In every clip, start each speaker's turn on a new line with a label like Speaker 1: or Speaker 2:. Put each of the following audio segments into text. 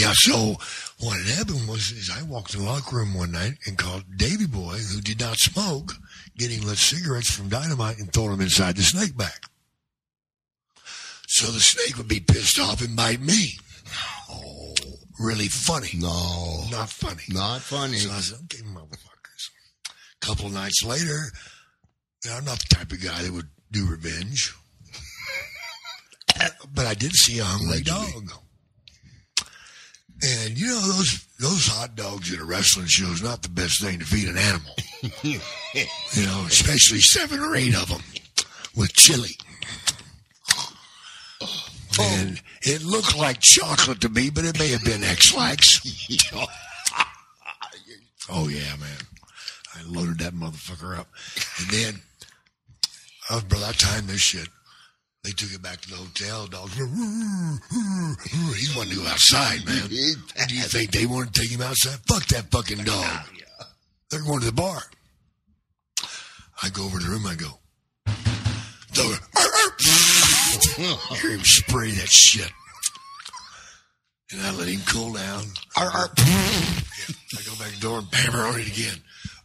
Speaker 1: Yeah, so what happened was is I walked in the locker room one night and called Davy Boy, who did not smoke, getting lit cigarettes from dynamite and throwing them inside the snake bag. So the snake would be pissed off and bite me. Oh, really funny.
Speaker 2: No,
Speaker 1: Not funny.
Speaker 2: not funny.
Speaker 1: So I said, okay, motherfuckers. A couple nights later, I'm not the type of guy that would do revenge. but I did see a hungry dog. And you know those those hot dogs at a wrestling show is not the best thing to feed an animal. you know, especially seven or eight of them with chili. And it looked like chocolate to me, but it may have been X-Lax. Oh yeah, man. I loaded that motherfucker up. And then oh brother, I timed this shit. They took him back to the hotel. Dogs were, he wanted to go outside, man. Do you think they want to take him outside? Fuck that fucking dog. They're going to the bar. I go over to the room. I go. Dog, hear him spray that shit. And I let him cool down. I go back to the door and hammer on it again.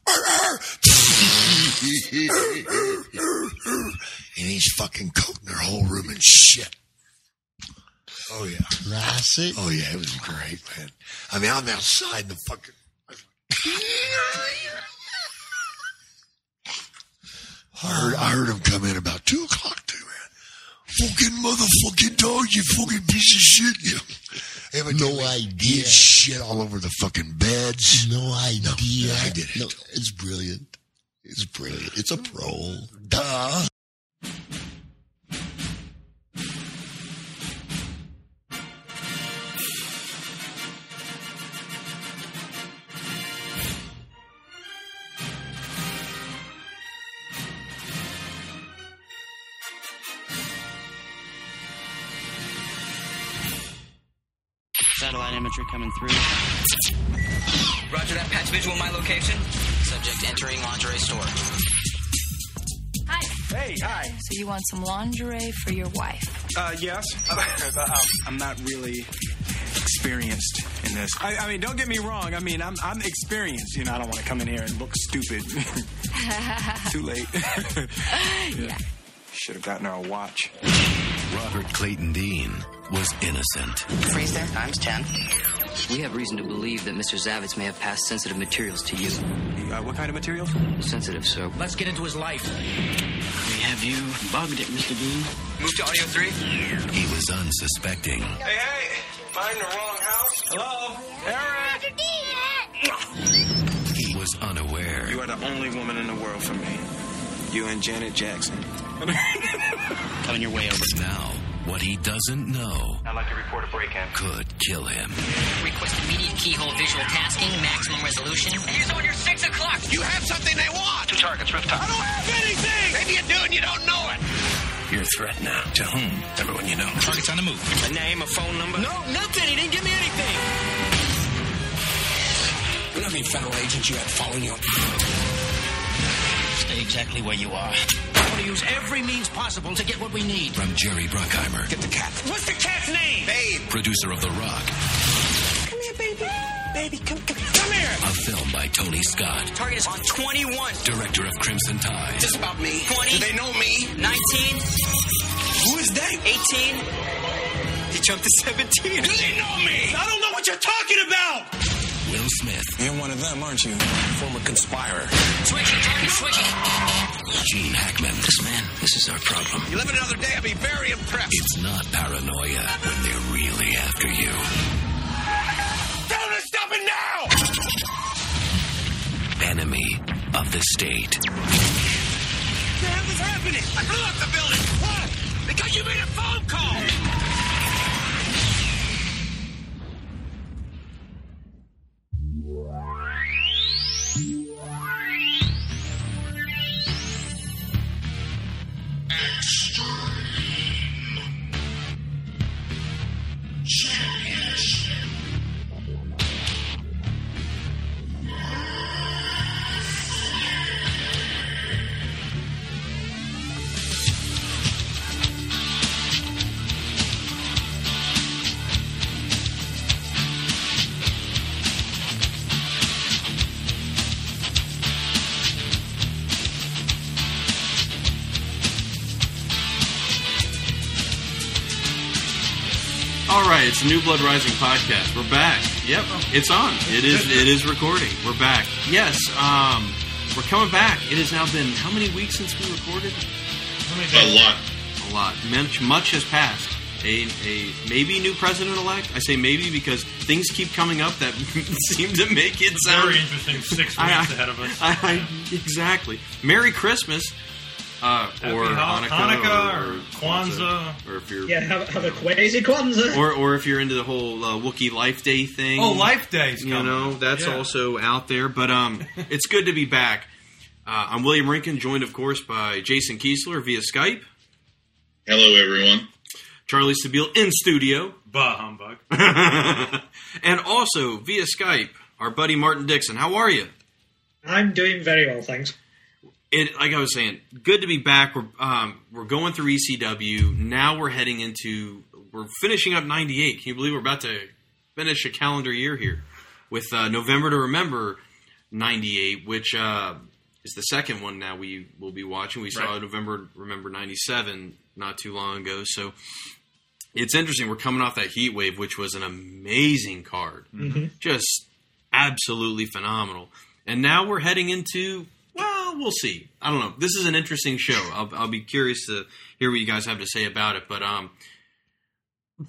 Speaker 1: And he's fucking coating their whole room in shit. Oh yeah.
Speaker 2: Classic.
Speaker 1: Oh yeah, it was great, man. I mean, I'm outside the fucking. I heard, I heard him come in about two o'clock too. Fucking motherfucking dog, you fucking piece of shit, you. Evidently,
Speaker 2: No idea.
Speaker 1: shit all over the fucking beds.
Speaker 2: No idea.
Speaker 1: I did it.
Speaker 2: No, it's brilliant. It's brilliant. It's a pro.
Speaker 1: Duh.
Speaker 3: Satellite coming through.
Speaker 4: Roger that. Patch visual my location.
Speaker 5: Subject entering lingerie store.
Speaker 6: Hi.
Speaker 7: Hey, hi.
Speaker 6: So you want some lingerie for your wife?
Speaker 7: Uh, yes, um, I'm not really experienced in this. I, I mean, don't get me wrong. I mean, I'm I'm experienced. You know, I don't want to come in here and look stupid. Too late.
Speaker 6: Yeah.
Speaker 7: Should have gotten her a watch.
Speaker 8: Robert Clayton Dean was innocent.
Speaker 5: Freeze there. Times 10.
Speaker 4: We have reason to believe that Mr. Zavitz may have passed sensitive materials to you.
Speaker 7: Uh, what kind of materials?
Speaker 4: Sensitive, sir.
Speaker 5: Let's get into his life.
Speaker 3: We have you bugged it, Mr. Dean.
Speaker 4: Move to audio three.
Speaker 8: He was unsuspecting.
Speaker 7: Hey, hey! Find the wrong house. Hello, Eric.
Speaker 8: He was unaware.
Speaker 7: You are the only woman in the world for me. You and Janet Jackson.
Speaker 3: Coming your way over.
Speaker 8: Now, what he doesn't know
Speaker 7: I'd like to report a break-in.
Speaker 8: could kill him.
Speaker 5: Request immediate keyhole visual tasking, maximum resolution.
Speaker 4: Use on your six o'clock.
Speaker 9: You have something they want.
Speaker 7: Two targets, rooftop.
Speaker 9: I don't have anything. Maybe you do and you don't know it.
Speaker 8: You're a threat now. To whom? Everyone you know.
Speaker 3: Target's on the move.
Speaker 7: A name, a phone number?
Speaker 5: No, nothing. He didn't give me anything.
Speaker 9: We don't need federal agents you had following you.
Speaker 3: Stay exactly where you are. I want to use every means possible to get what we need.
Speaker 8: From Jerry Bruckheimer,
Speaker 9: Get the cat.
Speaker 7: What's the cat's name?
Speaker 9: Babe.
Speaker 8: producer of The Rock,
Speaker 7: Come here, baby. Baby, come, come, come here.
Speaker 8: a film by Tony Scott,
Speaker 4: Target is on 21.
Speaker 8: director of Crimson Tide,
Speaker 9: Just about me.
Speaker 4: 20.
Speaker 9: Do they know me?
Speaker 4: 19.
Speaker 9: Who is that?
Speaker 4: 18. He jumped to 17.
Speaker 9: Do they know me?
Speaker 7: I don't know what you're talking about.
Speaker 8: Will Smith,
Speaker 7: You're one of them, aren't you? Former conspirer.
Speaker 4: Switching, target, switching.
Speaker 8: Gene Hackman.
Speaker 3: This man, this is our problem.
Speaker 9: You live another day, I'll be very impressed.
Speaker 8: It's not paranoia when they're really after you.
Speaker 9: To stop it now!
Speaker 8: Enemy of the state.
Speaker 9: What the hell is happening? I blew up the building. Why? Because you made a phone call.
Speaker 10: Right, it's a New Blood Rising podcast. We're back. Yep, it's on. It is. It is recording. We're back. Yes, um, we're coming back. It has now been how many weeks since we recorded?
Speaker 11: A lot.
Speaker 10: A lot. Much, much has passed. A, a maybe new president elect. I say maybe because things keep coming up that seem to make it sound
Speaker 12: Very interesting six weeks
Speaker 10: I- I-
Speaker 12: ahead of us.
Speaker 10: I, I, exactly. Merry Christmas. Uh, or Hanukkah,
Speaker 12: Hanukkah
Speaker 10: or,
Speaker 12: or Kwanzaa.
Speaker 10: or if you're
Speaker 13: Yeah, have, have a crazy Kwanzaa.
Speaker 10: or or if you're into the whole uh, Wookiee Life Day thing.
Speaker 12: Oh, Life Day's
Speaker 10: You
Speaker 12: coming.
Speaker 10: know that's
Speaker 12: Yeah.
Speaker 10: also out there. But um, it's good to be back. Uh, I'm William Rinkin, joined of course by Jason Kiesler via Skype.
Speaker 11: Hello, everyone.
Speaker 10: Charlie Stabile in studio.
Speaker 12: Bah humbug.
Speaker 10: and also via Skype, our buddy Martin Dixon. How are you?
Speaker 13: I'm doing very well, thanks.
Speaker 10: It, like I was saying, good to be back. We're um, we're going through ECW. Now we're heading into we're finishing up '98. Can you believe we're about to finish a calendar year here with uh, November to Remember '98, which uh, is the second one now we will be watching. We saw
Speaker 12: Right.
Speaker 10: November Remember '97 not too long ago, so it's interesting. We're coming off that Heat Wave, which was an amazing card,
Speaker 13: Mhm.
Speaker 10: just absolutely phenomenal. And now we're heading into well, see. I don't know. This is an interesting show. I'll, I'll be curious to hear what you guys have to say about it. But um,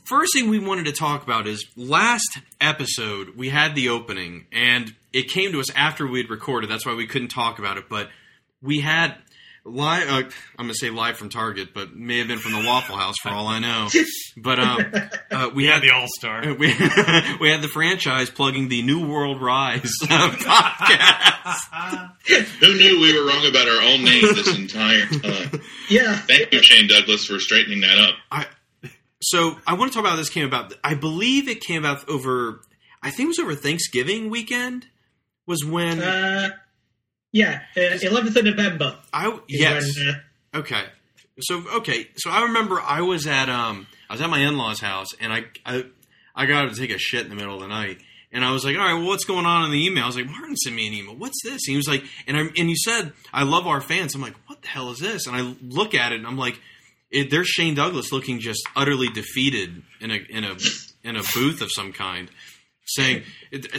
Speaker 10: first thing we wanted to talk about is last episode we had the opening, and it came to us after we'd recorded. That's why we couldn't talk about it. But we had live. Uh, I'm gonna say live from Target, but may have been from the Waffle House for all I know. But um, uh, we
Speaker 12: Yeah,
Speaker 10: had
Speaker 12: the All Star.
Speaker 10: We, we had the franchise plugging the New World Rise uh, podcast.
Speaker 11: Who knew we were wrong about our own name this entire time?
Speaker 13: Yeah.
Speaker 11: Thank you, Shane Douglas, for straightening that up.
Speaker 10: I, so I want to talk about how this came about. I believe it came about over. I think it was over Thanksgiving weekend. Was when
Speaker 13: Uh, yeah, uh, 11th of November.
Speaker 10: I yes.
Speaker 13: when, uh,
Speaker 10: Okay. So okay. So I remember I was at um I was at my in laws' house and I I I got to take a shit in the middle of the night. And I was like, all right, well, what's going on in the email? I was like, Martin sent me an email. What's this? And he was like, and I and you said, I love our fans. I'm like, what the hell is this? And I look at it and I'm like, it, there's Shane Douglas looking just utterly defeated in a in a in a booth of some kind, saying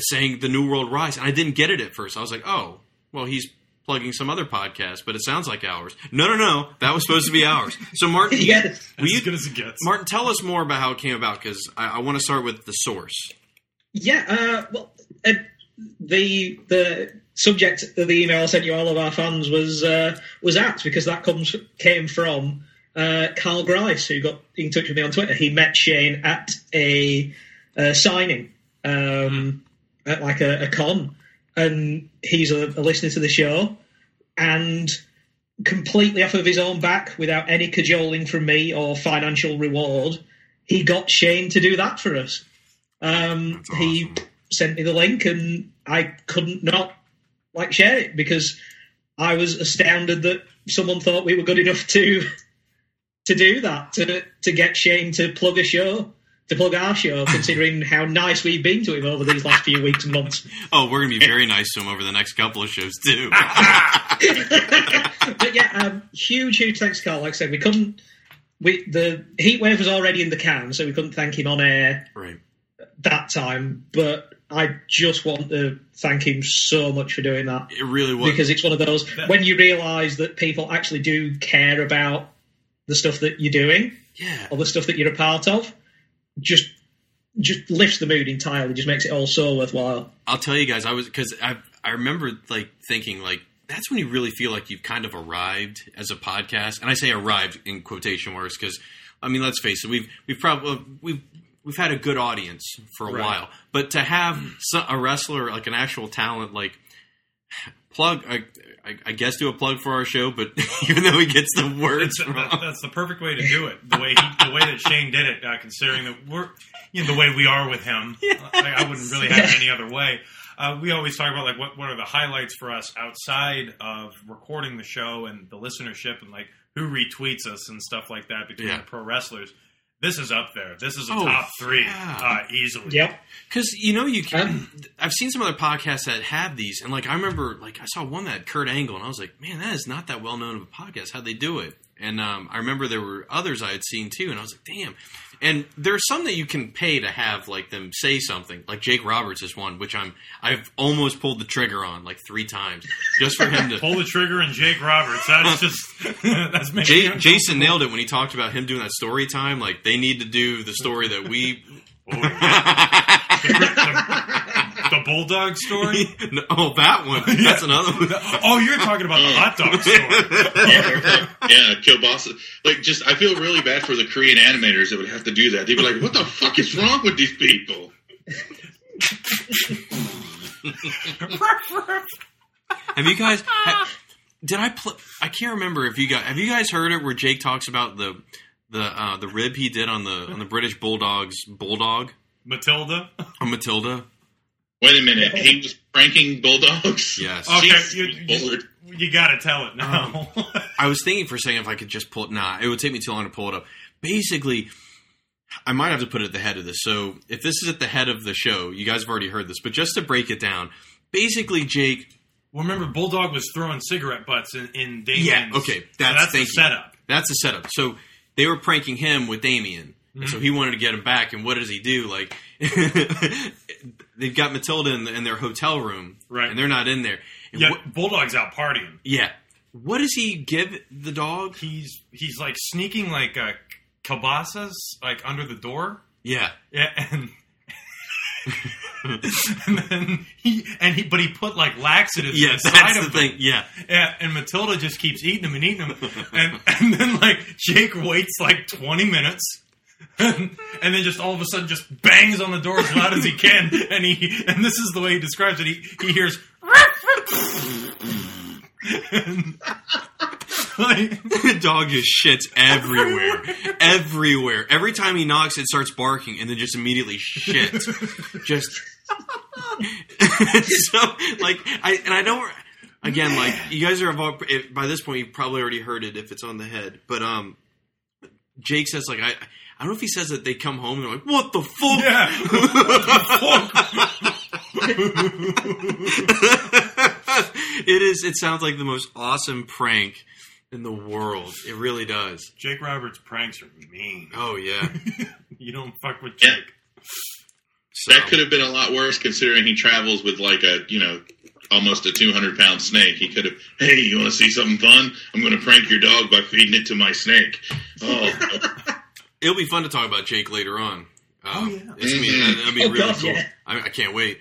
Speaker 10: saying the New World Rise. And I didn't get it at first. I was like, oh, well, he's plugging some other podcast, but it sounds like ours. No, no, no, that was supposed to be ours. So Martin,
Speaker 13: Yes.
Speaker 10: will you-
Speaker 12: as good as it gets.
Speaker 10: Martin, tell us more about how it came about because I, I want to start with the source.
Speaker 13: Yeah, uh, well, uh, the the subject of the email I sent you all of our fans was uh, was apt because that comes came from uh, Carl Grice who got in touch with me on Twitter. He met Shane at a, uh signing, um, at like a, a con, and he's a, a listener to the show, and completely off of his own back, without any cajoling from me or financial reward, he got Shane to do that for us. Um, He sent me the link, and I couldn't not like share it because I was astounded that someone thought we were good enough to to do that to to get Shane to plug a show. To plug our show, considering how nice we've been to him over these last few weeks and months.
Speaker 10: Oh, we're gonna be very nice to him over the next couple of shows too.
Speaker 13: but yeah, um, huge, huge thanks, Carl. Like I said, we couldn't. We the heat wave was already in the can, so we couldn't thank him on air
Speaker 10: right.
Speaker 13: that time. But I just want to thank him so much for doing that
Speaker 10: It really was
Speaker 13: because it's one of those when you realise that people actually do care about the stuff that you're doing
Speaker 10: yeah.
Speaker 13: or the stuff that you're a part of. Just, just lifts the mood entirely. Just makes it all so worthwhile.
Speaker 10: I'll tell you guys, I was because I I remember like thinking like that's when you really feel like you've kind of arrived as a podcast, and I say arrived in quotation marks because I mean let's face it, we've we've probably we've we've had a good audience for a
Speaker 12: Right.
Speaker 10: while, but to have a wrestler like an actual talent like plug. I, I, I guess do a plug for our show, but even though he gets the words
Speaker 12: It's-
Speaker 10: wrong,
Speaker 12: that's the perfect way to do it. The way he, the way that Shane did it, uh, considering that we're you know the way we are with him, I, I wouldn't really have it any other way. Uh, we always talk about like what what are the highlights for us outside of recording the show and the listenership and like who retweets us and stuff like that between
Speaker 10: Yeah.
Speaker 12: the pro wrestlers. This is up there. This is a
Speaker 10: Oh,
Speaker 12: top three
Speaker 10: yeah.
Speaker 12: uh, easily.
Speaker 13: Yep.
Speaker 10: Because you know you can. I've seen some other podcasts that have these, and like I remember, like I saw one that had Kurt Angle, and I was like, man, that is not that well known of a podcast. How'd they do it? And um, I remember there were others I had seen too, and I was like, damn. And there's some that you can pay to have like them say something. Like Jake Roberts is one, which I'm I've almost pulled the trigger on like three times just for him to
Speaker 12: Pull the trigger and Jake Roberts. That's just that's making
Speaker 10: Jay, Jason nailed it when he talked about him doing that story time. Like they need to do the story that we.
Speaker 12: the bulldog story.
Speaker 10: No, oh, that one. That's another one.
Speaker 12: Oh, you're talking about the hot dog story.
Speaker 11: yeah, kielbasa. Like, just I feel really bad for the Korean animators that would have to do that. They'd be like, "What the fuck is wrong with these people?"
Speaker 10: Have you guys? ha- did I? Pl- I can't remember if you guys have you guys heard it where Jake talks about the the uh, the rib he did on the on the British Bulldogs bulldog
Speaker 12: Matilda.
Speaker 10: on Matilda.
Speaker 11: Wait a minute, he was pranking bulldogs.
Speaker 10: Yes.
Speaker 12: Okay,
Speaker 11: Jesus,
Speaker 12: you, you, you got to tell it now.
Speaker 10: Um, I was thinking for a second if I could just pull it. Nah, it would take me too long to pull it up. Basically, I might have to put it at the head of this. So if this is at the head of the show, you guys have already heard this, but just to break it down, basically, Jake.
Speaker 12: well, remember, Bulldog was throwing cigarette butts in, in Damien's.
Speaker 10: Yeah, okay,
Speaker 12: so
Speaker 10: that's,
Speaker 12: that's the
Speaker 10: you.
Speaker 12: setup.
Speaker 10: That's the setup. So they were pranking him with Damien,
Speaker 12: Mhm.
Speaker 10: so he wanted to get him back. And what does he do? Like they've got Matilda in, in their hotel room,
Speaker 12: Right.
Speaker 10: And they're not in there. And
Speaker 12: Yeah,
Speaker 10: what-
Speaker 12: Bulldog's out partying.
Speaker 10: yeah. What does he give the dog?
Speaker 12: He's he's like sneaking like uh, kielbasas like under the door.
Speaker 10: Yeah.
Speaker 12: Yeah, and and then he and he but he put like laxatives
Speaker 10: Yeah,
Speaker 12: inside of
Speaker 10: the
Speaker 12: them.
Speaker 10: thing. Yeah.
Speaker 12: Yeah, and Matilda just keeps eating them and eating them, and and then like Jake waits like twenty minutes, and, then just all of a sudden just bangs on the door as loud as he can, and he and this is the way he describes it. He he hears. And, like,
Speaker 10: the dog just shits everywhere. everywhere. Every time he knocks, it starts barking and then just immediately shits. just. so, like, I, and I don't. Again, like, you guys are involved. If, by this point, you've probably already heard it if it's on the head. But, um, Jake says, like, I. I don't know if he says that they come home and they're like, "What the fuck?" Yeah. it is. It sounds like the most awesome prank in the world. It really does.
Speaker 12: Jake Roberts pranks are mean.
Speaker 10: Oh yeah.
Speaker 12: You don't fuck with Jake.
Speaker 11: That could have been a lot worse considering he travels with like a, you know, almost a 200 pound snake. He could have, hey, you want to see something fun? I'm going to prank your dog by feeding it to my snake. Oh,
Speaker 10: It'll be fun to talk about Jake later on. oh yeah, it's gonna be,
Speaker 11: Mhm.
Speaker 10: that'll be
Speaker 11: Oh,
Speaker 10: really
Speaker 11: God,
Speaker 10: cool.
Speaker 11: yeah.
Speaker 10: I, I can't wait.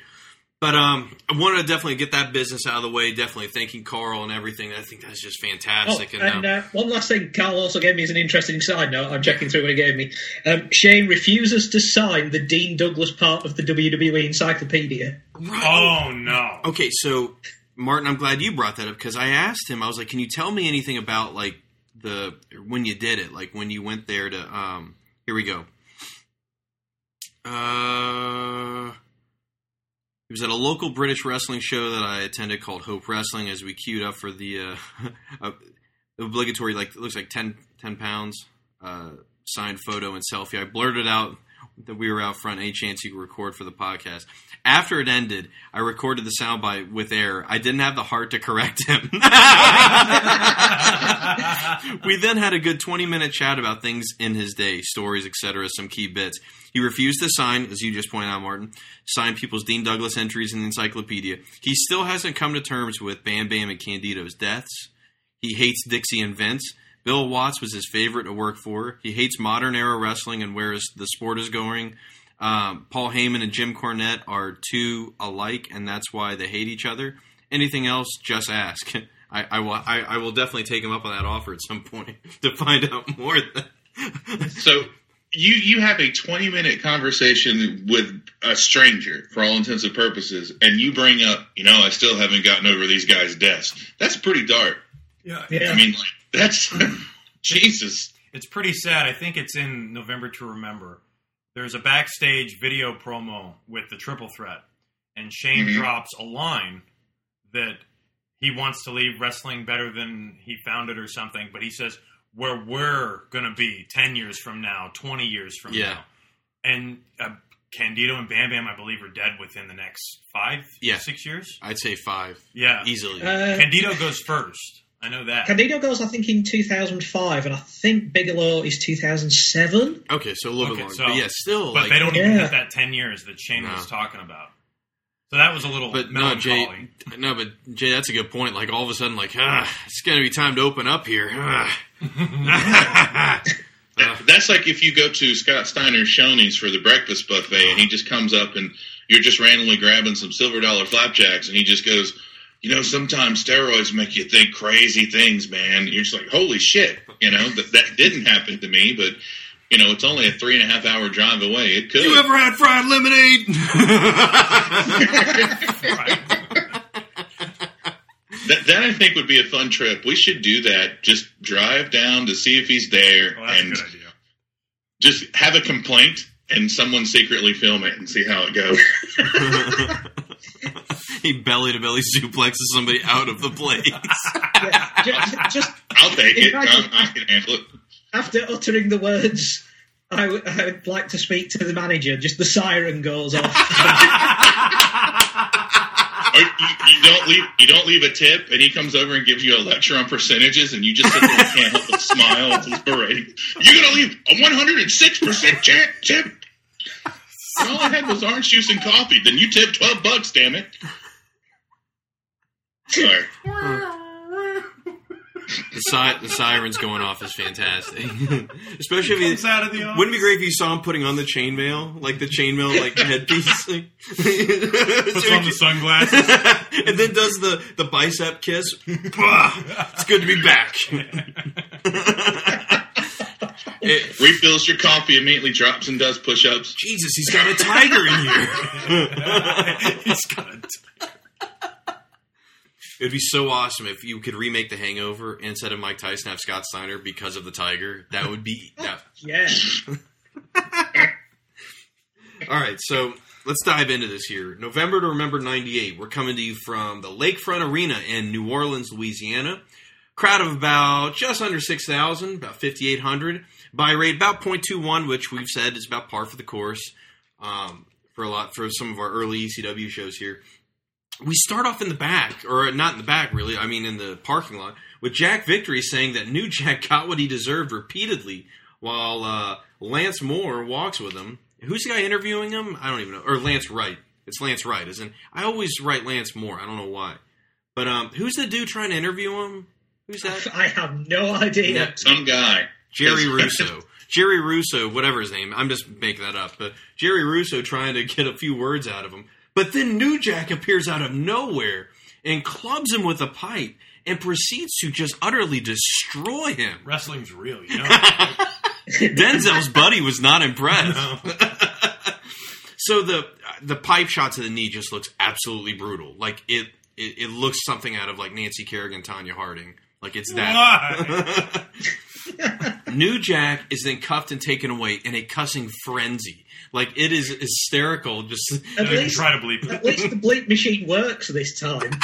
Speaker 10: But um, I wanted to definitely get that business out of the way. Definitely thanking Carl and everything. I think that's just
Speaker 13: Oh,
Speaker 10: fantastic.
Speaker 13: and
Speaker 10: uh,
Speaker 13: uh, one last thing Carl also gave me as an interesting side note. I'm checking through what he gave me. Um, Shane refuses to sign the Dean Douglas part of the WWE Encyclopedia.
Speaker 12: Oh no.
Speaker 10: Okay, so Martin, I'm glad you brought that up because I asked him. I was like, "Can you tell me anything about like the when you did it? Like when you went there to um here we go. Uh it was at a local British wrestling show that I attended called Hope Wrestling as we queued up for the uh, obligatory like it looks like 10, 10 pounds uh, signed photo and selfie. I blurted out that we were out front. Any chance you could record for the podcast? After it ended, I recorded the soundbite with air. I didn't have the heart to correct him. we then had a good 20 minute chat about things in his day, stories, etc., some key bits. He refused to sign, as you just pointed out, Martin, sign people's Dean Douglas entries in the encyclopedia. He still hasn't come to terms with Bam Bam and Candido's deaths. He hates Dixie and Vince. Bill Watts was his favorite to work for. He hates modern era wrestling and where is- the sport is going. Um, Paul Heyman and Jim Cornette are two alike, and that's why they hate each other. Anything else, just ask. I, I will. I, I will definitely take him up on that offer at some point to find out more.
Speaker 11: so you you have a 20 minute conversation with a stranger for all intents and purposes, and you bring up, you know, I still haven't gotten over these guys' deaths. That's pretty dark.
Speaker 12: Yeah.
Speaker 11: I mean, like, that's Jesus.
Speaker 12: It's pretty sad. I think it's in November to Remember. There's a backstage video promo with the triple threat, and Shane
Speaker 11: Mhm.
Speaker 12: drops a line that he wants to leave wrestling better than he found it or something, but he says, where we're going to be 10 years from now, 20 years from
Speaker 10: Yeah.
Speaker 12: now. And uh, Candido and Bam Bam, I believe, are dead within the next five,
Speaker 10: Yeah.
Speaker 12: six years.
Speaker 10: I'd say five.
Speaker 12: Yeah.
Speaker 10: easily.
Speaker 13: Uh,
Speaker 12: Candido goes first. I know that.
Speaker 13: Candido goes, I think, in 2005, and I think Bigelow is 2007.
Speaker 10: Okay, so a little
Speaker 12: Okay,
Speaker 10: bit longer.
Speaker 12: so-
Speaker 10: but yeah, still.
Speaker 12: But
Speaker 10: like,
Speaker 12: they don't even
Speaker 13: Yeah.
Speaker 12: hit that ten years that Shane was talking about. So that was a little
Speaker 10: But no, Jay. No, but Jay, that's a good point. Like all of a sudden, like ah, it's gonna be time to open up here. Ah.
Speaker 11: That's like if you go to Scott Steiner's Shoney's for the breakfast buffet, and he just comes up and you're just randomly grabbing some silver dollar flapjacks, and he just goes, "You know, sometimes steroids make you think crazy things, man." You're just like, "Holy shit!" You know that that didn't happen to me, but you know, it's only a three and a half hour drive away. It could.
Speaker 10: you ever had fried lemonade?
Speaker 11: That, that I think would be a fun trip. We should do that. Just drive down to see if he's there,
Speaker 12: Well,
Speaker 11: and
Speaker 12: a good idea.
Speaker 11: just have a complaint, and someone secretly film it and see how it goes.
Speaker 10: he belly to belly suplexes somebody out of the place.
Speaker 13: Yeah, ju- just
Speaker 11: I'll take it.
Speaker 13: Imagine-
Speaker 11: I, I can handle it.
Speaker 13: after uttering the words, I would- like to speak to the manager. Just the siren goes off.
Speaker 11: You, you don't leave. You don't leave a tip, and he comes over and gives you a lecture on percentages, and you just sit there and can't help but smile as he's berating. You're gonna leave a 106 percent tip. And all I had was orange juice and coffee. Then you tip 12 bucks. Damn it. Sorry.
Speaker 10: The, si- the sirens going off is fantastic, especially if he,
Speaker 12: Comes out of the office.
Speaker 10: Wouldn't it be great if you saw him putting on the chainmail, like the chainmail, like headpiece, like,
Speaker 12: Puts on the sunglasses.
Speaker 10: and then does the the bicep kiss. Bah, it's good to be back. It-
Speaker 11: Refills your coffee, immediately drops and does push-ups.
Speaker 10: Jesus, he's got a tiger in here.
Speaker 12: He's got a
Speaker 10: It'd be so awesome if you could remake The Hangover instead of Mike Tyson have Scott Steiner because of the tiger. That would be that.
Speaker 13: yeah.
Speaker 10: All right, so let's dive into this here. November to Remember 98. We're coming to you from the Lakefront Arena in New Orleans, Louisiana. Crowd of about just under 6,000, about 5,800. Buy rate about 0.21, which we've said is about par for the course um, for a lot for some of our early ECW shows here. We start off in the back, or not in the back, really. I mean, in the parking lot, with Jack Victory saying that New Jack got what he deserved repeatedly, while uh, Lance Moore walks with him. Who's the guy interviewing him? I don't even know. Or Lance Wright. It's Lance Wright, isn't? it? I always write Lance Moore. I don't know why. But um, who's the dude trying to interview him? Who's that?
Speaker 13: I have no idea.
Speaker 10: Yeah.
Speaker 11: Some guy.
Speaker 10: Jerry Russo. Jerry Russo, whatever his name. I'm just making that up. But Jerry Russo trying to get a few words out of him. But then New Jack appears out of nowhere and clubs him with a pipe and proceeds to just utterly destroy him.
Speaker 12: Wrestling's real, you know.
Speaker 10: Denzel's buddy was not impressed. so the the pipe shot to the knee just looks absolutely brutal. Like it, it, it looks something out of like Nancy Kerrigan, Tonya Harding. Like it's that. New Jack is then cuffed and taken away in a cussing frenzy. Like it is hysterical. Just
Speaker 13: At least,
Speaker 12: try to bleep
Speaker 13: at least the bleep machine works this time.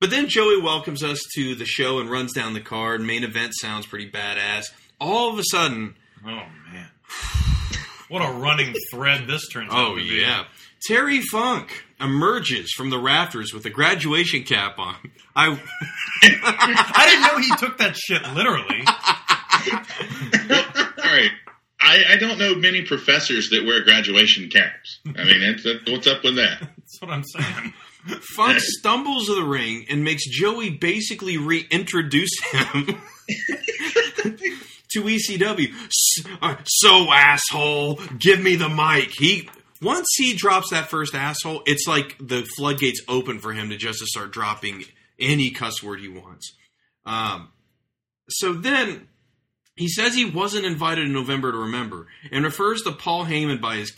Speaker 10: But then Joey welcomes us to the show and runs down the card. Main event sounds pretty badass. All of a sudden,
Speaker 12: Oh man, what a running thread this turns oh, out
Speaker 10: oh
Speaker 12: to be.
Speaker 10: yeah, Terry Funk emerges from the rafters with a graduation cap on. I
Speaker 12: I didn't know he took that shit literally.
Speaker 11: All right. I, I don't know many professors that wear graduation caps. I mean, that's, that's, what's up with that?
Speaker 12: That's what I'm saying.
Speaker 10: Funk stumbles to the ring and makes Joey basically reintroduce him to ECW. S- uh, So asshole, give me the mic. He once he drops that first asshole, it's like the floodgates open for him to just to start dropping any cuss word he wants. Um, so then he says he wasn't invited in November to remember, and refers to Paul Heyman by his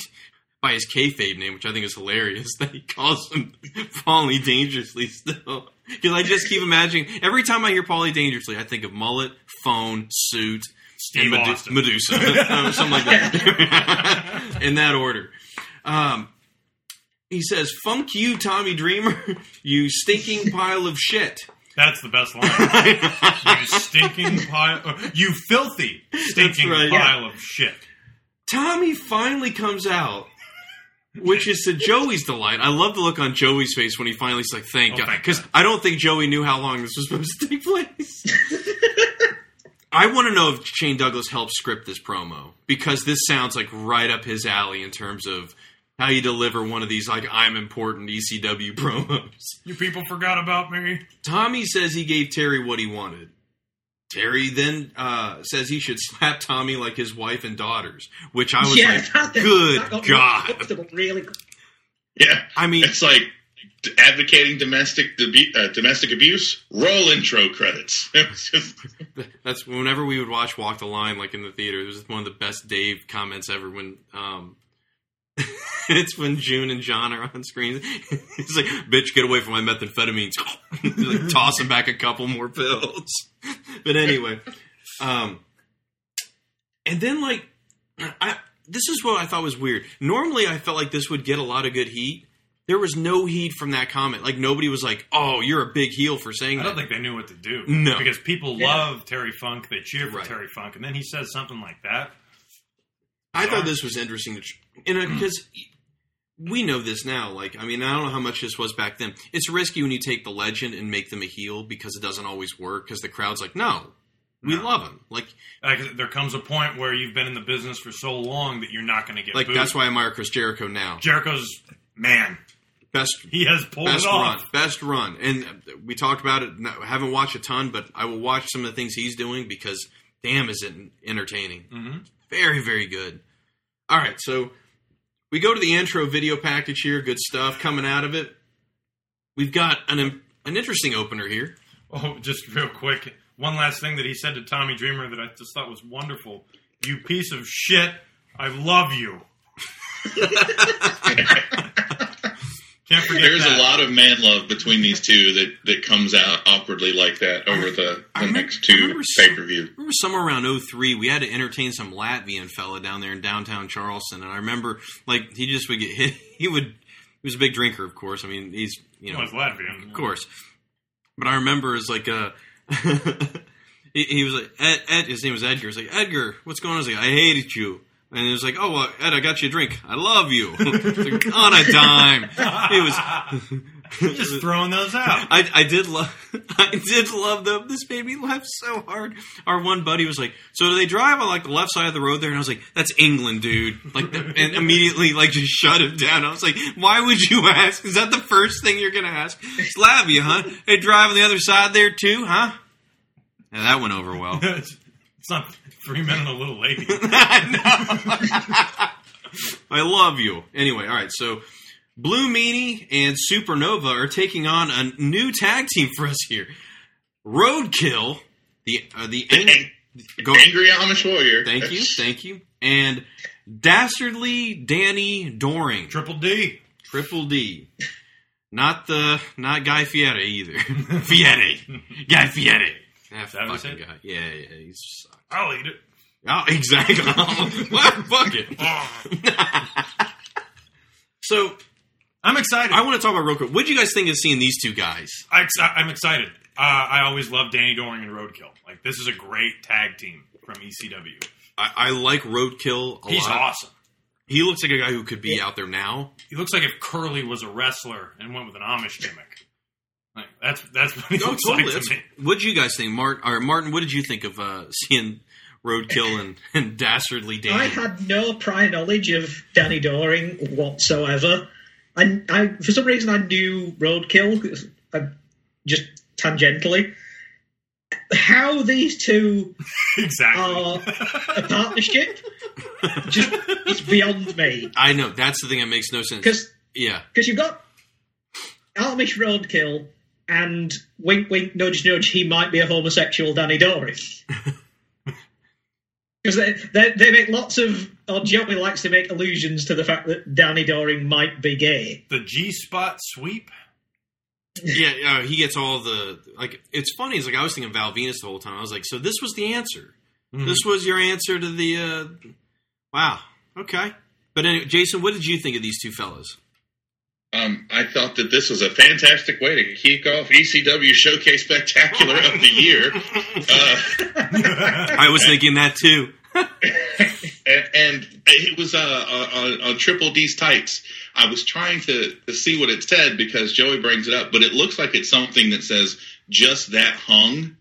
Speaker 10: by his kayfabe name, which I think is hilarious that he calls him Paulie Dangerously still. Because I just keep imagining every time I hear Paulie Dangerously, I think of mullet, phone, suit,
Speaker 12: Steve
Speaker 10: and Medu-. Medusa, something like that, in that order. Um, he says, "Funk you, Tommy Dreamer, you stinking pile of shit."
Speaker 12: That's the best line. you stinking pile. You filthy stinking
Speaker 10: right.
Speaker 12: pile of shit.
Speaker 10: Tommy finally comes out which is to Joey's delight. I love the look on Joey's face when he finally's like, "Thank
Speaker 12: Oh,
Speaker 10: God," because I don't think Joey knew how long this was supposed to take place. I want to know if Shane Douglas helped script this promo because this sounds like right up his alley in terms of how you deliver one of these like I'm important ECW promos.
Speaker 12: You people forgot about me.
Speaker 10: Tommy says he gave Terry what he wanted. Terry then uh, says he should slap Tommy like his wife and daughters, which I was
Speaker 13: yeah,
Speaker 10: like,
Speaker 13: that-
Speaker 10: good God.
Speaker 13: Really,
Speaker 11: Yeah,
Speaker 10: I mean,
Speaker 11: it's like advocating domestic debu- uh, domestic abuse. Roll intro credits. Just-
Speaker 10: That's whenever we would watch Walk the Line, like in the theater. It was one of the best Dave comments ever. When um, it's when June and John are on screen. He's like, "Bitch, get away from my methamphetamines!" Like tossing back a couple more pills. but anyway, um, and then like, I this is what I thought was weird. Normally, I felt like this would get a lot of good heat. There was no heat from that comment. Like nobody was like, "Oh, you're a big heel for saying
Speaker 12: I
Speaker 10: that."
Speaker 12: don't think they knew what to do.
Speaker 10: No.
Speaker 12: because people
Speaker 10: Yeah.
Speaker 12: love Terry Funk. They cheer for
Speaker 10: Right.
Speaker 12: Terry Funk, and then he says something like that.
Speaker 10: I thought this was interesting because we know this now. Like, I mean, I don't know how much this was back then. It's risky when you take the legend and make them a heel because it doesn't always work. Because the crowd's like, no, we love him. Like,
Speaker 12: Like there comes a point where you've been in the business for so long that you're not going to get
Speaker 10: like
Speaker 12: booed.
Speaker 10: that's why I admire Chris Jericho now.
Speaker 12: Jericho's man.
Speaker 10: Best
Speaker 12: He has pulled
Speaker 10: best run, best run, and we talked about it. No, I haven't watched a ton, but I will watch some of the things he's doing because damn, is it entertaining.
Speaker 12: Mm-hmm.
Speaker 10: Very, very good. All right, so we go to the intro video package here. Good stuff coming out of it. We've got an an interesting opener here.
Speaker 12: Oh, just real quick. One last thing that he said to Tommy Dreamer that I just thought was wonderful. You piece of shit. I love you. Can't forget
Speaker 11: There's
Speaker 12: that.
Speaker 11: a lot of man love between these two that, that comes out awkwardly like that over the, the next two pay per view.
Speaker 10: remember somewhere around 03, we had to entertain some Latvian fella down there in downtown Charleston, and I remember like he just would get hit. He would. He was a big drinker, of course. I mean, he's you know,
Speaker 12: Well, it's Latvian.
Speaker 10: of course. But I remember as like uh he, he was like Ed, Ed. His name was Edgar. He's like Edgar, what's going on? I was like, I hated you. And it was like, oh, well, Ed, I got you a drink. I love you. Like, on a dime. It was
Speaker 12: just throwing those out.
Speaker 10: I, I did love I did love them. This made me laugh so hard. Our one buddy was like, "So do they drive on like the left side of the road there?" And I was like, "That's England, dude." Like, and immediately like just shut him down. I was like, "Why would you ask? Is that the first thing you're gonna ask?" Slavia, huh? They drive on the other side there too, huh? Yeah, that went over well.
Speaker 12: it's not three men and a little lady.
Speaker 10: I love you. Anyway, all right. So, Blue Meanie and Supernova are taking on a new tag team for us here. Roadkill, the uh, the ang- go-
Speaker 11: Angry Amish Warrior.
Speaker 10: Thank you, thank you, and Dastardly Danny Doring,
Speaker 12: Triple D,
Speaker 10: Triple D. Not the not Guy Fieri either. Fieri, Guy Fieri. That
Speaker 12: that
Speaker 10: fucking guy. Yeah, yeah, he's.
Speaker 12: I'll eat it.
Speaker 10: Oh, exactly. what? Fuck it. so,
Speaker 12: I'm excited.
Speaker 10: I want to talk about real quick. What do you guys think of seeing these two guys?
Speaker 12: I, ex- I'm excited. Uh, I always love Danny Doring and Roadkill. Like this is a great tag team from ECW.
Speaker 10: I, I like Roadkill a
Speaker 12: He's
Speaker 10: lot.
Speaker 12: awesome.
Speaker 10: He looks like a guy who could be out there now.
Speaker 12: He looks like if Curly was a wrestler and went with an Amish gimmick. Like that's that's what he
Speaker 10: Oh,
Speaker 12: looks
Speaker 10: totally.
Speaker 12: like to
Speaker 10: That's-
Speaker 12: me.
Speaker 10: What did you guys think, Martin? Or Martin, what did you think of uh, seeing Roadkill and, and Dastardly Danny?
Speaker 13: I had no prior knowledge of Danny Doring whatsoever. I, I for some reason I knew Roadkill, uh, just tangentially. How these two
Speaker 12: exactly
Speaker 13: are a partnership, just it's beyond me.
Speaker 10: I know that's the thing that makes no sense.
Speaker 13: Because
Speaker 10: yeah,
Speaker 13: because you've got Amish Roadkill and wink, wink, nudge, nudge. He might be a homosexual Danny Doring. Because they, they, they make lots of, or Joey likes to make allusions to the fact that Danny Doring might be gay.
Speaker 12: The G spot sweep.
Speaker 10: yeah, yeah. He gets all the like. It's funny. It's like I was thinking Val Venis the whole time. I was like, so this was the answer.
Speaker 12: Mm-hmm.
Speaker 10: This was your answer to the. Uh, wow. Okay. But anyway, Jason, what did you think of these two fellas?
Speaker 11: Um, I thought that this was a fantastic way to kick off ECW Showcase Spectacular of the year. Uh,
Speaker 10: I was thinking that too.
Speaker 11: and, and it was uh, on, on Triple D's tights. I was trying to, to see what it said because Joey brings it up, but it looks like it's something that says just that hung,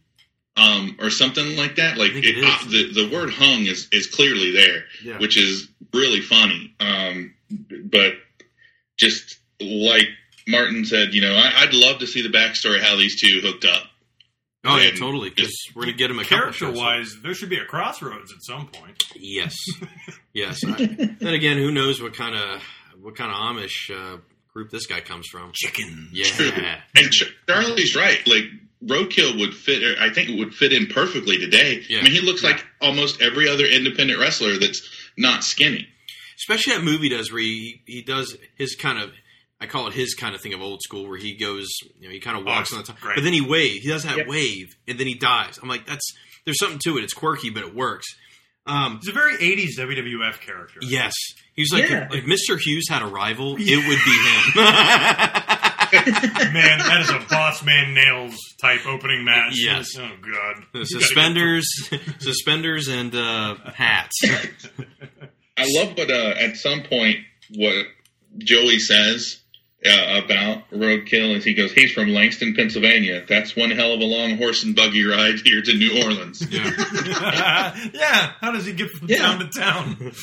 Speaker 11: um, or something like that. Like
Speaker 10: think it
Speaker 11: it,
Speaker 10: is.
Speaker 11: uh, the the word hung is is clearly there,
Speaker 10: Yeah.
Speaker 11: which is really funny. Um, but just like Martin said, you know, I, I'd love to see the backstory how these two hooked up.
Speaker 10: Oh yeah, totally. Because we're gonna get him a
Speaker 12: character wise. there should be a crossroads at some point.
Speaker 10: Yes, yes. I, then again, who knows what kind of what kind of Amish uh, group this guy comes from?
Speaker 12: Chicken.
Speaker 10: Yeah.
Speaker 11: And Ch- Charlie's right. Like Roadkill would fit. I think it would fit in perfectly today.
Speaker 10: Yeah.
Speaker 11: I mean, he looks like almost every other independent wrestler that's not skinny.
Speaker 10: Especially that movie does where he, he does his kind of I call it his kind of thing of old school where he goes you know he kind of walks
Speaker 12: Oh,
Speaker 10: on the top
Speaker 12: great.
Speaker 10: but then he waves he does that
Speaker 13: Yep.
Speaker 10: wave and then he dives. I'm like that's there's something to it it's quirky but it works um,
Speaker 12: He's a very 80s WWF character.
Speaker 10: yes he's like
Speaker 13: Yeah.
Speaker 10: if Mr. Hughes had a rival it would be him
Speaker 12: Man, that is a boss man Nailz type opening match.
Speaker 10: Yes.
Speaker 12: Oh, God.
Speaker 10: The
Speaker 12: You gotta
Speaker 10: suspenders suspenders and uh, hats
Speaker 11: I love what uh, at some point what Joey says uh, about Roadkill is he goes, he's from Langston, Pennsylvania. That's one hell of a long horse and buggy ride here to New Orleans.
Speaker 10: yeah
Speaker 12: yeah, how does he get from
Speaker 13: Yeah.
Speaker 12: town to town?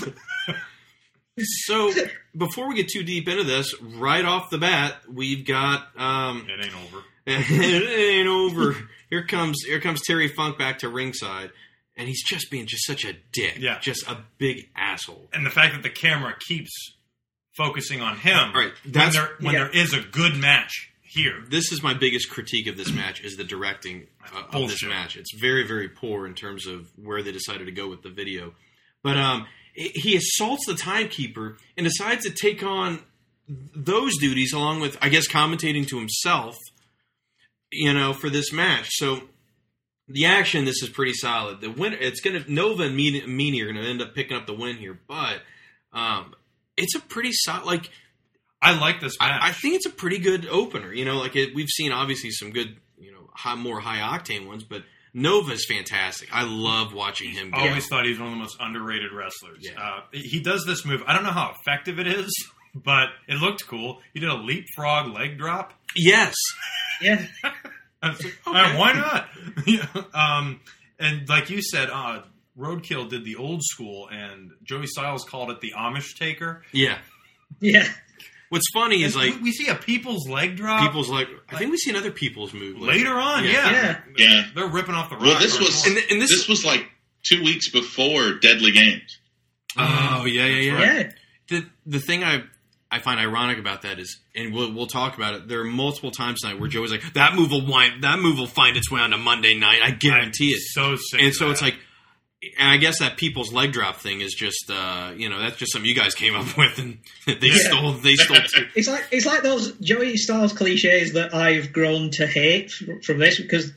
Speaker 10: so before we get too deep into this right off the bat we've got um,
Speaker 12: It ain't over.
Speaker 10: it ain't over. Here comes here comes Terry Funk back to ringside, and he's just being just such a dick.
Speaker 12: Yeah.
Speaker 10: just a big asshole.
Speaker 12: And the fact that the camera keeps focusing on him
Speaker 10: Right,
Speaker 12: when,
Speaker 10: that's-
Speaker 12: there, when
Speaker 13: Yeah.
Speaker 12: there is a good match here.
Speaker 10: This is my biggest critique of this match is the directing uh, of this
Speaker 12: Bullshit.
Speaker 10: match. It's very very poor in terms of where they decided to go with the video. But um, i- he assaults the timekeeper and decides to take on those duties along with I guess commentating to himself. You know, for this match. So the action, this is pretty solid. The win, it's gonna Nova and Meanie Meanie are gonna end up picking up the win here, but um, it's a pretty solid. Like
Speaker 12: I like this match.
Speaker 10: I, I think it's a pretty good opener. You know, like it, we've seen obviously some good, you know, high, more high octane ones, but Nova's fantastic. I love watching him.
Speaker 12: I
Speaker 10: Go.
Speaker 12: always thought he was one of the most underrated wrestlers.
Speaker 10: Yeah.
Speaker 12: Uh, he does this move. I don't know how effective it is, but it looked cool. He did a leapfrog leg drop.
Speaker 10: Yes,
Speaker 13: Yeah.
Speaker 12: I was like, "Uh, why not? Um, and like you said, uh, Roadkill did the old school, and Joey Styles called it the Amish taker.
Speaker 10: yeah.
Speaker 13: Yeah.
Speaker 10: What's funny is
Speaker 12: And
Speaker 10: like
Speaker 12: we, we see a people's leg drop
Speaker 10: people's like. I think we see another people's move later.
Speaker 12: later on.
Speaker 10: Yeah.
Speaker 12: Yeah,
Speaker 13: Yeah.
Speaker 11: Yeah.
Speaker 12: they're ripping off the.
Speaker 11: Well, this was
Speaker 10: And, and this,
Speaker 11: this was like two weeks before Deadly Games.
Speaker 10: oh yeah yeah yeah.
Speaker 13: Yeah.
Speaker 10: The the thing I I find ironic about that is, and we'll we'll talk about it. There are multiple times tonight where Joey's like, "That move will wind, that move will find its way onto Monday night. I guarantee
Speaker 12: I'm
Speaker 10: it."
Speaker 12: So sick.
Speaker 10: and
Speaker 12: of
Speaker 10: so
Speaker 12: that.
Speaker 10: it's like and i guess that people's leg drop thing is just uh you know that's just something you guys came up with and they
Speaker 13: Yeah.
Speaker 10: stole they stole too.
Speaker 13: It's like it's like those Joey Styles cliches that I've grown to hate from, from this because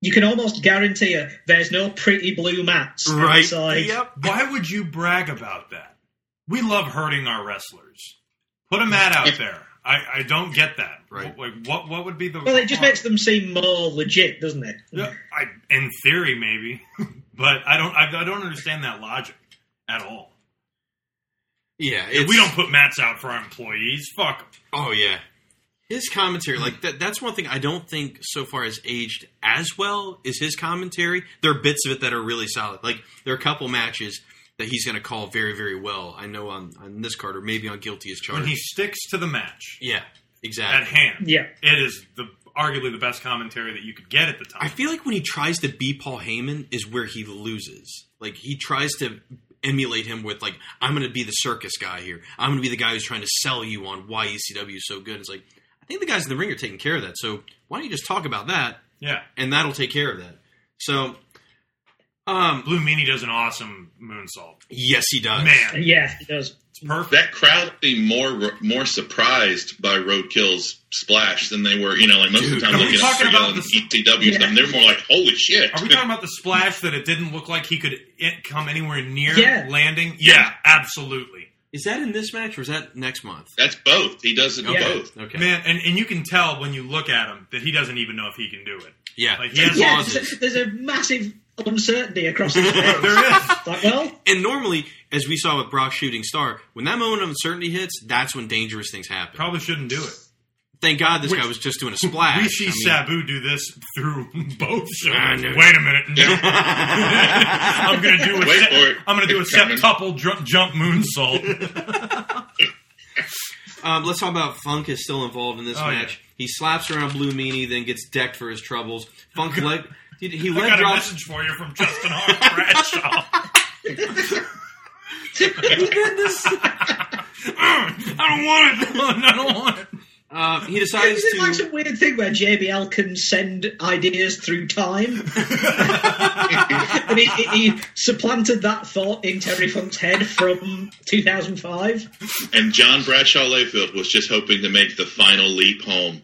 Speaker 13: you can almost guarantee it, there's no pretty blue mats
Speaker 10: right
Speaker 13: outside.
Speaker 10: yep
Speaker 12: Why would you brag about that? We love hurting our wrestlers. Put a mat out there. I, I don't get that.
Speaker 10: Right.
Speaker 12: Like what what would be the
Speaker 13: Well, it just
Speaker 12: harm?
Speaker 13: makes them seem more legit, doesn't it?
Speaker 12: Yeah, I, in theory maybe, but I don't I, I don't understand that logic at all.
Speaker 10: yeah
Speaker 12: If
Speaker 10: it's,
Speaker 12: we don't put mats out for our employees, fuck 'em.
Speaker 10: oh yeah his commentary like that that's one thing i don't think so far has aged as well is his commentary there are bits of it that are really solid like there are a couple matches that he's going to call very very well i know on on this card or maybe on guilty as charged
Speaker 12: when he sticks to the match
Speaker 10: yeah exactly
Speaker 12: at hand.
Speaker 13: Yeah.
Speaker 12: It is the arguably the best commentary that you could get at the time.
Speaker 10: I feel like when he tries to be Paul Heyman is where he loses. Like he tries to emulate him with like I'm going to be the circus guy here. I'm going to be the guy who's trying to sell you on why ECW is so good. It's like I think the guys in the ring are taking care of that. So why don't you just talk about that
Speaker 12: yeah.
Speaker 10: and that'll take care of that. So um
Speaker 12: Blue Meanie does an awesome moonsault.
Speaker 10: yes he does.
Speaker 12: Man,
Speaker 13: Yeah, he does.
Speaker 12: It's perfect.
Speaker 11: That crowd seemed more more surprised by Roadkill's splash than they were. You know, like most
Speaker 10: Dude,
Speaker 11: of the time
Speaker 12: are we
Speaker 11: looking at Australia
Speaker 12: about
Speaker 11: and
Speaker 12: the-
Speaker 11: ECW
Speaker 13: Yeah.
Speaker 11: stuff, they're more like, "Holy shit!"
Speaker 12: Are we talking about the splash that it didn't look like he could come anywhere near
Speaker 13: Yeah.
Speaker 12: landing? Yeah, absolutely.
Speaker 10: Is that in this match or is that next month?
Speaker 11: That's both. He does it in
Speaker 13: Yeah.
Speaker 11: both.
Speaker 10: Okay.
Speaker 12: Man, and, and you can tell when you look at him that he doesn't even know if he can do it.
Speaker 10: yeah.
Speaker 12: Like he has
Speaker 13: Yeah, there's a, there's a massive uncertainty across the face.
Speaker 12: there is.
Speaker 13: Like, well,
Speaker 10: And normally, as we saw with Brock shooting star, when that moment of uncertainty hits, that's when dangerous things happen.
Speaker 12: Probably shouldn't do it.
Speaker 10: Thank God this
Speaker 12: We-
Speaker 10: guy was just doing a splash.
Speaker 12: We see
Speaker 10: I mean-
Speaker 12: Sabu do this through both shows.
Speaker 10: I know.
Speaker 12: Wait a minute. No. I'm going to do a
Speaker 11: Wait
Speaker 12: set,
Speaker 11: for it.
Speaker 12: I'm going to do a
Speaker 11: It's coming.
Speaker 12: septuple jump, jump moonsault.
Speaker 10: Um, let's talk about Funk is still involved in this
Speaker 12: Oh,
Speaker 10: match. He slaps around Blue Meanie, then gets decked for his troubles. Funk leg, he, he
Speaker 12: I
Speaker 10: leg
Speaker 12: got a message for you from Justin Hart Bradshaw. I don't want it. I don't want it.
Speaker 10: Uh, he decides
Speaker 13: is it like
Speaker 10: to.
Speaker 13: some weird thing where JBL can send ideas through time? and he, he, he supplanted that thought in Terry Funk's head from 2005.
Speaker 11: And John Bradshaw Layfield was just hoping to make the final leap home.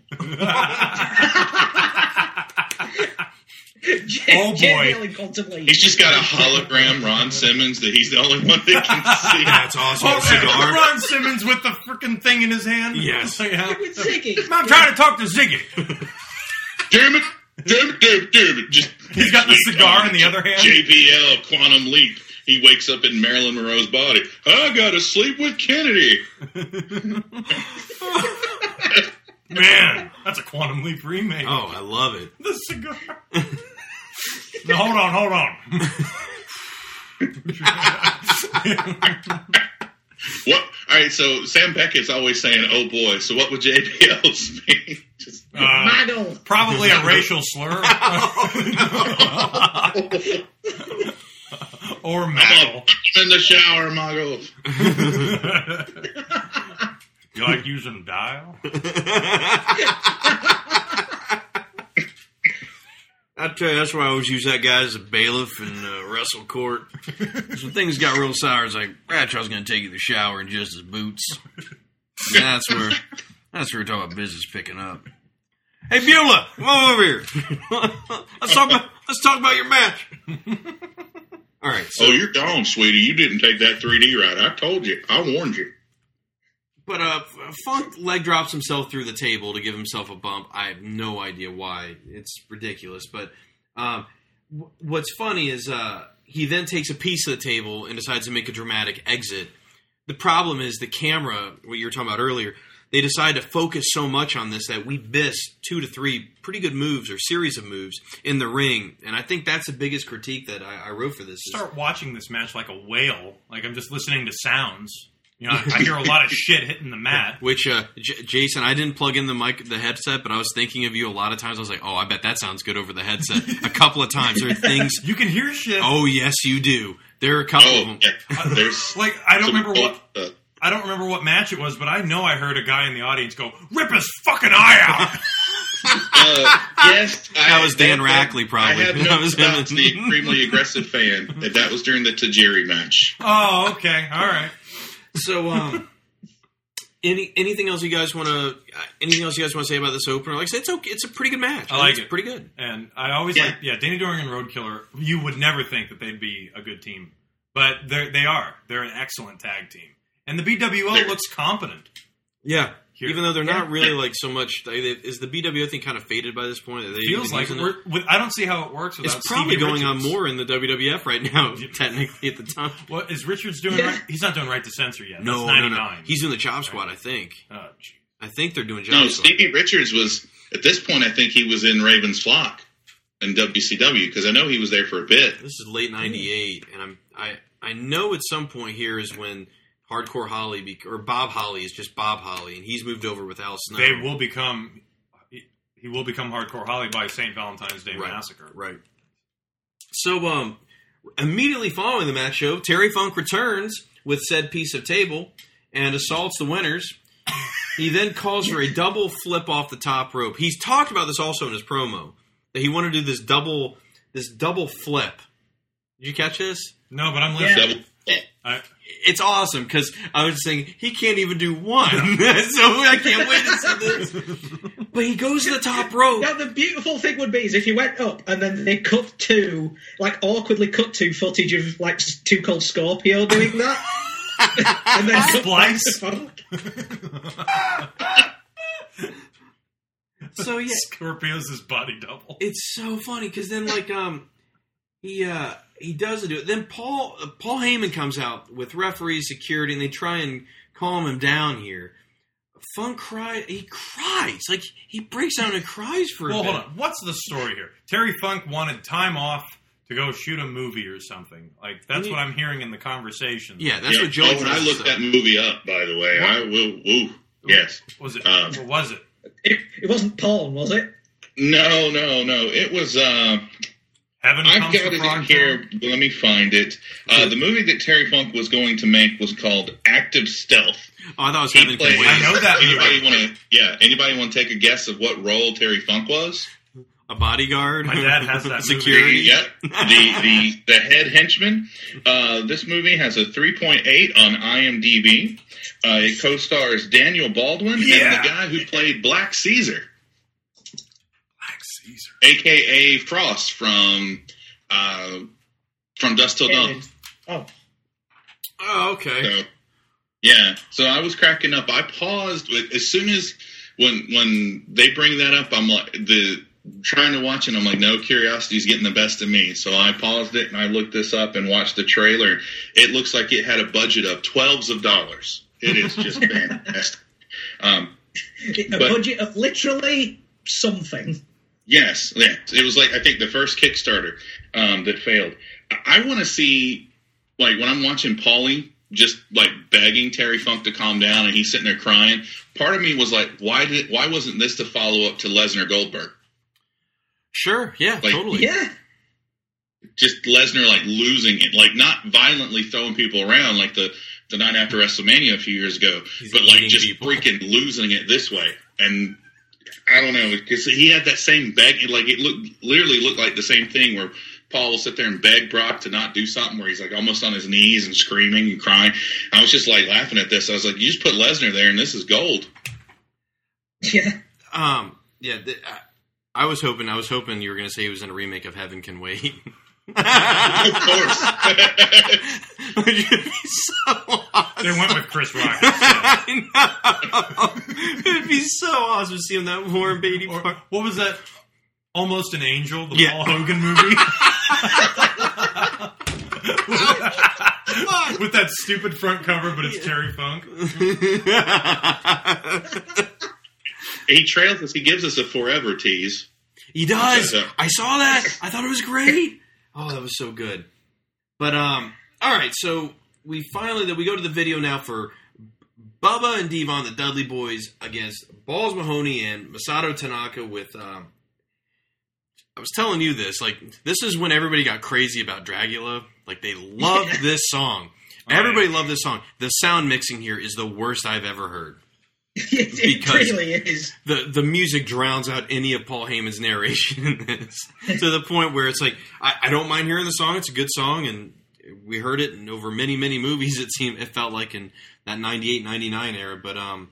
Speaker 13: J-
Speaker 12: Oh, boy.
Speaker 13: JBL in contemplation.
Speaker 11: He's just got a hologram Ron Simmons that he's the only one that can see.
Speaker 10: That's awesome.
Speaker 12: Oh,
Speaker 10: Cigar.
Speaker 12: Ron Simmons with the freaking thing in his hand.
Speaker 10: Yes.
Speaker 12: Yeah.
Speaker 13: With Ziggy.
Speaker 12: I'm trying to talk to Ziggy.
Speaker 11: Damn it! Damn it! Damn it! Damn it! Just
Speaker 12: He's got the cigar in the other hand.
Speaker 11: JBL Quantum Leap. He wakes up in Marilyn Monroe's body. I gotta sleep with Kennedy.
Speaker 12: Man, that's a Quantum Leap remake.
Speaker 10: Oh, I love it.
Speaker 12: The cigar. No, hold on, hold on.
Speaker 11: What? All right. So Sam Beckett's always saying, "Oh boy." So what would JBL's mean? Just,
Speaker 12: Uh,
Speaker 13: Maggle.
Speaker 12: probably a racial slur. or
Speaker 11: I'm
Speaker 12: maggle.
Speaker 11: in the shower, Mago.
Speaker 12: You like using dial?
Speaker 10: I tell you, that's why I always use that guy as a bailiff in uh, wrestle court. When things got real sour, it's like Bradshaw's going to take you to the shower in just his boots. And that's where that's where we're talking about business picking up. Hey Beulah, come on over here. let's talk about let's talk about your match. All right, so
Speaker 11: Oh, you're gone, sweetie. You didn't take that 3D ride. I told you. I warned you.
Speaker 10: But uh, Funk leg drops himself through the table to give himself a bump. I have no idea why. It's ridiculous. But um, w- what's funny is uh, he then takes a piece of the table and decides to make a dramatic exit. The problem is the camera, what you were talking about earlier, they decide to focus so much on this that we miss two to three pretty good moves or series of moves in the ring. And I think that's the biggest critique that I, I wrote for this. is-
Speaker 12: Start watching this match like a whale. Like I'm just listening to sounds. You know, I hear a lot of shit hitting the mat.
Speaker 10: Which, uh, J- Jason, I didn't plug in the mic, the headset, but I was thinking of you a lot of times. I was like, oh, I bet that sounds good over the headset. a couple of times. There are things.
Speaker 12: You can hear shit.
Speaker 10: Oh, yes, you do. There are a couple of
Speaker 11: Oh,
Speaker 10: them.
Speaker 11: yeah. There's
Speaker 12: Like I don't remember what
Speaker 11: uh,
Speaker 12: I don't remember what match it was, but I know I heard a guy in the audience go, "Rip his fucking eye out."
Speaker 11: Uh, yes,
Speaker 10: That
Speaker 11: I,
Speaker 10: was Dan
Speaker 11: that-
Speaker 10: Rackley, probably.
Speaker 11: I have
Speaker 10: That was him.
Speaker 11: about the extremely aggressive fan. That that was during the Tajiri match.
Speaker 12: oh, okay, all right.
Speaker 10: So, um, any anything else you guys want to? Anything else you guys want to say about this opener? Like I said, it's okay. It's a pretty good match.
Speaker 12: I like
Speaker 10: it's
Speaker 12: it.
Speaker 10: Pretty good.
Speaker 12: And I always
Speaker 11: Yeah.
Speaker 12: like, yeah, Danny Doring and Roadkiller. You would never think that they'd be a good team, but they they are. They're an excellent tag team, and the BWO
Speaker 11: They're-
Speaker 12: looks competent.
Speaker 10: Yeah.
Speaker 12: Here.
Speaker 10: Even though they're not really like so much, they, they- is the BWO thing kind of faded by this point? Are they
Speaker 12: Feels like we're,
Speaker 10: it?
Speaker 12: with, I don't see how it works without.
Speaker 10: It's probably
Speaker 12: Stevie
Speaker 10: going on more in the WWF right now, technically at the time.
Speaker 12: What is Richards doing?
Speaker 13: Yeah.
Speaker 12: Right? He's not doing right to censor yet.
Speaker 10: No, no, no. He's doing the Chop Squad, I think.
Speaker 12: Oh, gee.
Speaker 10: I think they're doing Chop
Speaker 11: No,
Speaker 10: Squad.
Speaker 11: Stevie Richards was at this point. I think he was in Raven's Flock in WCW because I know he was there for a bit.
Speaker 10: This is late '98, and I'm I I know at some point here is when Hardcore Holly be, or Bob Holly is just Bob Holly, and he's moved over with Al Snow.
Speaker 12: they will become. He, he will become Hardcore Holly by St. Valentine's Day
Speaker 10: Right.
Speaker 12: Massacre.
Speaker 10: Right. So, um, immediately following the match show, Terry Funk returns with said piece of table and assaults the winners. He then calls for a double flip off the top rope. He's talked about this also in his promo that he wanted to do this double this double flip. Did you catch this?
Speaker 12: No, but I'm
Speaker 13: Yeah.
Speaker 12: listening.
Speaker 11: Double-
Speaker 12: I,
Speaker 10: It's awesome because I was saying he can't even do one, so I can't wait to see this. But he goes to the top rope.
Speaker 13: Now the beautiful thing would be is if he went up and then they cut to like awkwardly cut to footage of like Two Cold Scorpio doing that, and then
Speaker 12: Splice.
Speaker 13: to
Speaker 10: So yeah,
Speaker 12: Scorpio's his body double.
Speaker 10: it's so funny because then like um he uh, he doesn't do it. Then Paul uh, Paul Heyman comes out with referee security, and they try and calm him down here. Funk cry. He cries like he breaks down and cries for
Speaker 12: Well,
Speaker 10: a bit.
Speaker 12: hold on. What's the story here? Terry Funk wanted time off to go shoot a movie or something. Like that's what I'm hearing in the conversation.
Speaker 10: Yeah, that's
Speaker 11: Yeah. What Joe. Oh, and I looked that movie up, by the way. I will. Ooh, yes.
Speaker 12: Was it?
Speaker 11: Um,
Speaker 12: what was it?
Speaker 13: It, it wasn't porn, was it?
Speaker 11: No, no, no. It was. Uh,
Speaker 12: Heaven
Speaker 11: I've
Speaker 12: comes
Speaker 11: got it in here. Let me find it. Uh, the movie that Terry Funk was going to make was called Active Stealth.
Speaker 10: Oh, I thought it was
Speaker 11: He
Speaker 10: Heaven Can
Speaker 11: played-
Speaker 10: Wait. I know that
Speaker 11: Anybody want to? Yeah. Anybody want to take a guess of what role Terry Funk was?
Speaker 10: A bodyguard.
Speaker 12: My dad has that movie.
Speaker 10: security.
Speaker 11: Yep. The the the head henchman. Uh, this movie has a 3.8 on IMDb. Uh, it co-stars Daniel Baldwin and the guy who played Black Caesar,
Speaker 12: Black Caesar.
Speaker 11: aka Frost from uh, from Dusk Till Dawn.
Speaker 13: Oh,
Speaker 10: Oh, okay.
Speaker 11: So, yeah. So I was cracking up. I paused as soon as when when they bring that up. I'm like the trying to watch it. I'm like, no, curiosity's getting the best of me. So I paused it and I looked this up and watched the trailer. It looks like it had a budget of twelves of dollars. It is just fantastic. Um,
Speaker 13: a
Speaker 11: But-
Speaker 13: budget of literally something.
Speaker 11: Yes, yeah. It was like I think the first Kickstarter um, that failed. I, I want to see like when I'm watching Paulie just like begging Terry Funk to calm down, and he's sitting there crying. Part of me was like, why did why wasn't this the follow up to Lesnar Goldberg?
Speaker 10: Sure. Yeah.
Speaker 11: Like-
Speaker 10: totally.
Speaker 13: Yeah.
Speaker 11: Just Lesnar like losing it, like not violently throwing people around like the the night after WrestleMania a few years ago,
Speaker 10: He's
Speaker 11: but like just
Speaker 10: people.
Speaker 11: freaking losing it this way. And I don't know because he had that same beg, like it looked literally looked like the same thing where Paul will sit there and beg Brock to not do something where he's like almost on his knees and screaming and crying. I was just like laughing at this. I was like, you just put Lesnar there and this is gold.
Speaker 13: Yeah.
Speaker 10: Um. Yeah. th- I, I was hoping. I was hoping you were going to say he was in a remake of Heaven Can Wait.
Speaker 11: of course.
Speaker 10: Would you be so awesome?
Speaker 12: They went with Chris Rock.
Speaker 10: I know. It'd be so awesome to see him that Warren Beatty part.
Speaker 12: What was that? Almost an Angel, the
Speaker 10: Yeah.
Speaker 12: Paul Hogan movie. With that stupid front cover, but it's Terry Funk.
Speaker 11: he trails us. He gives us a forever tease.
Speaker 10: He does. I saw that. I thought it was great. Oh, that was so good. But um, all right. So we finally that we go to the video now for Bubba and Devon, the Dudley Boys, against Balls Mahoney and Masato Tanaka. With um, I was telling you this. Like this is when everybody got crazy about Dragula. Like they loved this song. Everybody loved this song. The sound mixing here is the worst I've ever heard.
Speaker 13: It, it
Speaker 10: Because-
Speaker 13: really is.
Speaker 10: the the music drowns out any of Paul Heyman's narration in this to the point where it's like I, I don't mind hearing the song. It's a good song, and we heard it in over many many movies. It seemed it felt like in that 98, 99 era. But um,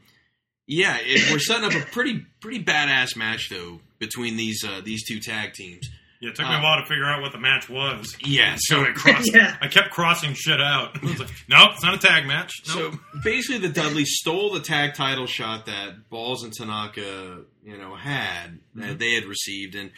Speaker 10: yeah, it, we're setting up a pretty pretty badass match though between these uh, these two tag teams.
Speaker 12: Yeah, it took me
Speaker 10: Uh,
Speaker 12: a while to figure out what the match was.
Speaker 10: Yeah,
Speaker 12: So I crossed.
Speaker 13: Yeah.
Speaker 12: I kept crossing shit out. I was like, nope, it's not a tag match. Nope.
Speaker 10: So basically, the Dudley stole the tag title shot that Balls and Tanaka, you know, had that they had received, and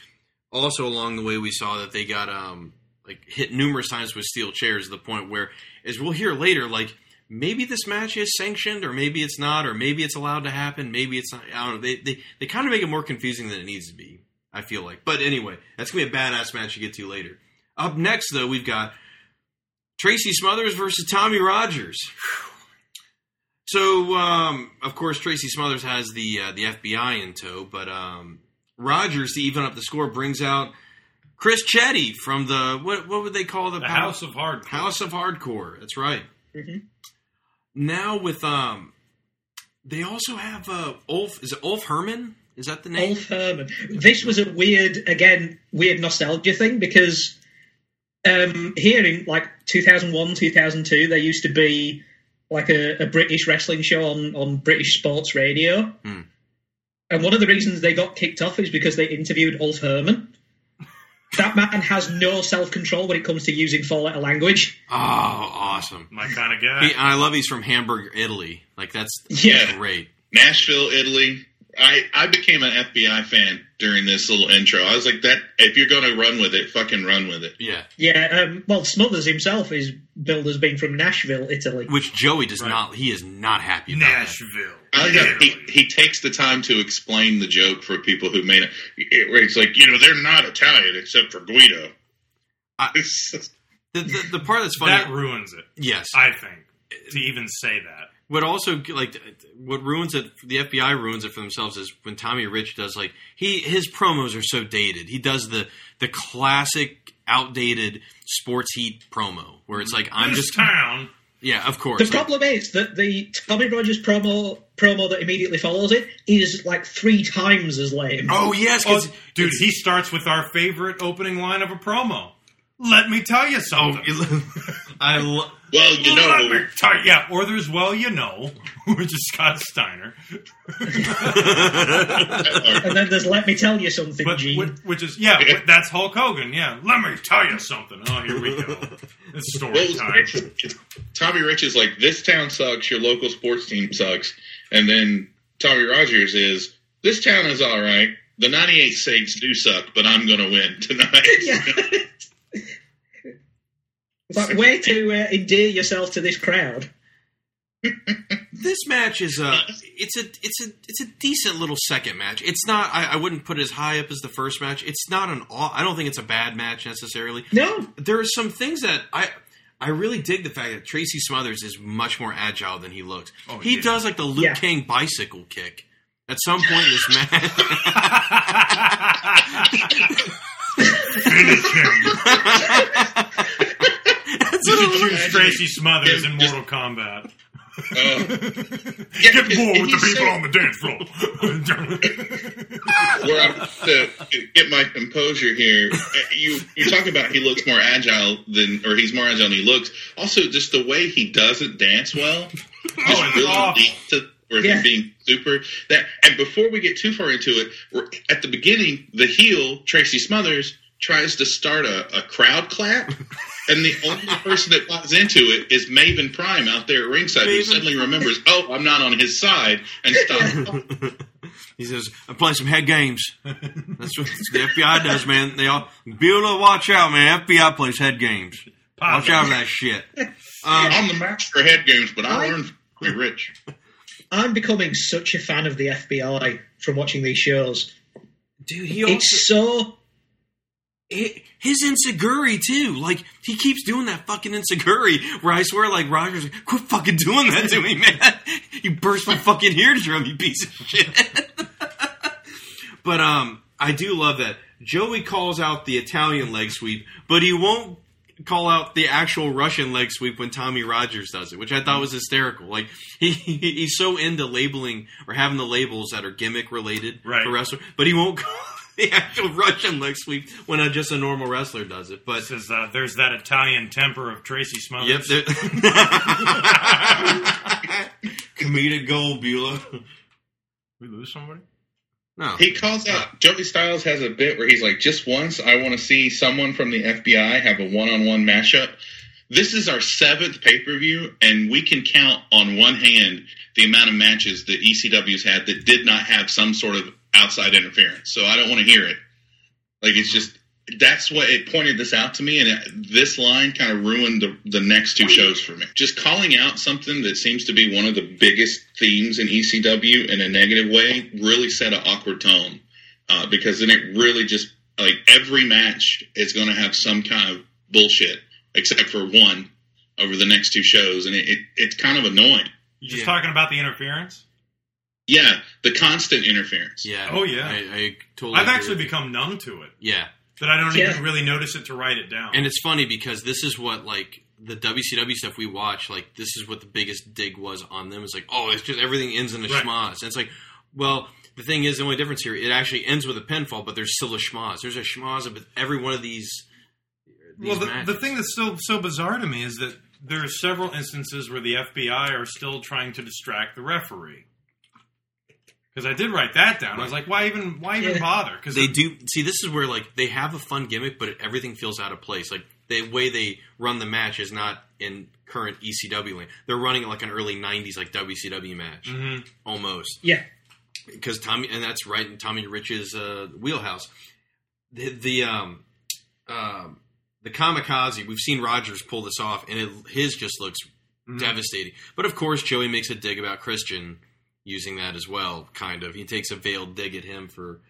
Speaker 10: also along the way, we saw that they got um like hit numerous times with steel chairs to the point where, as we'll hear later, like maybe this match is sanctioned, or maybe it's not, or maybe it's allowed to happen, maybe it's not. I don't know. They they they kind of make it more confusing than it needs to be. I feel like, but anyway, that's gonna be a badass match to get to later. Up next, though, we've got Tracy Smothers versus Tommy Rogers. So, um, of course, Tracy Smothers has the uh, the FBI in tow, but um, Rogers, to even up the score, brings out Chris Chetty from the what what would they call the,
Speaker 12: the
Speaker 10: power-
Speaker 12: House of Hardcore.
Speaker 10: House of Hardcore. That's right.
Speaker 13: Mhm.
Speaker 10: Now with um, they also have uh, Ulf. Is it Ulf Herman? Is that the name?
Speaker 13: Ulf Herman. This was a weird, again, weird nostalgia thing because um, here in like 2001, 2002, there used to be like a, a British wrestling show on, on British sports radio.
Speaker 10: Hmm.
Speaker 13: And one of the reasons they got kicked off is because they interviewed Ulf Herman. That man has no self control when it comes to using four letter language.
Speaker 10: Oh, awesome!
Speaker 12: My kind of guy.
Speaker 10: He, I love he's from Hamburg, Italy. Like that's
Speaker 13: Yeah.
Speaker 10: great.
Speaker 11: Nashville, Italy. I I became an FBI fan during this little intro. I was like, that if you're going to run with it, fucking run with it.
Speaker 10: Yeah.
Speaker 13: Yeah, um, well, Smothers himself is billed as being from Nashville, Italy.
Speaker 10: Which Joey does not. He is not happy. About
Speaker 12: Nashville.
Speaker 11: I like he, he takes the time to explain the joke for people who may not. Where it's like, you know, they're not Italian except for Guido.
Speaker 10: The, the the part that's funny
Speaker 12: That ruins it.
Speaker 10: Yes.
Speaker 12: I think to even say that.
Speaker 10: What also like what ruins it, the FBI ruins it for themselves is when Tommy Rich does like he his promos are so dated. He does the the classic outdated sports heat promo where it's like I'm
Speaker 12: This
Speaker 10: just
Speaker 12: town.
Speaker 10: Yeah, of course.
Speaker 13: The
Speaker 10: Like,
Speaker 13: problem is that the Tommy Rogers promo promo that immediately follows it is like three times as lame.
Speaker 10: Oh yes,
Speaker 12: Oh, dude, he starts with our favorite opening line of a promo. Let me tell you oh, something.
Speaker 10: I lo-
Speaker 11: well, you know,
Speaker 12: Let me tell you, yeah, or there's well, you know, which is Scott Steiner,
Speaker 13: and then there's let me tell you something,
Speaker 12: but
Speaker 13: Gene.
Speaker 12: which, which is yeah, that's Hulk Hogan. Yeah, let me tell you something. Oh, here we go. It's story
Speaker 11: Well,
Speaker 12: time.
Speaker 11: it's- it's- Tommy Rich is like, this town sucks, your local sports team sucks. And then Tommy Rogers is, this town is all right. The 98 Saints do suck, but I'm going to win tonight.
Speaker 13: It's like way to uh, endear yourself to this crowd.
Speaker 10: this match is a it's a it's a it's a decent little second match. It's not I, I wouldn't put it as high up as the first match. It's not an aw- I don't think it's a bad match necessarily.
Speaker 13: No,
Speaker 10: there are some things that I I really dig the fact that Tracy Smothers is much more agile than he looks. he
Speaker 12: yeah.
Speaker 10: does like the Luke
Speaker 12: Yeah.
Speaker 10: King bicycle kick at some point in this match.
Speaker 12: Finish him. You should choose Tracy Smothers in Mortal Kombat. Uh, get more with the people on the dance floor.
Speaker 11: Where uh, I'm to get my composure here, uh, you you talk about he looks more agile than, or he's more agile than he looks. Also, just the way he doesn't dance well, just oh,
Speaker 12: it's
Speaker 11: really
Speaker 12: awful.
Speaker 11: leads to or
Speaker 12: Yeah.
Speaker 11: him being super. That and before we get too far into it, we're, at the beginning, the heel Tracy Smothers tries to start a, a crowd clap. And the only person that buys into it is Maven Prime out there at ringside, who suddenly remembers, "Oh, I'm not on his side," and stops.
Speaker 10: he says, "I'm playing some head games." That's what the FBI does, man. They all Beulah, watch out, man. FBI plays head games. Watch out for that shit. Um,
Speaker 11: I'm the master of head games, but I learned from be rich.
Speaker 13: I'm becoming such a fan of the FBI from watching these shows.
Speaker 10: Dude, he also,
Speaker 13: It's so
Speaker 10: Hi- his insecurity too. Like he keeps doing that fucking insecurity where I swear, like Rogers, like, quit fucking doing that to me, man. You burst my fucking eardrum, you piece of shit. but um, I do love that Joey calls out the Italian leg sweep, but he won't call out the actual Russian leg sweep when Tommy Rogers does it, which I thought was hysterical. Like he he's so into labeling or having the labels that are gimmick related
Speaker 12: Right.
Speaker 10: for wrestler, but he won't call the actual Russian leg sweep when a, just a normal wrestler does it. But
Speaker 12: Says uh, there's that Italian temper of Tracy
Speaker 10: Yep.
Speaker 12: Smothers.
Speaker 10: there- Comedic gold, Beulah.
Speaker 12: we lose somebody.
Speaker 10: No.
Speaker 11: He calls out Joey Styles has a bit where he's like, just once I want to see someone from the FBI have a one on one mashup. This is our seventh pay per view, and we can count on one hand the amount of matches that ECW's had that did not have some sort of outside interference. So I don't want to hear it. Like it's just that's what it pointed this out to me, and it, this line kind of ruined the the next two shows for me. Just calling out something that seems to be one of the biggest themes in ECW in a negative way really set an awkward tone uh, because then it really just like every match is going to have some kind of bullshit except for one over the next two shows, and it, it it's kind of annoying.
Speaker 12: You're just talking about the interference?
Speaker 11: Yeah, the constant interference.
Speaker 10: Yeah.
Speaker 12: Oh yeah.
Speaker 10: I, I totally.
Speaker 12: I've
Speaker 10: agree
Speaker 12: actually become numb to it.
Speaker 10: Yeah.
Speaker 12: That I don't
Speaker 10: Yeah.
Speaker 12: even really notice it to write it down.
Speaker 10: And it's funny because this is what like the WCW stuff we watch. Like this is what the biggest dig was on them. It's like, oh, it's just everything ends in a
Speaker 12: Right.
Speaker 10: schmoz. And it's like, well, the thing is, the only difference here, it actually ends with a pinfall, but there's still a schmoz. There's a schmoz of every one of these. these
Speaker 12: well, the, the thing that's still so bizarre to me is that there are several instances where the FBI are still trying to distract the referee. Because I did write that down. I was like, why even why even bother? Because
Speaker 10: they do see this is where like they have a fun gimmick, but everything feels out of place. Like the way they run the match is not in current ECW lane. They're running it like an early '90s like WCW match,
Speaker 12: Mhm.
Speaker 10: almost.
Speaker 13: Yeah.
Speaker 10: because Tommy, and that's right in Tommy Rich's uh, wheelhouse. The the um, um, the kamikaze. We've seen Rogers pull this off, and it, his just looks devastating. But of course, Joey makes a dig about Christian using that as well. Kind of, he takes a veiled dig at him for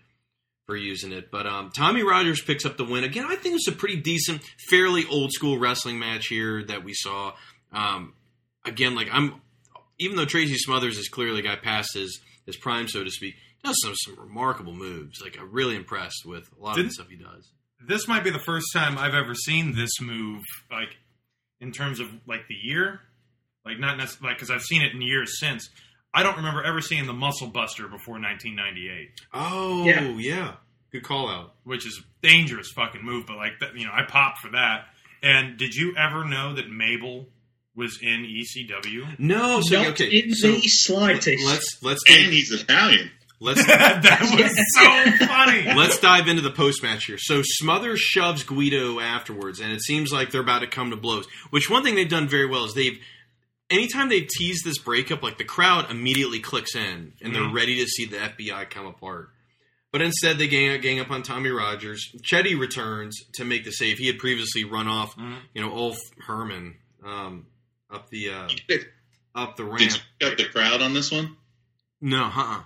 Speaker 10: for using it. But um, Tommy Rogers picks up the win again. I think it's a pretty decent, fairly old school wrestling match here that we saw. Um, again, like I'm, even though Tracy Smothers is clearly got past his his prime, so to speak, does some some remarkable moves. Like I'm really impressed with a lot of the stuff he does.
Speaker 12: This might be the first time I've ever seen this move, like in terms of like the year, like not necessarily like because I've seen it in years since. I don't remember ever seeing the Muscle Buster before 1998.
Speaker 10: Oh
Speaker 13: Yeah.
Speaker 10: yeah, good call out.
Speaker 12: which is a dangerous fucking move. But like that, you know, I popped for that. And did you ever know that Mabel was in ECW?
Speaker 10: No, so
Speaker 13: Not
Speaker 10: okay,
Speaker 13: in
Speaker 10: so
Speaker 13: the slightest.
Speaker 10: let's let's
Speaker 11: And
Speaker 10: take,
Speaker 11: he's Italian.
Speaker 10: let's
Speaker 12: that was so funny.
Speaker 10: Let's dive into the post match here. So Smothers shoves Guido afterwards, and it seems like they're about to come to blows. Which one thing they've done very well is they've anytime they tease this breakup, like the crowd immediately clicks in and they're
Speaker 12: Mhm.
Speaker 10: ready to see the FBI come apart. But instead, they gang, gang up on Tommy Rogers. Chetty returns to make the save. He had previously run off, you know, Ulf Herman um, up the uh, up the ramp.
Speaker 11: Did you pick up the crowd on this one?
Speaker 10: No, uh-uh.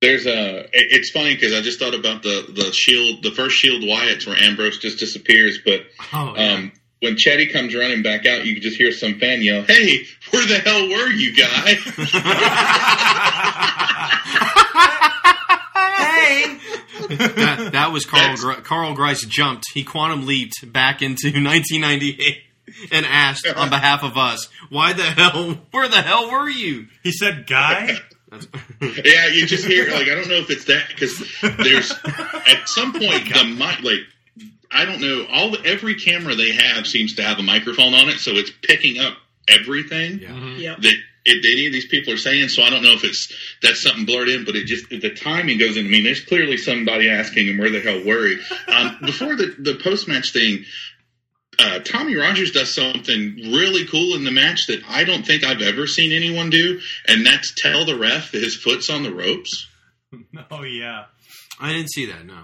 Speaker 11: There's a. It's funny because I just thought about the the shield, the first shield Wyatts where Ambrose just disappears, but
Speaker 10: Oh, yeah.
Speaker 11: um, when Chetty comes running back out, you can just hear some fan yell, "Hey, where the hell were you, guy?"
Speaker 10: hey. that, that was Carl. Gr- Carl Grice jumped. He quantum leaped back into 1998 and asked on behalf of us, "Why the hell? Where the hell were you?"
Speaker 12: He said, "Guy."
Speaker 11: yeah, you just hear like I don't know if it's that because there's at some point the mic like I don't know all the, every camera they have seems to have a microphone on it, so it's picking up everything
Speaker 13: Yeah.
Speaker 11: that it, that any of these people are saying. So I don't know if it's that's something blurred in, but it just the timing goes in. I mean, there's clearly somebody asking him where the hell were you. Um, before the the post match thing. Uh, Tommy Rogers does something really cool in the match that I don't think I've ever seen anyone do, and that's tell the ref that his foot's on the ropes.
Speaker 12: Oh yeah.
Speaker 10: I didn't see that. No.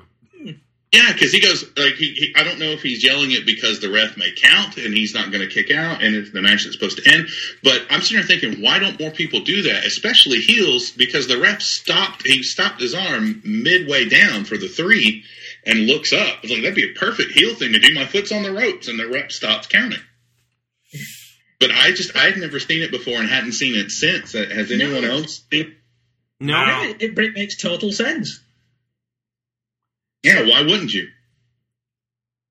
Speaker 11: Yeah, because he goes like he, he. I don't know if he's yelling it because the ref may count and he's not going to kick out, and it's the match that's supposed to end. But I'm sitting there thinking, why don't more people do that, especially heels? Because the ref stopped. He stopped his arm midway down for the three, and looks up. It's like that'd be a perfect heel thing to do. My foot's on the ropes, and the ref stops counting. But I just I had never seen it before and hadn't seen it since. Has anyone
Speaker 13: No.
Speaker 11: else? seen-
Speaker 10: No.
Speaker 13: It, it, it makes total sense.
Speaker 11: Yeah, why wouldn't you?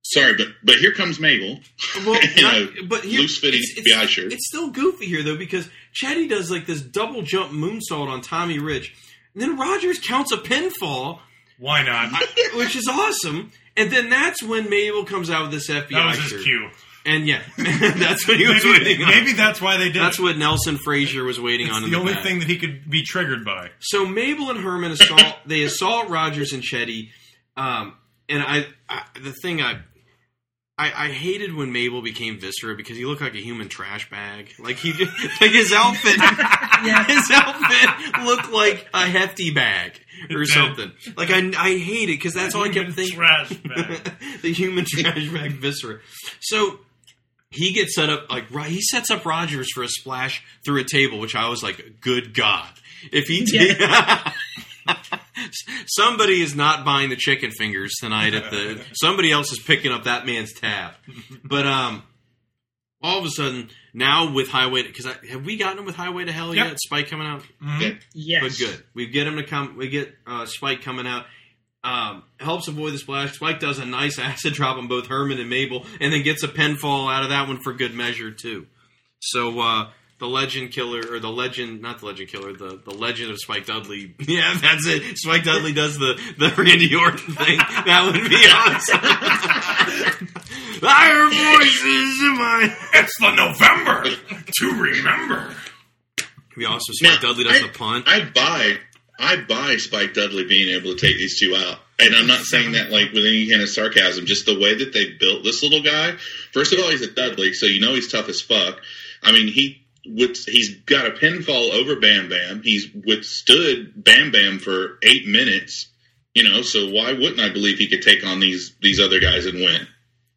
Speaker 11: Sorry, but but here comes Mabel.
Speaker 10: Well, not- but here,
Speaker 11: loose-fitting
Speaker 10: it's, it's-
Speaker 11: FBI shirt.
Speaker 10: It's still goofy here though because Chetty does like this double jump moonsault on Tommy Rich, and then Rogers counts a pinfall,
Speaker 12: Why not?
Speaker 10: which is awesome. And then that's when Mabel comes out with this FBI
Speaker 12: That was
Speaker 10: shirt.
Speaker 12: his cue.
Speaker 10: And yeah, that's what he was
Speaker 12: Maybe,
Speaker 10: waiting on.
Speaker 12: maybe that's why they did.
Speaker 10: That's
Speaker 12: it.
Speaker 10: what Nelson Frazier was waiting
Speaker 12: It's
Speaker 10: on. in
Speaker 12: the only
Speaker 10: back.
Speaker 12: thing that he could be triggered by.
Speaker 10: So Mabel and Herman assault. they assault Rogers and Chetty, um, and I, I. The thing I, I, I hated when Mabel became Viscera because he looked like a human trash bag. Like he, like his outfit, yeah. his outfit looked like a hefty bag or
Speaker 12: It
Speaker 10: something. Like I, I hate it because that's all I kept thinking.
Speaker 12: trash bag.
Speaker 10: the human trash bag Viscera. So he gets set up like he sets up Rogers for a splash through a table, which I was like, good God, if he did. Somebody is not buying the chicken fingers tonight at the. Somebody else is picking up that man's tab. But um, all of a sudden now with Highway because have we gotten him with Highway to Hell
Speaker 12: Yep.
Speaker 10: yet? Spike coming out.
Speaker 13: Yes.
Speaker 10: But good. We get him to come. We get uh, Spike coming out. Um, helps avoid the splash. Spike does a nice acid drop on both Herman and Mabel, and then gets a pinfall out of that one for good measure too. So uh, the Legend Killer, or the Legend, not the Legend Killer, the the Legend of Spike Dudley. Yeah, that's it. Spike Dudley does the the Randy Orton thing. That would be awesome. I hear voices in my.
Speaker 12: It's the November to remember.
Speaker 10: Be awesome. Spike Dudley does
Speaker 11: I,
Speaker 10: the punt.
Speaker 11: I buy, I buy Spike Dudley being able to take these two out, and I'm not saying that like with any kind of sarcasm. Just the way that they built this little guy. First of all, he's a Dudley, so you know he's tough as fuck. I mean, he with, he's got a pinfall over Bam Bam. He's withstood Bam Bam for eight minutes. You know, so why wouldn't I believe he could take on these these other guys and win?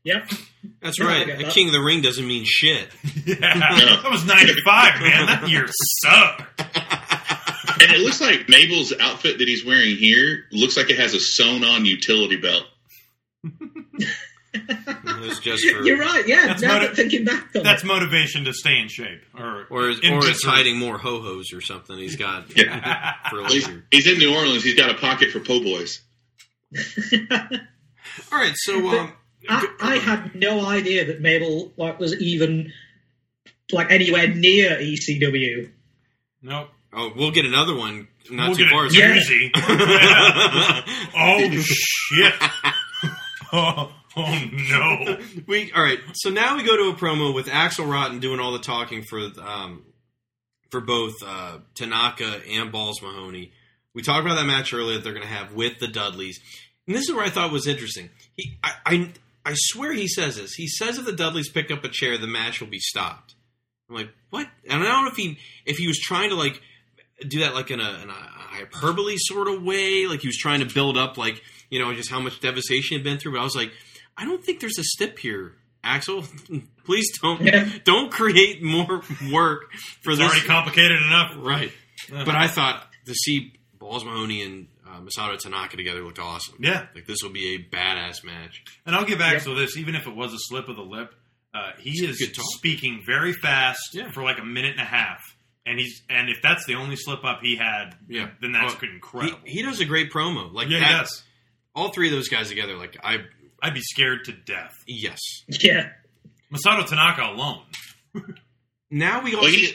Speaker 13: Yep.
Speaker 10: That's
Speaker 13: Yeah,
Speaker 10: right.
Speaker 13: get
Speaker 10: A. King of the Ring doesn't mean shit.
Speaker 12: Yeah, that was '95, man. That year sucked.
Speaker 11: And it looks like Mabel's outfit that he's wearing here looks like it has a sewn on utility belt.
Speaker 10: It was just for,
Speaker 13: You're right. Yeah.
Speaker 12: That's
Speaker 13: now
Speaker 12: motiv-
Speaker 13: that thinking back on
Speaker 12: That's
Speaker 13: it.
Speaker 12: motivation to stay in shape, or
Speaker 10: or, is, or it's hiding more ho hos or something. He's got for
Speaker 11: He's,
Speaker 10: later.
Speaker 11: he's in New Orleans. He's got a pocket for po' boys.
Speaker 10: All right, so um,
Speaker 13: I, I had no idea that Mabel like was even like anywhere near ECW.
Speaker 12: Nope.
Speaker 10: oh, we'll get another one not
Speaker 12: we'll
Speaker 10: too
Speaker 12: get
Speaker 10: far.
Speaker 12: a doozy. oh shit! oh, oh no!
Speaker 10: we all right. So now we go to a promo with Axel Rotten doing all the talking for um, for both uh, Tanaka and Balls Mahoney. We talked about that match earlier that they're going to have with the Dudleys, and this is where I thought was interesting. He, I, I, I swear he says this. He says if the Dudleys pick up a chair, the match will be stopped. I'm like, what? And I don't know if he if he was trying to like do that like in a, in a hyperbole sort of way, like he was trying to build up like you know just how much devastation he'd been through. But I was like, I don't think there's a stip here, Axel. Please don't don't create more work for
Speaker 12: It's
Speaker 10: this.
Speaker 12: already complicated enough.
Speaker 10: right. But I thought to see Balls Mahoney and uh, Masato Tanaka together looked awesome.
Speaker 12: Yeah.
Speaker 10: like this will be a badass match.
Speaker 12: And I'll give Axel this, even if it was a slip of the lip, uh, he
Speaker 10: It's
Speaker 12: is speaking very fast
Speaker 10: Yeah.
Speaker 12: for like a minute and a half. And he's and if that's the only slip up he had,
Speaker 10: Yeah.
Speaker 12: then that's
Speaker 10: Well,
Speaker 12: incredible.
Speaker 10: He, he does a great promo. Like
Speaker 12: yeah, he
Speaker 10: that,
Speaker 12: does.
Speaker 10: all three of those guys together. Like I
Speaker 12: I'd be scared to death.
Speaker 10: yes.
Speaker 13: Yeah.
Speaker 12: Masato Tanaka alone.
Speaker 10: Now we all
Speaker 11: Well, he,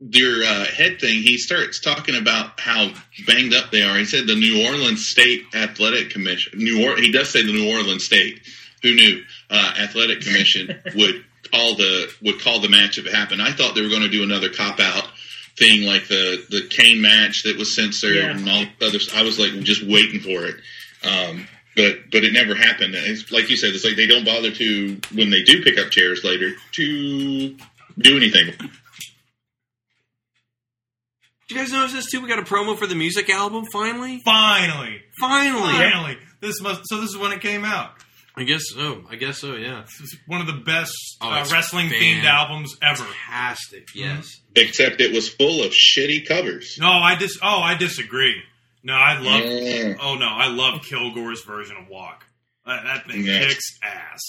Speaker 11: their uh, head thing, he starts talking about how banged up they are. He said the New Orleans State Athletic Commission, New or- he does say the New Orleans State. Who knew? Uh, Athletic Commission would call the would call the match if it happened. I thought they were going to do another cop out thing like the the Kane match that was censored
Speaker 13: Yeah.
Speaker 11: and all the others. I was like just waiting for it. Um, but but it never happened. It's like you said, it's like they don't bother to when they do pick up chairs later to do anything.
Speaker 10: Did you guys notice this too? We got a promo for the music album finally.
Speaker 12: Finally.
Speaker 10: Finally,
Speaker 12: Finally. This must so this is when it came out.
Speaker 10: I guess so. I guess so. Yeah,
Speaker 12: This is one of the best
Speaker 10: Oh,
Speaker 12: uh, wrestling themed albums ever.
Speaker 10: fantastic. Yes.
Speaker 11: Except it was full of shitty covers.
Speaker 12: No, I dis oh I disagree. No, I love
Speaker 11: Yeah.
Speaker 12: oh no, I love Kilgore's version of Walk. That, that thing
Speaker 11: Yeah.
Speaker 12: kicks ass.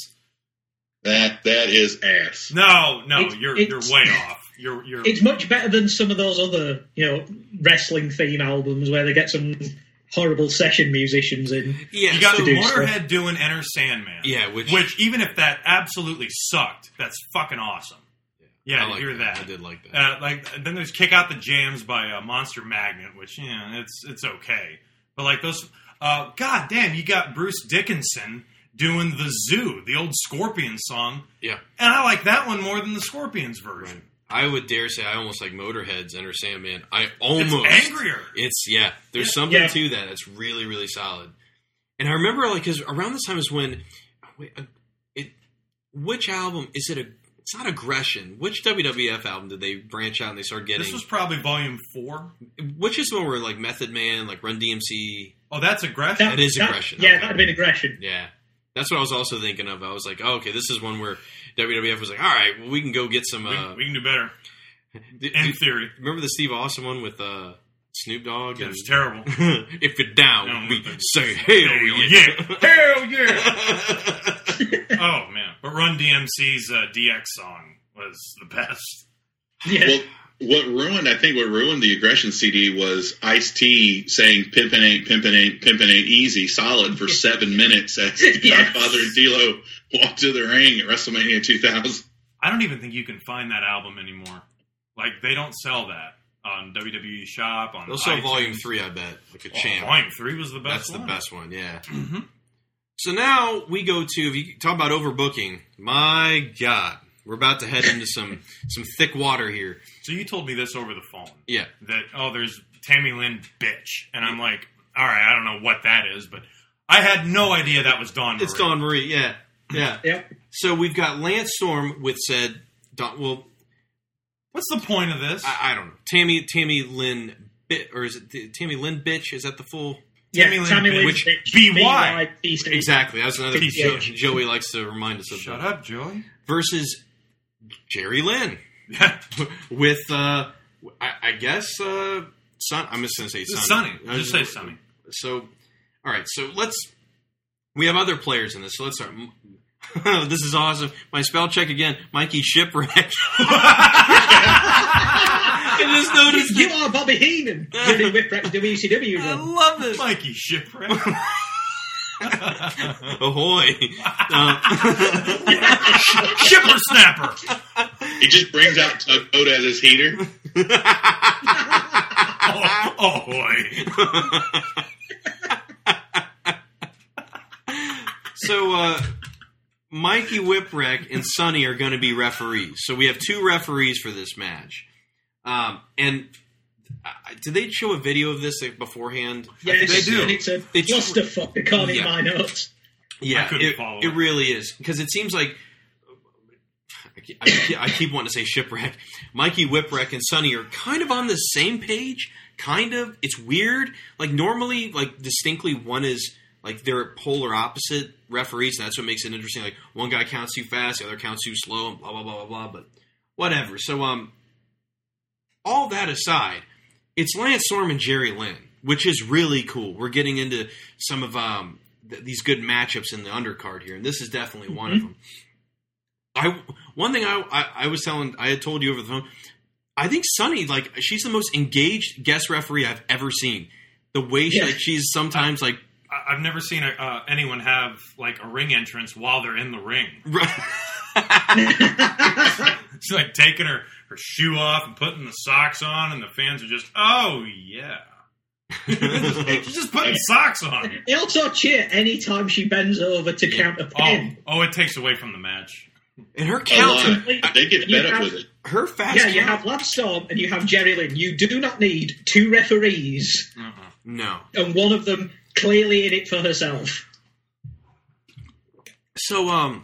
Speaker 11: That that is ass.
Speaker 12: No, no,
Speaker 13: It's-
Speaker 12: you're
Speaker 13: it's-
Speaker 12: you're way off. You're you're
Speaker 13: It's much better than some of those other, you know, wrestling theme albums where they get some horrible session musicians in.
Speaker 10: Yeah.
Speaker 12: you got
Speaker 10: so-
Speaker 13: do
Speaker 12: Motorhead
Speaker 13: stuff.
Speaker 12: doing Enter Sandman.
Speaker 10: Yeah, which-
Speaker 12: which even if that absolutely sucked, that's fucking awesome. Yeah,
Speaker 10: I
Speaker 12: to
Speaker 10: like
Speaker 12: hear that.
Speaker 10: I did like that.
Speaker 12: Uh, like then there's Kick Out the Jams by uh, Monster Magnet, which yeah, it's it's okay. But like those, uh, god damn, you got Bruce Dickinson doing the Zoo, the old Scorpions song,
Speaker 10: yeah.
Speaker 12: and I like that one more than the Scorpions version.
Speaker 10: I would dare say I almost like Motorhead's Enter Sandman. I almost
Speaker 12: It's angrier.
Speaker 10: It's yeah. There's
Speaker 12: Yeah.
Speaker 10: something
Speaker 13: Yeah.
Speaker 10: to that. It's really really solid. And I remember like because around this time is when wait, uh, it which album is it a it's not aggression. Which WWF album did they branch out and they start getting?
Speaker 12: This was probably Volume Four.
Speaker 10: which is the one where like Method Man, like Run DMC.
Speaker 12: Oh, that's aggression.
Speaker 10: That is aggression,
Speaker 13: Yeah,
Speaker 10: okay.
Speaker 13: that'd have been aggression.
Speaker 10: Yeah, that's what I was also thinking of. I was like, oh, okay, this is one where WWF was like, all right, well, we can go get some.
Speaker 12: we,
Speaker 10: Uh,
Speaker 12: we can do better.
Speaker 10: did-
Speaker 12: In
Speaker 10: did-
Speaker 12: theory,
Speaker 10: remember the Steve Austin one with uh, Snoop Dogg?
Speaker 12: it was terrible.
Speaker 10: if you're down,
Speaker 12: Down
Speaker 10: we
Speaker 12: with it.
Speaker 10: say hell yeah.
Speaker 12: Hell yeah! oh man, but Run DMC's uh, DX song was the best.
Speaker 13: Yeah.
Speaker 11: Well, what ruined, I think, what ruined the aggression CD was Ice T saying "Pimpin' ain't pimpin' ain't pimpin' ain't easy" solid for seven minutes as
Speaker 13: Yes.
Speaker 11: Godfather and D'Lo walked to the ring at WrestleMania 2000.
Speaker 12: I don't even think you can find that album anymore. Like they don't sell that on WWE Shop. On
Speaker 10: They'll sell
Speaker 12: iTunes.
Speaker 10: Volume Three, I bet, like a
Speaker 12: Oh,
Speaker 10: champ.
Speaker 12: Volume Three was the best.
Speaker 10: That's the best one, yeah.
Speaker 12: Mhm.
Speaker 10: So now we go to if you talk about overbooking. My God, we're about to head into some some thick water here.
Speaker 12: So you told me this over the phone.
Speaker 10: Yeah,
Speaker 12: That oh, there's Tammy Lynn bitch, and I'm like, all right, I don't know what that is, but I had no idea that was Dawn.
Speaker 10: it's
Speaker 12: Marie.
Speaker 10: Dawn Marie. Yeah, yeah.
Speaker 13: Yep.
Speaker 10: So we've got Lance Storm with said Dawn. Well,
Speaker 12: What's the point of this?
Speaker 10: I, I don't know. Tammy Tammy Lynn Bit or is it Tammy Lynn Bitch? Is that the full?
Speaker 13: Yeah,
Speaker 12: Tammy Lynn
Speaker 13: Tammy
Speaker 12: Bitch.
Speaker 13: Lynn
Speaker 10: Which-
Speaker 13: Bitch,
Speaker 12: B.Y..
Speaker 13: B.Y..
Speaker 10: Exactly. That's another
Speaker 12: Bitch.
Speaker 10: Jo- Joey likes to remind us of.
Speaker 12: Shut up, Joey.
Speaker 10: Versus Jerry Lynn with uh, I, I guess uh, Son. I'm just gonna say Sonny.
Speaker 12: Sunny.
Speaker 10: I
Speaker 12: Just say Sunny.
Speaker 10: So, all right. So let's. We have other players in this. So let's start. this is awesome. My spell check again. Mikey Shipwreck. I just noticed
Speaker 13: You
Speaker 10: it.
Speaker 13: are Bobby Heenan. Jimmy Whipwreck WCW.
Speaker 10: I love it.
Speaker 12: Mikey Shipwreck.
Speaker 10: Ahoy. Uh,
Speaker 12: Shipper Snapper.
Speaker 11: He just brings out Tugboat as his heater.
Speaker 12: Oh, boy.
Speaker 10: so, uh, Mikey Whipwreck and Sunny are going to be referees. So we have two referees for this match. Um, and uh, did they show a video of this like, beforehand?
Speaker 13: Yes,
Speaker 10: they do.
Speaker 13: and it's a
Speaker 10: They-
Speaker 13: clusterfuck according
Speaker 10: Yeah.
Speaker 13: to my notes.
Speaker 10: Yeah,
Speaker 12: I
Speaker 10: it,
Speaker 12: follow
Speaker 10: it
Speaker 12: it.
Speaker 10: really is because it seems like I keep, I keep wanting to say shipwreck. Mikey Whipwreck and Sunny are kind of on the same page. Kind of, it's weird. Like normally, like distinctly, one is like they're polar opposite referees, and that's what makes it interesting. Like one guy counts too fast, the other counts too slow, and blah blah blah blah blah. But whatever. So um, all that aside, it's Lance Storm and Jerry Lynn, which is really cool. We're getting into some of um, th- these good matchups in the undercard here, and this is definitely one of them. I one thing I, I I was telling I had told you over the phone. I think Sunny like she's the most engaged guest referee I've ever seen. The way she
Speaker 13: Yeah.
Speaker 10: like she's sometimes like
Speaker 12: I- I've never seen a, uh, anyone have like a ring entrance while they're in the ring. She's like taking her, her shoe off and putting the socks on, and the fans are just, oh yeah. She's just putting socks on.
Speaker 13: They also cheer anytime she bends over to count a
Speaker 12: Oh,
Speaker 13: pin.
Speaker 12: oh, it takes away from the match.
Speaker 10: and her
Speaker 11: A
Speaker 10: counts
Speaker 11: lot.
Speaker 10: are-
Speaker 11: They get
Speaker 13: You
Speaker 11: fed up
Speaker 13: have-
Speaker 11: with it.
Speaker 10: her fast
Speaker 13: Yeah, you
Speaker 10: count-
Speaker 13: have Lance Storm and you have Jerry Lynn. You do not need two referees,
Speaker 10: no.
Speaker 13: and one of them clearly in it for herself.
Speaker 10: So um,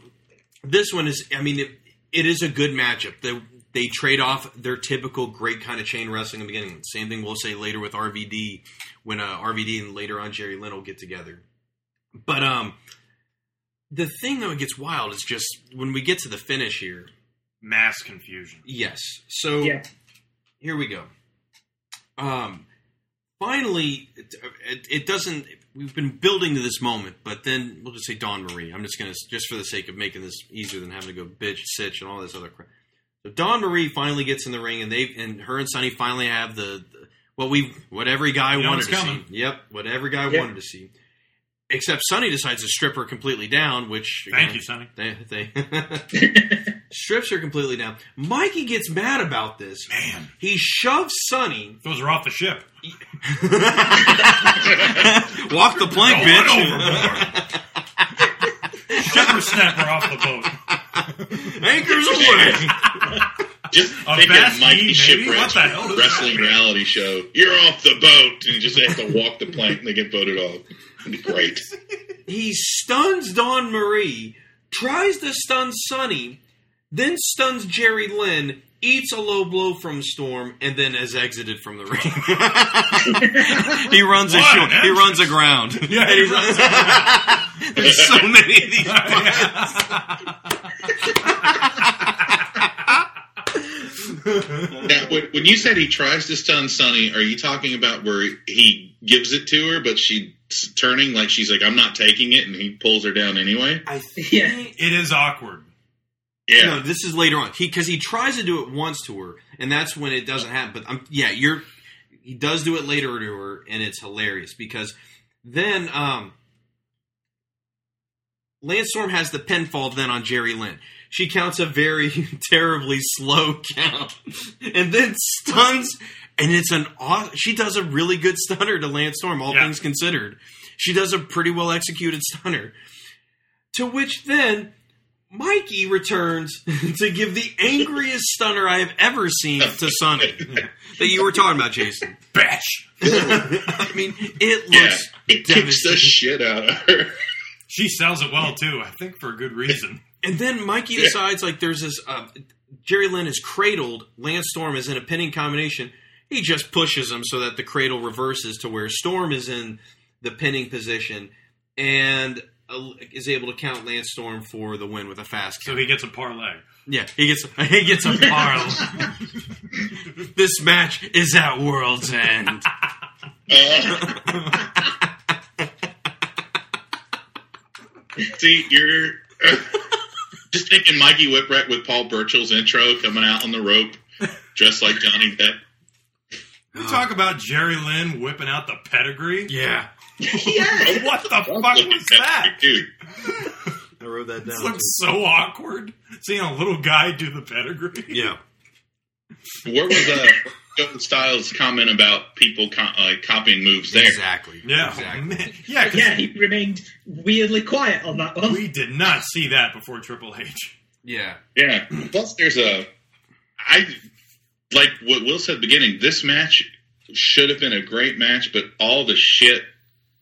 Speaker 10: this one is. I mean, it, it is a good matchup. They they trade off their typical great kind of chain wrestling in the beginning. Same thing we'll say later with RVD when uh, RVD and later on Jerry Lynn will get together. But um, the thing though it gets wild is just when we get to the finish here.
Speaker 12: Mass confusion.
Speaker 10: Yes. So
Speaker 13: Yeah.
Speaker 10: here we go. Um, finally, it, it, it doesn't. We've been building to this moment, but then we'll just say Dawn Marie. I'm just gonna just for the sake of making this easier than having to go bitch, sitch, and all this other crap. So Dawn Marie finally gets in the ring, and they and her and Sunny finally have the, the what we what every guy
Speaker 12: You know
Speaker 10: wanted
Speaker 12: it's
Speaker 10: to
Speaker 12: coming.
Speaker 10: see. Yep, what every guy
Speaker 13: Yep.
Speaker 10: wanted to see. Except Sunny decides to strip her completely down, which
Speaker 12: Thank
Speaker 10: again,
Speaker 12: you, Sunny.
Speaker 10: They, they strips her completely down. Mikey gets mad about this.
Speaker 12: Man.
Speaker 10: He shoves Sunny.
Speaker 12: Those are off the ship.
Speaker 10: Walk the plank,
Speaker 12: Going
Speaker 10: bitch.
Speaker 12: Shipper snapper off the boat.
Speaker 10: Anchors away.
Speaker 11: Just
Speaker 12: A
Speaker 11: think
Speaker 12: Bass
Speaker 11: of Mikey
Speaker 12: Yee, maybe?
Speaker 11: Shipwreck
Speaker 12: What the hell
Speaker 11: wrestling
Speaker 12: that
Speaker 11: reality show. You're off the boat, and you just have to walk the plank, and they get voted off. It'd be great.
Speaker 10: he stuns Dawn Marie, tries to stun Sunny, then stuns Jerry Lynn, eats a low blow from Storm, and then has exited from the ring. he runs a
Speaker 12: What
Speaker 10: short,
Speaker 12: an
Speaker 10: he runs aground.
Speaker 12: Yeah, he runs
Speaker 10: There's so many of these.
Speaker 11: Now, when, when you said he tries to stun Sunny, are you talking about where he gives it to her, but she's turning like she's like, "I'm not taking it," and he pulls her down anyway?
Speaker 10: I think
Speaker 13: Yeah.
Speaker 12: It is awkward.
Speaker 11: Yeah.
Speaker 10: No, this is later on. He because he tries to do it once to her, and that's when it doesn't happen. But um, yeah, you're he does do it later to her, and it's hilarious because then um, Lance Storm has the pinfall then on Jerry Lynn. She counts a very terribly slow count, and then stuns. And it's an aw- she does a really good stunner to Lance Storm, all
Speaker 12: Yeah.
Speaker 10: things considered. She does a pretty well executed stunner. To which then Mikey returns to give the angriest stunner I have ever seen to Sunny that you were talking about, Jason.
Speaker 12: Bash.
Speaker 10: I mean, it
Speaker 11: Yeah,
Speaker 10: looks
Speaker 11: he kicks the shit out of her.
Speaker 12: She sells it well too. I think for a good reason.
Speaker 10: And then Mikey decides like there's this uh, Jerry Lynn is cradled. Lance Storm is in a pinning combination. He just pushes him so that the cradle reverses to where Storm is in the pinning position and uh, is able to count Lance Storm for the win with a fast
Speaker 12: So he gets a parlay.
Speaker 10: yeah, he gets he gets a parlay. this match is at World's End.
Speaker 11: See, you're just thinking Mikey Whipwreck with Paul Burchill's intro coming out on the rope, dressed like Johnny Depp.
Speaker 12: We talk about Jerry Lynn whipping out the pedigree.
Speaker 10: Yeah,
Speaker 13: yeah.
Speaker 12: What the fuck was that?
Speaker 11: dude.
Speaker 10: I wrote that
Speaker 12: This
Speaker 10: down.
Speaker 12: looks so awkward. Seeing a little guy do the pedigree.
Speaker 10: Yeah,
Speaker 11: Where was uh, Joey Styles' comment about people co- uh, copying moves there?
Speaker 10: exactly.
Speaker 12: Yeah,
Speaker 10: exactly.
Speaker 12: Man, yeah, 'cause
Speaker 13: Yeah, he remained weirdly quiet on that one.
Speaker 12: we did not see that before Triple H.
Speaker 10: Yeah,
Speaker 11: Yeah. Plus, there's a. I like what Will said at the beginning. This match should have been a great match, but all the shit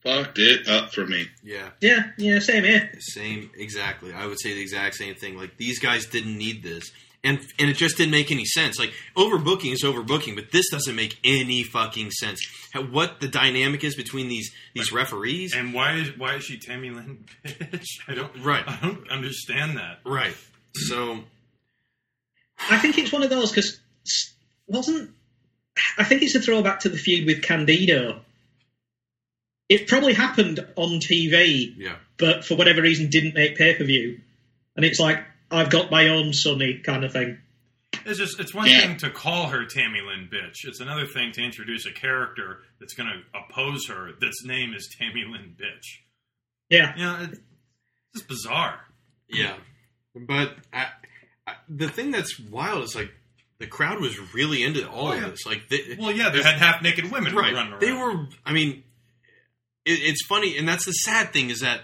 Speaker 11: fucked it up for me.
Speaker 10: yeah.
Speaker 13: Yeah, yeah, same here.
Speaker 10: Same, exactly. I would say the exact same thing. Like these guys didn't need this, and and it just didn't make any sense. Like overbooking is overbooking, but this doesn't make any fucking sense. How, what the dynamic is between these these referees?
Speaker 12: And why is why is she Tammy Lynn bitch? I don't
Speaker 10: Right.
Speaker 12: I don't understand that.
Speaker 10: Right. So
Speaker 13: I think it's one of those because wasn't. I think it's a throwback to the feud with Candido. It probably happened on TV,
Speaker 10: yeah,
Speaker 13: but for whatever reason didn't make pay per view. And it's like, I've got my own Sunny kind of thing.
Speaker 12: It's just it's one
Speaker 11: Yeah.
Speaker 12: thing to call her Tammy Lynn bitch. It's another thing to introduce a character that's going to oppose her. That's name is Tammy Lynn bitch.
Speaker 13: Yeah.
Speaker 12: You know, it's just bizarre.
Speaker 10: yeah. But I, I, the thing that's wild is like the crowd was really into all
Speaker 12: Oh,
Speaker 10: of this. Like, they,
Speaker 12: Well, yeah, they had half naked women
Speaker 10: right?
Speaker 12: running around.
Speaker 10: They were. I mean, it, it's funny, and that's the sad thing is that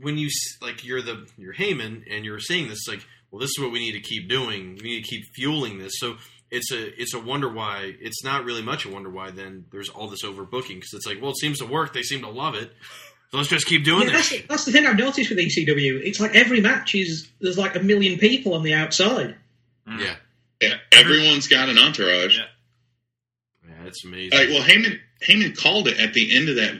Speaker 10: when you like you're the you're Heyman and you're saying this like, well, this is what we need to keep doing. We need to keep fueling this. So it's a it's a wonder why it's not really much a wonder why then there's all this overbooking because it's like, well, it seems to work. They seem to love it. So let's just keep doing
Speaker 13: Yeah,
Speaker 10: this.
Speaker 13: that's, that's the thing I've noticed with ECW. It's like every match is there's like a million people on the outside. Mm.
Speaker 10: Yeah,
Speaker 11: Yeah, everyone's got an entourage.
Speaker 12: Yeah.
Speaker 10: yeah, it's amazing.
Speaker 11: All right, well, Heyman Heyman called it at the end of that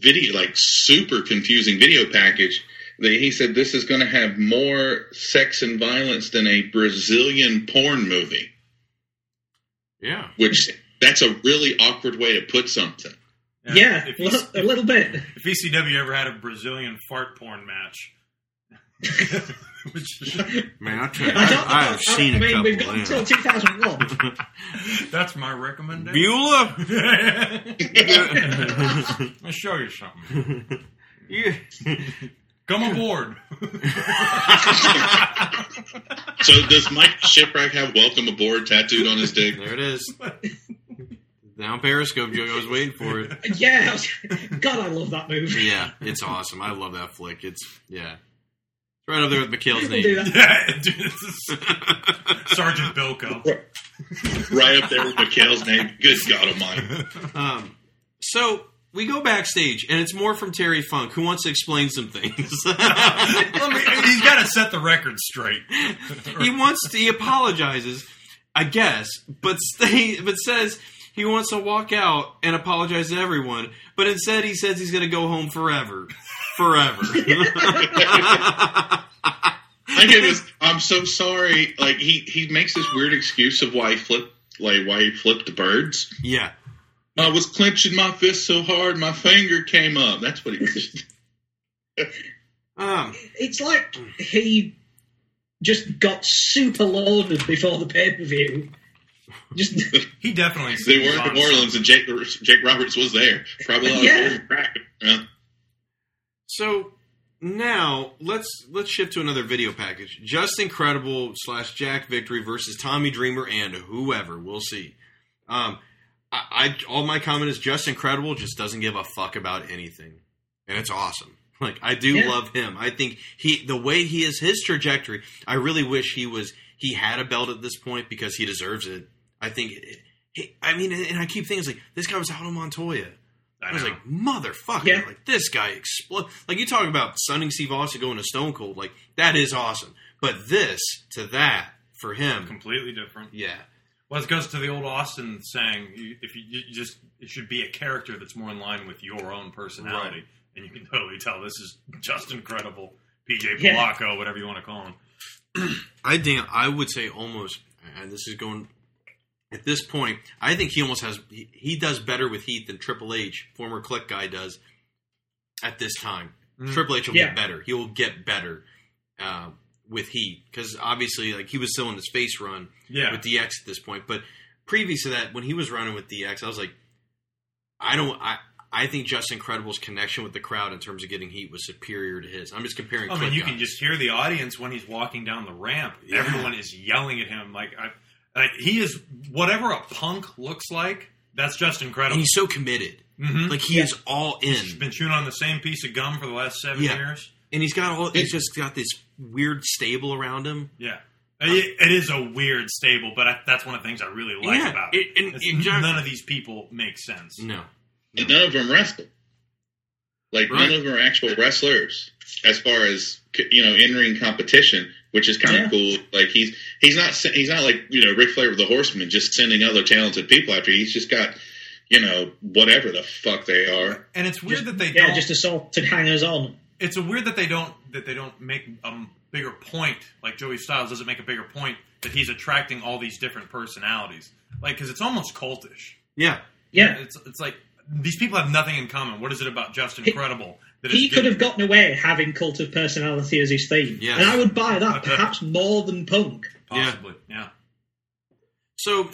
Speaker 11: video, like super confusing video package. That he said this is going to have more sex and violence than a Brazilian porn movie,
Speaker 10: yeah,
Speaker 11: which that's a really awkward way to put something.
Speaker 13: Yeah,
Speaker 12: If,
Speaker 13: a little- a little bit.
Speaker 12: if ECW ever had a Brazilian fart porn match, which,
Speaker 10: man, I, tell you,
Speaker 13: I,
Speaker 10: I,
Speaker 13: don't,
Speaker 10: I have seen
Speaker 13: I
Speaker 10: a
Speaker 13: mean,
Speaker 10: couple.
Speaker 13: we've got
Speaker 10: yeah.
Speaker 13: until 2001.
Speaker 12: that's my recommendation.
Speaker 10: Beulah.
Speaker 12: Let me show you something.
Speaker 10: Yeah.
Speaker 12: Come aboard.
Speaker 11: So does Mike Shipwreck have "Welcome Aboard" tattooed on his dick?
Speaker 10: There it is. Down Periscope, Joe. I was waiting for it.
Speaker 13: yeah, God, I love that movie.
Speaker 10: Yeah, it's awesome. I love that flick. It's yeah, it's right up there with McHale's
Speaker 13: People do
Speaker 10: name.
Speaker 12: yeah, dude, this is Sergeant Bilko.
Speaker 11: Right up there with McHale's name. Good God Almighty!
Speaker 10: Um, so we go backstage, and it's more from Terry Funk, who wants to explain some things.
Speaker 12: Let me, he's got to set the record straight.
Speaker 10: he wants to, he apologizes, I guess, but stay, but says he wants to walk out and apologize to everyone, but instead he says he's going to go home forever, forever.
Speaker 11: I get this. I'm so sorry. Like he he makes this weird excuse of why he flipped like why he flipped the birds.
Speaker 10: yeah,
Speaker 11: I was clenching my fist so hard my finger came up. That's what he was.
Speaker 10: um,
Speaker 13: It's like he just got super loaded before the pay per view. Just
Speaker 12: He definitely.
Speaker 11: They were in New Orleans and Jake Jake Roberts was there. Probably a lot
Speaker 13: Yeah.
Speaker 11: of. Yeah.
Speaker 10: So now let's let's shift to another video package. Justin Credible slash Jack Victory versus Tommy Dreamer and whoever. We'll see. Um, I, I all my comment is Justin Credible just doesn't give a fuck about anything, and it's awesome. Like I do
Speaker 13: Yeah.
Speaker 10: love him. I think he the way he is his trajectory. I really wish he was he had a belt at this point because he deserves it. I think. He, I mean, and I keep thinking it's like this guy was out Aldo Montoya. I, was like, motherfucker,
Speaker 13: Yeah.
Speaker 10: like this guy explode. Like you talk about Stunning Steve Austin going to Stone Cold, like that is awesome. But this to that for him.
Speaker 12: Completely different.
Speaker 10: Yeah.
Speaker 12: Well, it goes to the old Austin saying: if you, you just it should be a character that's more in line with your own personality, and you can totally tell this is just incredible. PJ
Speaker 10: Yeah.
Speaker 12: Polaco, whatever you want to call him.
Speaker 10: I damn, I would say almost, and this is going at this point. I think he almost has he, he does better with Heat than Triple H, former Kliq guy, does at this time.
Speaker 12: Mm.
Speaker 10: Triple H will
Speaker 12: Yeah.
Speaker 10: get better. He will get better uh, with Heat because obviously, like he was still in his face run
Speaker 12: Yeah.
Speaker 10: with DX at this point. But previous to that, when he was running with DX, I was like, I don't. I I think Justin Credible's connection with the crowd in terms of getting Heat was superior to his. I'm just comparing.
Speaker 12: I mean, you
Speaker 10: guys.
Speaker 12: can just hear the audience when he's walking down the ramp.
Speaker 10: Yeah.
Speaker 12: Everyone is yelling at him. Like, I, like he is whatever a punk looks like. That's just incredible.
Speaker 10: And he's so committed.
Speaker 12: Mhm.
Speaker 10: Like he is all in.
Speaker 12: He's been chewing on the same piece of gum for the last seven
Speaker 10: Yeah.
Speaker 12: years.
Speaker 10: And he's got all. He's just got this weird stable around him.
Speaker 12: Yeah. It, it is a weird stable, but I, that's one of the things I really like
Speaker 10: Yeah,
Speaker 12: about it.
Speaker 10: it- and-
Speaker 12: It's-
Speaker 10: and John-
Speaker 12: none of these people make sense.
Speaker 10: No.
Speaker 11: And none of them wrestle. Like
Speaker 12: Right.
Speaker 11: none of them are actual wrestlers as far as you know in ring competition, which is kind of cool. Like he's he's not he's not like you know Ric Flair with the Horsemen, just sending other talented people after. He's just got you know whatever the fuck they are.
Speaker 12: And it's weird that they
Speaker 13: yeah,
Speaker 12: don't.
Speaker 13: just assaulted hangers on.
Speaker 12: it's a weird that they don't that they don't make a bigger point. Like Joey Styles doesn't make a bigger point that he's attracting all these different personalities. Like because it's almost cultish.
Speaker 10: Yeah.
Speaker 13: Yeah.
Speaker 12: It's it's like these people have nothing in common. What is it about Justin
Speaker 13: He-
Speaker 12: Credible that
Speaker 13: He could have gotten away having cult of personality as his theme,
Speaker 10: Yes.
Speaker 13: and I would buy that perhaps more than Punk.
Speaker 12: possibly yeah.
Speaker 10: So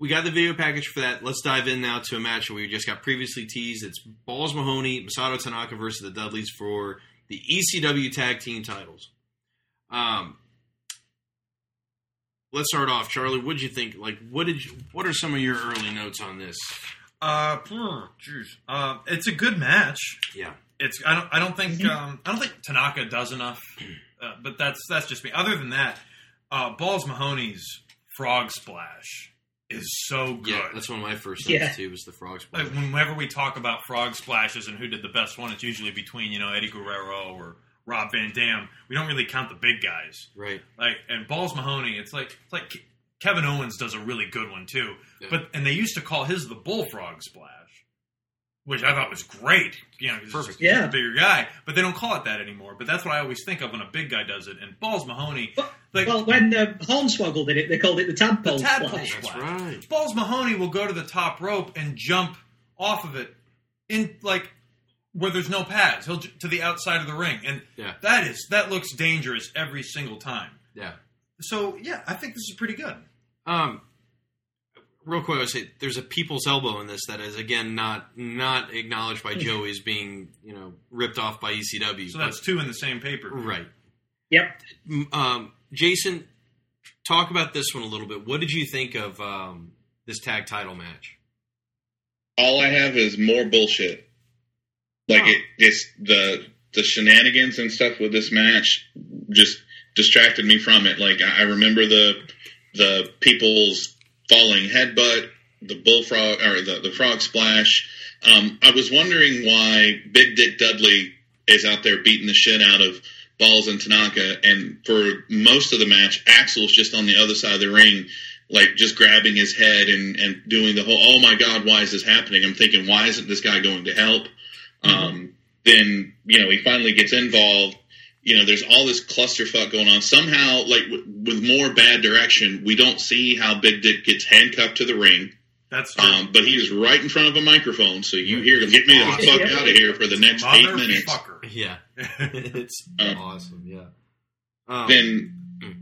Speaker 10: we got the video package for that. Let's dive in now to a match we just got previously teased. It's Balls Mahoney, Masato Tanaka versus the Dudleys for the ECW Tag Team titles. Um, let's start off, Charlie. What did you think? Like, what did you? What are some of your early notes on this?
Speaker 12: Uh, hmm, jeez. Uh, it's a good match.
Speaker 10: Yeah.
Speaker 12: It's I don't I don't think um, I don't think Tanaka does enough, uh, but that's that's just me. Other than that, uh, Balls Mahoney's frog splash is so good.
Speaker 10: Yeah, that's one of my first notes
Speaker 12: Yeah.
Speaker 10: too. Was the frog splash?
Speaker 12: Like whenever we talk about frog splashes and who did the best one, it's usually between you know Eddie Guerrero or Rob Van Dam. We don't really count the big guys.
Speaker 10: Right.
Speaker 12: Like and Balls Mahoney, it's like it's like Kevin Owens does a really good one too.
Speaker 10: Yeah.
Speaker 12: But and they used to call his the bullfrog splash, which I thought was great. You know, 'cause he's-
Speaker 10: Perfect.
Speaker 12: he's
Speaker 13: Yeah.
Speaker 12: a bigger guy. But they don't call it that anymore. But that's what I always think of when a big guy does it. And Balls Mahoney, like
Speaker 13: well, when uh, Hornswoggle did it, they called it the tadpole,
Speaker 12: the tadpole
Speaker 13: splash.
Speaker 12: splash.
Speaker 10: right.
Speaker 12: Balls Mahoney will go to the top rope and jump off of it in like where there's no pads. He'll j- to the outside of the ring, and
Speaker 10: Yeah.
Speaker 12: that is that looks dangerous every single time.
Speaker 10: Yeah.
Speaker 12: So yeah, I think this is pretty good.
Speaker 10: Um, real quick, I would say there's a people's elbow in this that is again not not acknowledged by Joey as being you know ripped off by ECW.
Speaker 12: So that's two in the same paper.
Speaker 10: right.
Speaker 13: Yep.
Speaker 10: Um, Jason, talk about this one a little bit. What did you think of um, this tag title match?
Speaker 11: All I have is more bullshit. Like it, it's the the shenanigans and stuff with this match just distracted me from it. Like I I remember the the people's falling headbutt, the bullfrog or the, the frog splash. Um, I was wondering why Big Dick Dudley is out there beating the shit out of Balls and Tanaka, and for most of the match, Axel's just on the other side of the ring, like just grabbing his head and and doing the whole. Oh my God, why is this happening? I'm thinking, why isn't this guy going to help? Um, then you know he finally gets involved. You know, there's all this clusterfuck going on. Somehow, like w- with more bad direction, we don't see how Big Dick gets handcuffed to the ring.
Speaker 12: That's
Speaker 11: Um, but he is right in front of a microphone, so you hear him. Get me the fuck out of here for the next eight minutes.
Speaker 12: Motherfucker.
Speaker 10: Yeah, it's
Speaker 11: Um,
Speaker 10: awesome. Yeah. Um,
Speaker 11: then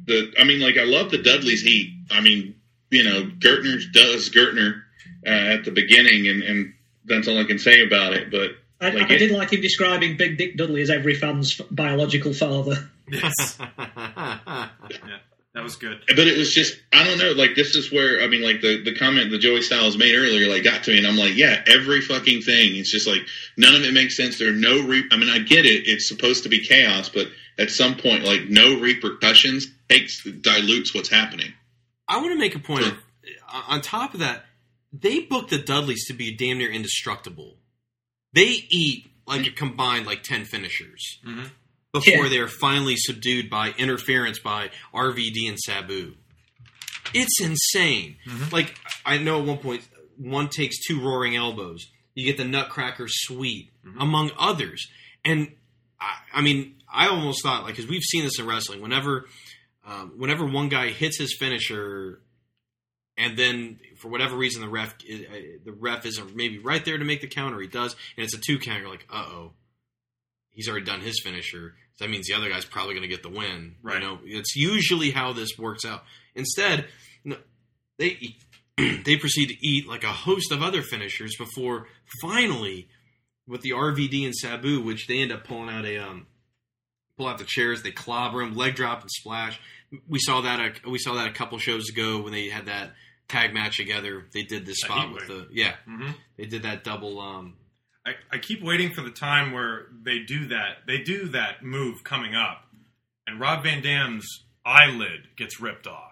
Speaker 11: the I mean, like I love the Dudley's heat. I mean, you know, Gertner does Gertner uh, at the beginning, and, and that's all I can say about it. But
Speaker 13: I,
Speaker 11: like
Speaker 13: I did like him describing Big Dick Dudley as every fan's biological father.
Speaker 12: Yes. yeah, that was good.
Speaker 11: but it was just I don't know. Like this is where I mean, like the the comment that Joey Styles made earlier, like got to me, and I'm like, yeah, every fucking thing. It's just like none of it makes sense. There are no re. I mean, I get it. It's supposed to be chaos, but at some point, like no repercussions takes dilutes what's happening.
Speaker 10: I want to make a point. Of, on top of that, they booked the Dudleys to be damn near indestructible. They eat like a combined like ten finishers.
Speaker 12: Mm-hmm.
Speaker 10: before
Speaker 13: Yeah.
Speaker 10: they are finally subdued by interference by RVD and Sabu. It's insane. Like I know at one point one takes two roaring elbows. You get the Nutcracker Sweep, among others. And I, I mean, I almost thought like because we've seen this in wrestling. Whenever, um, whenever one guy hits his finisher, and then for whatever reason the ref the ref isn't maybe right there to make the counter, he does, and it's a two count. You're like, uh oh, he's already done his finisher. That means the other guy's probably going to get the win.
Speaker 12: Right.
Speaker 10: You know, it's usually how this works out. Instead, they eat, they proceed to eat like a host of other finishers before finally, with the RVD and Sabu, which they end up pulling out a um, pull out the chairs, they clobber him, leg drop and splash. We saw that a, we saw that a couple shows ago when they had that tag match together. They did this
Speaker 12: A
Speaker 10: spot with the yeah,
Speaker 12: Mhm.
Speaker 10: they did that double. Um,
Speaker 12: I, I keep waiting for the time where they do that. They do that move coming up, and Rob Van Dam's eyelid gets ripped off.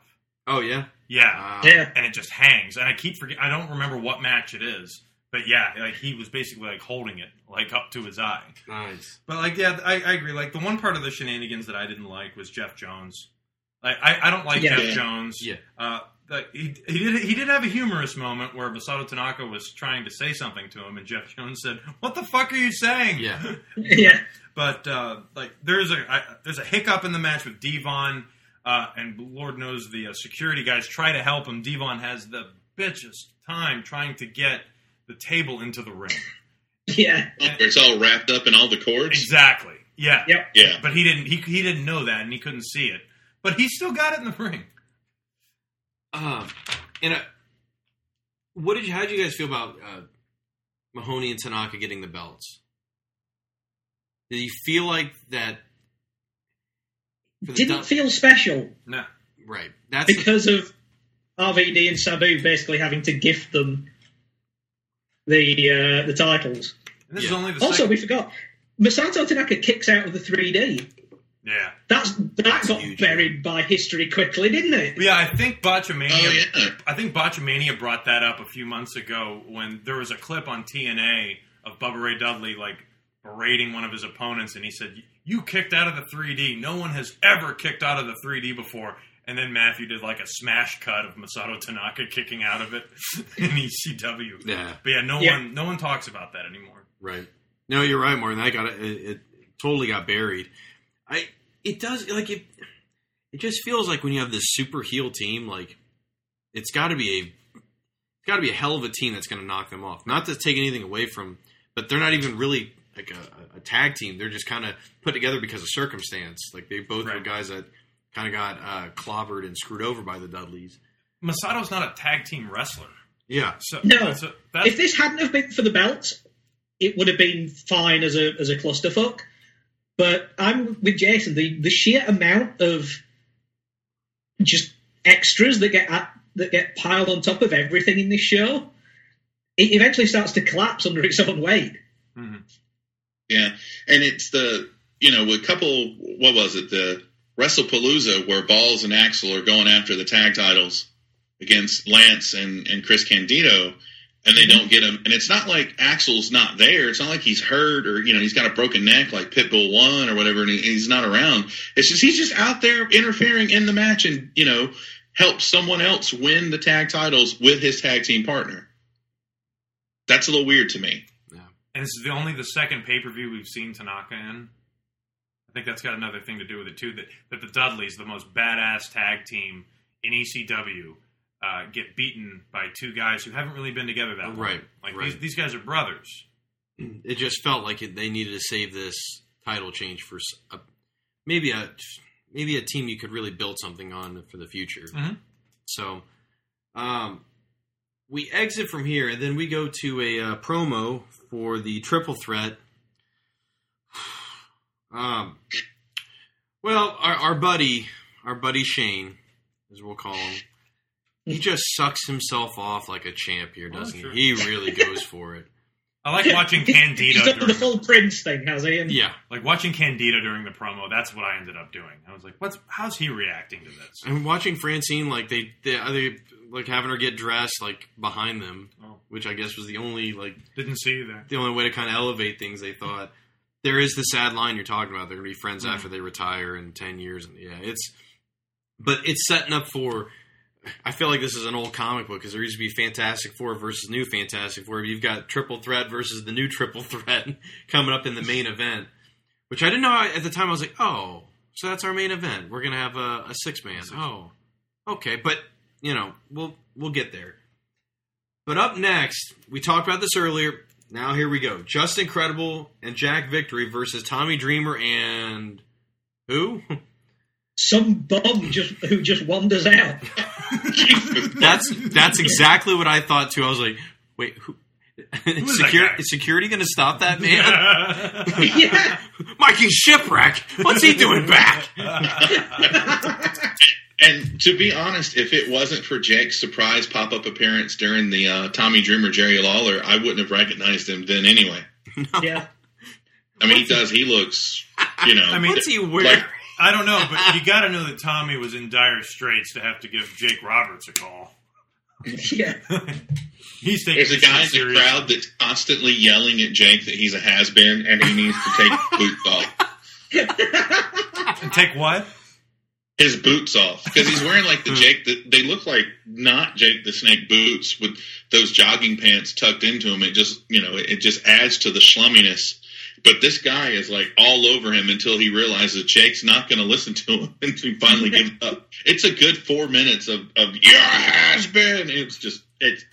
Speaker 10: oh yeah,
Speaker 12: Yeah,
Speaker 10: Wow.
Speaker 13: Yeah.
Speaker 12: and it just hangs. And I keep forget. I don't remember what match it is, but yeah, like he was basically like holding it like up to his eye.
Speaker 10: nice.
Speaker 12: But like, yeah, I, I agree. Like the one part of the shenanigans that I didn't like was Jeff Jones. Like I, I don't like
Speaker 13: Yeah.
Speaker 12: Jeff
Speaker 11: Yeah.
Speaker 12: Jones.
Speaker 10: Yeah.
Speaker 12: Uh, like, he, he did he did have a humorous moment where Masato Tanaka was trying to say something to him, and Jeff Jones said, "What the fuck are you saying?"
Speaker 10: Yeah.
Speaker 13: yeah.
Speaker 12: But uh, like, there's a I, there's a hiccup in the match with Devon, uh, and Lord knows the uh, security guys try to help him. Devon has the bitchest time trying to get the table into the ring.
Speaker 13: Yeah.
Speaker 11: Where it's all wrapped up in all the cords.
Speaker 12: Exactly. Yeah.
Speaker 13: Yep.
Speaker 11: Yeah.
Speaker 12: But he didn't. He he didn't know that, and he couldn't see it. But he still got it in the ring.
Speaker 10: Um, and uh, what did you? How did you guys feel about uh, Mahoney and Tanaka getting the belts? Did you feel like that?
Speaker 13: Didn't
Speaker 10: dou-
Speaker 13: feel special
Speaker 12: No.
Speaker 10: right. That's the-
Speaker 13: because of RVD and Sabu basically having to gift them the uh, the titles.
Speaker 12: And this is
Speaker 10: Yeah.
Speaker 12: only the
Speaker 13: Also,
Speaker 12: second.
Speaker 13: we forgot Masato Tanaka kicks out of the 3D.
Speaker 12: Yeah.
Speaker 13: That's that got
Speaker 10: huge,
Speaker 13: buried by history quickly, didn't it?
Speaker 12: Yeah, I think Botchamania.
Speaker 11: Oh, yeah.
Speaker 12: I think Botchamania brought that up a few months ago when there was a clip on TNA of Bubba Ray Dudley like berating one of his opponents, and he said, "You kicked out of the 3D. No one has ever kicked out of the 3D before." And then Maffew did like a smash cut of Masato Tanaka kicking out of it in ECW.
Speaker 10: Yeah.
Speaker 12: But yeah, no
Speaker 13: Yeah.
Speaker 12: one no one talks about that anymore.
Speaker 10: Right. No, you're right, Martin. That got it, it, it totally got buried. I it does like it. It just feels like when you have this super heel team, like it's got to be a it's got to be a hell of a team that's going to knock them off. Not to take anything away from, but they're not even really like a, a tag team. They're just kind of put together because of circumstance. Like they both were guys that kind of got uh, clobbered and screwed over by the Dudleys.
Speaker 12: Masato's not a tag team wrestler.
Speaker 10: Yeah.
Speaker 12: So
Speaker 13: No.
Speaker 12: so that's,
Speaker 13: If this hadn't have been for the belts, it would have been fine as a as a clusterfuck. But I'm with Jason. The the sheer amount of just extras that get at, that get piled on top of everything in this show, it eventually starts to collapse under its own weight. Mm-hmm.
Speaker 11: Yeah, and it's the you know a couple. What was it? The WrestlePalooza where Balls and Axel are going after the tag titles against Lance and and Chris Candido, and they don't get him. And it's not like Axel's not there. It's not like he's hurt or you know he's got a broken neck like Pitbull one or whatever, and he, he's not around. It's just he's just out there interfering in the match and you know help someone else win the tag titles with his tag team partner. That's a little weird to me. Yeah.
Speaker 12: And this is the only the second pay per view we've seen Tanaka in. I think that's got another thing to do with it too. That that the Dudleys, the most badass tag team in ECW, uh, get beaten by two guys who haven't really been together that long.
Speaker 10: Right,
Speaker 12: Like
Speaker 10: right.
Speaker 12: These, these guys are brothers.
Speaker 10: it just felt like it, they needed to save this title change for a, maybe a maybe a team you could really build something on for the future.
Speaker 12: Mhm.
Speaker 10: So, um, we exit from here, and then we go to a uh, promo for the triple threat. Um, well, our, our buddy, our buddy Shane, as we'll call him, he just sucks himself off like a champ here, doesn't
Speaker 12: sure.
Speaker 10: he? He really goes for it.
Speaker 12: I like watching
Speaker 13: He's
Speaker 12: Candido
Speaker 13: done the full Prince thing, has he? And
Speaker 10: Yeah.
Speaker 12: like watching Candido during the promo. That's what I ended up doing. I was like, "What's how's he reacting to this?"
Speaker 10: I'm watching Francine like they they, they like having her get dressed like behind them,
Speaker 12: Oh.
Speaker 10: which I guess was the only like
Speaker 12: Didn't see that.
Speaker 10: the only way to kind of elevate things. They thought, there is the sad line you're talking about. They're going to be friends
Speaker 13: Mm.
Speaker 10: after they retire in ten years, and yeah, it's. But it's setting up for. I feel like this is an old comic book because there used to be Fantastic Four versus New Fantastic Four. You've got Triple Threat versus the new Triple Threat coming up in the main event, which I didn't know at the time. I was like, oh, so that's our main event. We're gonna have a, a six man. Oh, okay, but you know, we'll we'll get there. But up next, we talked about this earlier. Now here we go: Justin Credible and Jack Victory versus Tommy Dreamer and who?
Speaker 13: Some bum just who just wanders out.
Speaker 10: That's that's exactly what I thought too. I was like, wait, who?
Speaker 12: is that
Speaker 10: Security, is security going to stop that man?
Speaker 13: yeah.
Speaker 10: Mikey Shipwreck. What's he doing back?
Speaker 11: And to be honest, if it wasn't for Jake's surprise pop up appearance during the uh, Tommy Dreamer Jerry Lawler, I wouldn't have recognized him then anyway.
Speaker 13: Yeah.
Speaker 11: I mean, he does. He looks, you know.
Speaker 12: I mean,
Speaker 10: What's he wearing?
Speaker 11: like-
Speaker 12: I don't know, but you got to know that Tommy was in dire straits to have to give Jake Roberts a call.
Speaker 13: Yeah.
Speaker 12: He's taking
Speaker 11: There's a guy in the
Speaker 12: serious.
Speaker 11: crowd that's constantly yelling at Jake that he's a has been and he needs to take his boots off.
Speaker 12: And take what?
Speaker 11: His boots off because he's wearing like the hmm. Jake that they look like not Jake the Snake boots with those jogging pants tucked into them. It just you know it just adds to the schlumminess. But this guy is like all over him until he realizes Jake's not going to listen to him, and he finally gives up. It's a good four minutes of of your has been. It's just it's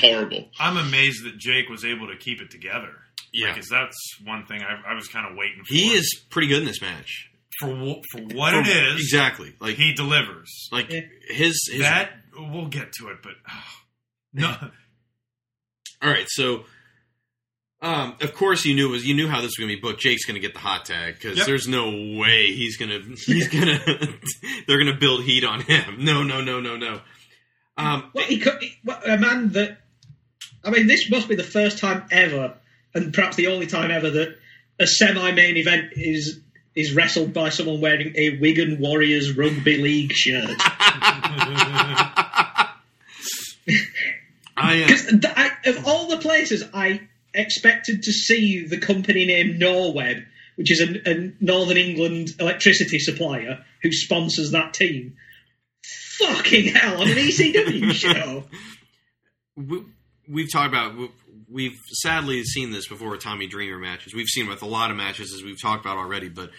Speaker 11: horrible.
Speaker 12: I'm amazed that Jake was able to keep it together.
Speaker 10: Yeah.
Speaker 12: because that's one thing I, I was kind of waiting for.
Speaker 10: He is pretty good in this match.
Speaker 12: for for what
Speaker 10: For-
Speaker 12: it is.
Speaker 10: exactly. Like
Speaker 12: he delivers.
Speaker 10: like
Speaker 13: Yeah.
Speaker 10: his, his
Speaker 12: that we'll get to it, but no.
Speaker 10: All right, so um, of course you knew it was you knew how this was going to be booked. Jake's going to get the hot tag because
Speaker 12: Yep.
Speaker 10: there's no way he's going to he's going to they're going to build heat on him. No, no, no, no, no. Um,
Speaker 13: Well, he could, he- well, a man that. I mean, this must be the first time ever, and perhaps the only time ever, that a semi-main event is is wrestled by someone wearing a Wigan Warriors rugby league shirt.
Speaker 10: I uh,
Speaker 13: 'Cause th- I, of all the places I expected to see the company named Norweb, which is a, a Northern England electricity supplier who sponsors that team. Fucking hell, on an ECW show.
Speaker 10: we, we've talked about we- we've sadly seen this before with Tommy Dreamer matches. We've seen with a lot of matches as we've talked about already, but.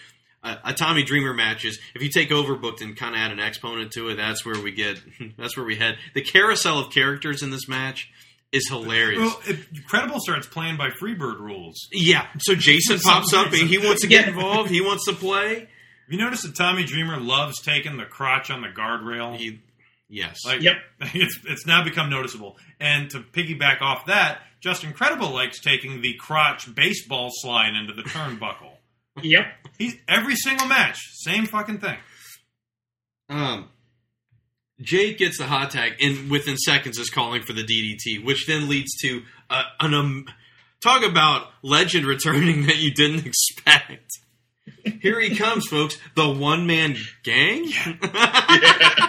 Speaker 10: A, a Tommy Dreamer matches. If you take Overbooked and kind of add an exponent to it, that's where we get. That's where we head. The carousel of characters in this match is hilarious.
Speaker 12: well, Credible starts playing by Freebird rules.
Speaker 10: Yeah. So Jason pops up and he wants to get
Speaker 13: Yeah.
Speaker 10: involved. He wants to play.
Speaker 12: Have you noticed that Tommy Dreamer loves taking the crotch on the guardrail?
Speaker 10: He, yes.
Speaker 12: Like,
Speaker 13: Yep.
Speaker 12: It's, it's now become noticeable. And to piggyback off that, Justin Credible likes taking the crotch baseball slide into the turnbuckle.
Speaker 13: Yep.
Speaker 12: He's every single match, same fucking thing.
Speaker 10: um, Jake gets the hot tag and within seconds is calling for the DDT, which then leads to uh, an um, talk about legend returning that you didn't expect. Here he comes, folks. The one man gang.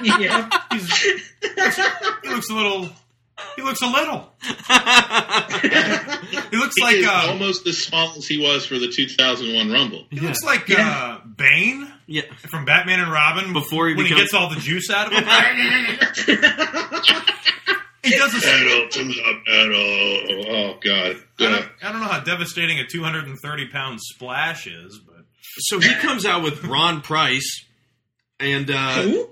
Speaker 13: Yeah.
Speaker 12: He's, he looks a little. He looks a little. he looks
Speaker 11: He
Speaker 12: like
Speaker 11: is
Speaker 12: uh,
Speaker 11: almost as small as he was for the 2001 Rumble.
Speaker 12: he looks like
Speaker 13: Yeah.
Speaker 12: uh, Bane
Speaker 10: yeah.
Speaker 12: from Batman and Robin
Speaker 10: Before he
Speaker 12: when
Speaker 10: becomes-
Speaker 12: he gets all the juice out of him. he does a
Speaker 11: Pedal to the pedal. Oh God.
Speaker 12: I
Speaker 11: Uh,
Speaker 12: don't, I don't know how devastating a 230 pound splash is, but
Speaker 10: So he comes out with Ron Price and uh,
Speaker 13: Who?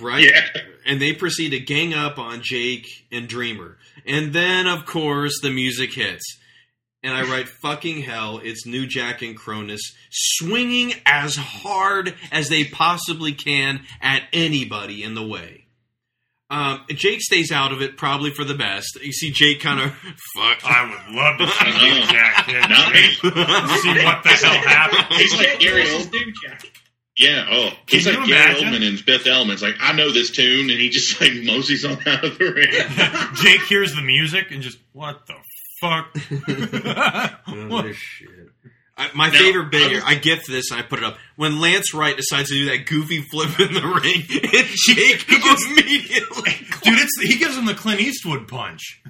Speaker 10: Right,
Speaker 11: Yeah.
Speaker 10: and they proceed to gang up on Jake and Dreamer, and then of course the music hits, and I write fucking hell. It's New Jack and Kronus swinging as hard as they possibly can at anybody in the way. Um, Jake stays out of it, probably for the best. You see Jake kind of fuck.
Speaker 12: I would love to see New Jack hit
Speaker 11: Not me.
Speaker 12: see what the hell happened.
Speaker 11: He's like Gary Oldman. Yeah. Oh, he's
Speaker 12: Can
Speaker 11: like
Speaker 12: you
Speaker 11: Gary
Speaker 12: imagine?
Speaker 11: Oldman in Fifth Element. It's like I know this tune, and he just like moseys on out of the ring.
Speaker 12: Jake hears the music and just what the fuck?
Speaker 10: Oh,
Speaker 12: What?
Speaker 10: this shit. I, my
Speaker 11: Now,
Speaker 10: favorite bit
Speaker 11: I
Speaker 10: here, I gift this and I put it up. When Lance Wright decides to do that goofy flip in the ring, and Jake immediately.
Speaker 12: Dude, it's he gives him the Clint Eastwood punch.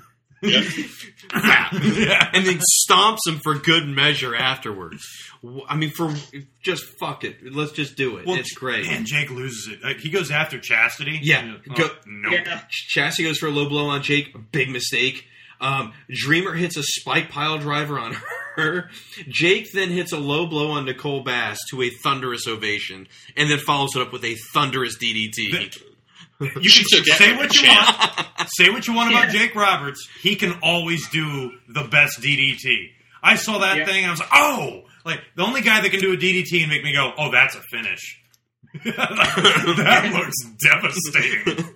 Speaker 10: and then stomps him for good measure afterwards. I mean, for just fuck it, let's just do it.
Speaker 12: Well,
Speaker 10: it's great.
Speaker 12: And Jake loses it. Like he goes after Chastity.
Speaker 10: Yeah,
Speaker 12: And, oh,
Speaker 10: go,
Speaker 12: nope.
Speaker 10: Chastity goes for a low blow on Jake. Big mistake. Um, Dreamer hits a spike pile driver on her. Jake then hits a low blow on Nicole Bass to a thunderous ovation, and then follows it up with a thunderous DDT.
Speaker 12: You can say what you want. Say what you want about Jake Roberts. He can always do the best DDT. I saw that thing and I was like, oh, like the only guy that can do a DDT and make me go, oh, that's a finish. that looks devastating.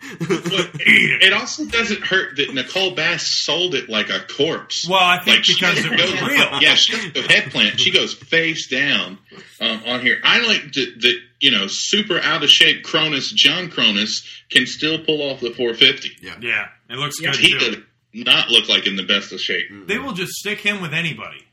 Speaker 11: It also doesn't hurt that Nicole Bass sold it like a corpse.
Speaker 12: Well, I think
Speaker 11: she
Speaker 12: because it was real.
Speaker 11: Yeah, she goes to head plant. She goes face down um, on here. I like that, that you know super out of shape Kronus John Kronus can still pull off the 450.
Speaker 10: Yeah,
Speaker 12: yeah, it looks good
Speaker 11: He
Speaker 12: too.
Speaker 11: does not look like in the best of shape.
Speaker 12: They will just stick him with anybody.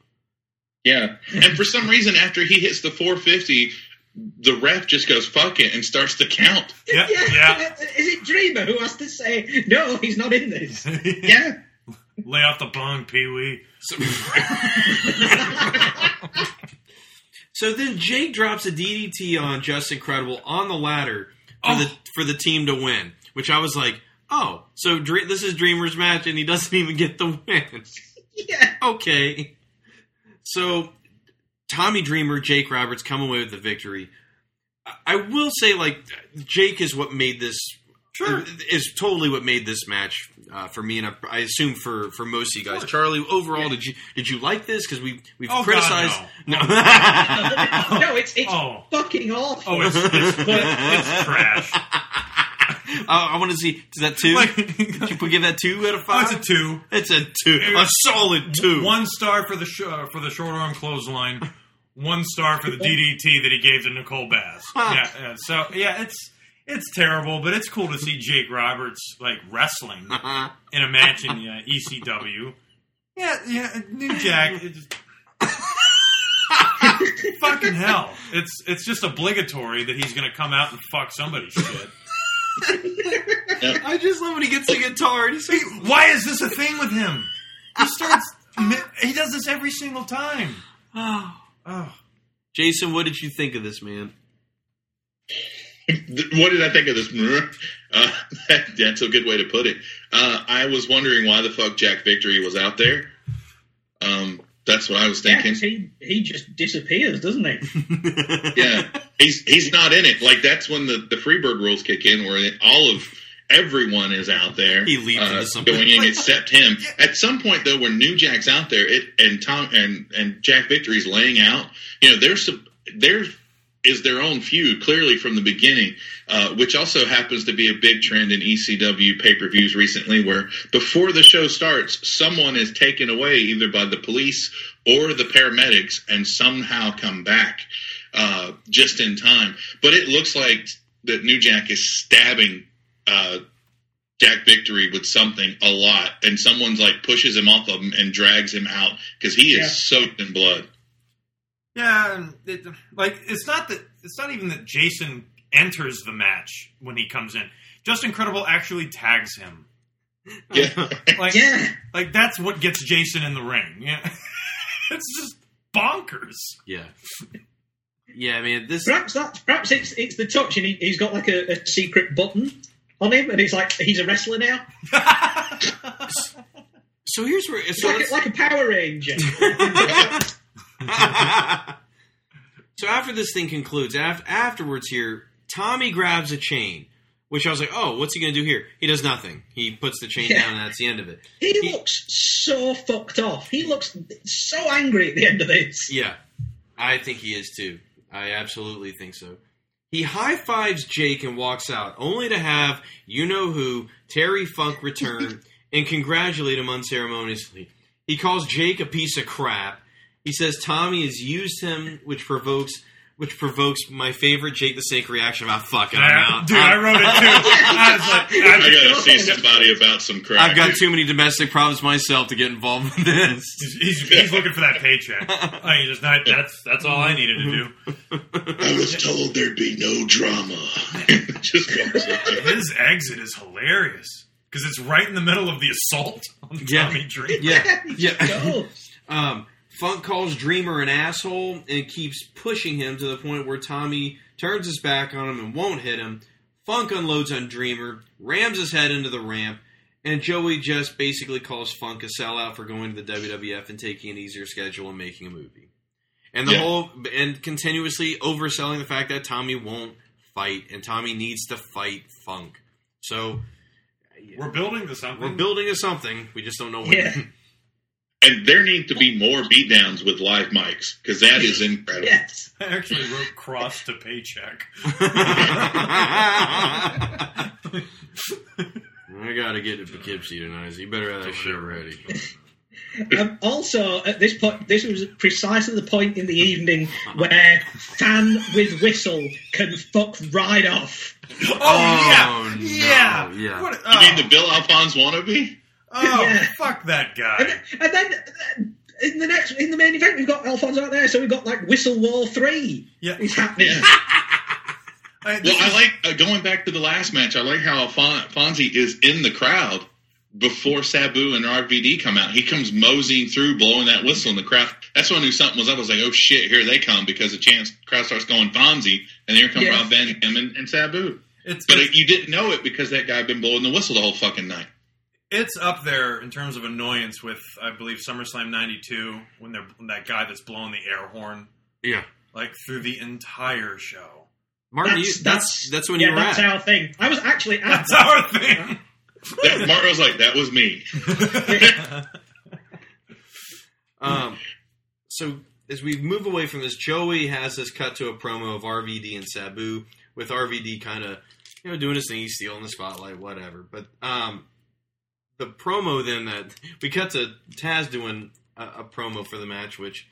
Speaker 11: Yeah, and for some reason, after he hits the 450, the ref just goes fuck it and starts to count.
Speaker 12: Yeah,
Speaker 13: yeah. Is it Dreamer who has to say no? He's not in this.
Speaker 11: yeah.
Speaker 12: Lay off the bong, Pee Wee.
Speaker 10: So then Jake drops a DDT on Justin Credible on the ladder for the oh. for the team to win, which I was like, oh, so Dre- this is Dreamer's match and he doesn't even get the win.
Speaker 13: yeah.
Speaker 10: Okay. So Tommy Dreamer, Jake Roberts come away with the victory. I- I will say, like Jake is what made this. Sure, is totally what made this match uh, for me, and I, I assume for for most of you guys. Charlie, overall, did you did you like this? Because we we've
Speaker 12: Oh, God,
Speaker 10: criticized.
Speaker 12: no.
Speaker 13: no, it's it's
Speaker 12: Oh.
Speaker 13: fucking awful.
Speaker 12: Oh, it's, it's, it's trash.
Speaker 10: I, I want to see. Is that two? Did you give that two out of
Speaker 12: Oh,
Speaker 10: five?
Speaker 12: it's a two.
Speaker 10: It's a two. A solid two.
Speaker 12: One star for the sh- uh, for the short arm clothesline. One star for the DDT that he gave to Nicole Bass. yeah, yeah, so yeah, it's it's terrible, but it's cool to see Jake Roberts like wrestling in a match in uh, ECW. Yeah, yeah, New Jack. it just- fucking hell! It's it's just obligatory that he's going to come out and fuck somebody's shit.
Speaker 10: I just love when he gets the guitar and he says,
Speaker 12: Why is this a thing with him? He starts. he does this every single time. Oh. oh.
Speaker 10: Jason, what did you think of this man?
Speaker 11: What did I think of this? Uh, that's a good way to put it. Uh, I was wondering why the fuck Jack Victory was out there. Um, that's what I was
Speaker 13: Yeah, he he just disappears, doesn't he?
Speaker 11: yeah, he's he's not in it. Like that's when the the Freebird rules kick in, where all of everyone is out there.
Speaker 10: He leaped
Speaker 11: uh,
Speaker 10: into something.
Speaker 11: going in except him. At some point, though, when New Jack's out there, it and Tom and and Jack Victory's laying out. You know, there's some there's is their own feud clearly from the beginning, uh, which also happens to be a big trend in ECW pay per views recently, where before the show starts, someone is taken away either by the police or the paramedics and somehow come back uh, just in time. But it looks like that New Jack is stabbing uh, Jack Victory with something a lot, and someone's like pushes him off of him and drags him out because he is
Speaker 12: Yeah.
Speaker 11: soaked in blood.
Speaker 12: Yeah, it, like it's not that it's not even that Jason enters the match when he comes in. Justin Credible actually tags him.
Speaker 11: Yeah,
Speaker 12: Like,
Speaker 13: Yeah.
Speaker 12: like that's what gets Jason in the ring. Yeah, it's just bonkers.
Speaker 10: Yeah. Yeah, I mean, this.
Speaker 13: Perhaps that's perhaps it's it's the touch, and he, he's got like a, a secret button on him, and it's like he's a wrestler now,
Speaker 10: So here's where.
Speaker 13: it's
Speaker 10: So
Speaker 13: like like a Power Ranger.
Speaker 10: So after this thing concludes, af- afterwards here, Tommy grabs a chain, which I was like, oh, what's he going to do here? He does nothing. He puts the chain
Speaker 13: Yeah.
Speaker 10: down, and that's the end of it.
Speaker 13: he looks so fucked off. He looks so angry at the end of this.
Speaker 10: Yeah, I think he is too. I absolutely think so. He high fives Jake and walks out, only to have you know who Terry Funk return and congratulate him unceremoniously. He calls Jake a piece of crap. He says Tommy has used him, which provokes which provokes my favorite Jake the Snake reaction about fucking. I'm out.
Speaker 12: dude, I wrote it too. I was like,
Speaker 11: I gotta see somebody about some crap.
Speaker 10: I've got too many domestic problems myself to get involved with this.
Speaker 12: He's, he's, he's looking for that paycheck. Like, he just not, that's that's all I needed to do.
Speaker 11: I was told there'd be no drama. Just walks up.
Speaker 12: His exit is hilarious because it's right in the middle of the assault on
Speaker 10: Yeah.
Speaker 12: Tommy Dreamer.
Speaker 10: Yeah, yeah.
Speaker 13: goes.
Speaker 10: um, Funk calls Dreamer an asshole and keeps pushing him to the point where Tommy turns his back on him and won't hit him. Funk unloads on Dreamer, rams his head into the ramp, and Joey just basically calls Funk a sellout for going to the WWF and taking an easier schedule and making a movie. And the
Speaker 11: Yeah.
Speaker 10: whole and continuously overselling the fact that Tommy won't fight and Tommy needs to fight Funk. So
Speaker 12: We're building to something.
Speaker 10: we're building to something. We just don't know what.
Speaker 13: Yeah.
Speaker 11: And there need to be more beatdowns with live mics because that is incredible.
Speaker 13: Yes.
Speaker 12: I actually wrote cross to paycheck.
Speaker 10: I gotta get to Poughkeepsie tonight. So you better have that shit ready.
Speaker 13: Um, also, at this point, this was precisely the point in the evening where fan with whistle can fuck right off.
Speaker 12: Oh,
Speaker 10: Oh,
Speaker 12: yeah,
Speaker 10: no,
Speaker 12: yeah,
Speaker 10: yeah.
Speaker 12: What,
Speaker 11: You
Speaker 12: oh,
Speaker 11: mean the Bill Alfonso wannabe?
Speaker 12: Oh,
Speaker 13: Yeah.
Speaker 12: fuck that guy.
Speaker 13: And, and then uh, in the next, in the main event, we've got Alfonso out there, so we've got like Whistle War Three.
Speaker 12: Yeah.
Speaker 13: is happening.
Speaker 12: I-
Speaker 11: Well, I like uh, going back to the last match. I like how Alphon- Fonzie is in the crowd before Sabu and RVD come out. He comes moseying through, blowing that whistle in the crowd. That's when I knew something was up. I was like, "Oh shit, here they come!" Because the chance crowd starts going Fonzie, and here come
Speaker 13: Yeah.
Speaker 11: Rob Van Dam and, and Sabu.
Speaker 12: it's,
Speaker 11: But
Speaker 12: it's,
Speaker 11: you didn't know it because that guy had been blowing the whistle the whole fucking night.
Speaker 12: It's up there in terms of annoyance with, I believe, SummerSlam '92 when they're when that guy that's blowing the air horn
Speaker 10: Yeah,
Speaker 12: like through the entire show.
Speaker 10: Martin, you, that's, that's when
Speaker 13: yeah,
Speaker 10: you were
Speaker 13: that's
Speaker 10: at.
Speaker 13: our thing. I was actually at
Speaker 12: That's
Speaker 13: that.
Speaker 12: our thing.
Speaker 11: That, Martin was like, "That was me."
Speaker 10: Um, so as we move away from this, Joey has this cut to a promo of RVD and Sabu with RVD kind of you know doing his thing, he's stealing the spotlight, whatever. But um, the promo then that we cut to Taz doing a, a promo for the match, which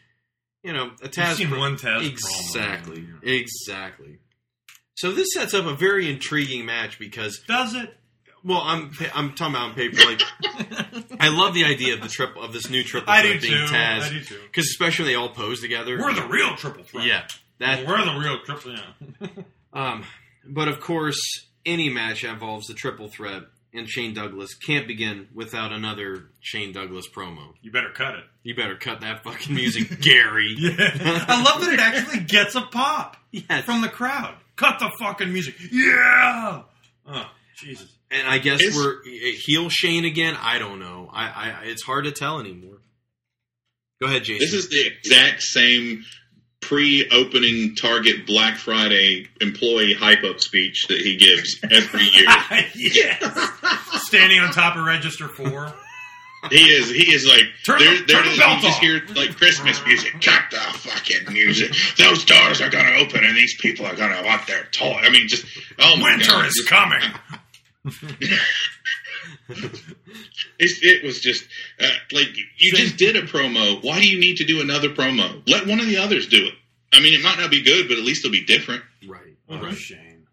Speaker 10: you know a Taz
Speaker 12: seen
Speaker 10: pro-
Speaker 12: one Taz promo,
Speaker 10: exactly,
Speaker 12: yeah.
Speaker 10: exactly. So this sets up a very intriguing match because
Speaker 12: Does it?
Speaker 10: well, I'm I'm talking about on paper. Like, I love the idea of the trip of this new triple threat being
Speaker 12: too.
Speaker 10: Taz.
Speaker 12: I do too.
Speaker 10: Because especially when they all pose together.
Speaker 12: We're the real triple threat.
Speaker 10: yeah. That.
Speaker 12: we're the real triple. Yeah.
Speaker 10: Um, but of course, any match that involves the triple threat and Shane Douglas can't begin without another Shane Douglas promo.
Speaker 12: you better cut it.
Speaker 10: You better cut that fucking music, Gary.
Speaker 12: Yeah, I love that it actually gets a pop
Speaker 10: Yes.
Speaker 12: from the crowd. Cut the fucking music. Yeah. Oh, Jesus.
Speaker 10: And I guess
Speaker 11: Is-
Speaker 10: we're heel Shane again. I don't know. I, I it's hard to tell anymore. Go ahead, Jason.
Speaker 11: This is the exact same pre-opening Target Black Friday employee hype-up speech that he gives every year.
Speaker 12: yes. Standing on top of register four.
Speaker 11: He is. He is like.
Speaker 12: Turn
Speaker 11: there,
Speaker 12: the-
Speaker 11: there
Speaker 12: turn
Speaker 11: it
Speaker 12: the
Speaker 11: You
Speaker 12: belt
Speaker 11: just hear like Christmas music. Cut the fucking music. Those doors are going to open, and these people are going to want their toy. I mean, just oh my
Speaker 12: Winter
Speaker 11: god,
Speaker 12: is
Speaker 11: Just-
Speaker 12: coming.
Speaker 11: It's, it was just uh, like you just did a promo. Why do you need to do another promo? Let one of the others do it. I mean, it might not be good, but at least it'll be different.
Speaker 10: right.
Speaker 12: Oh,
Speaker 10: right.
Speaker 12: Shane.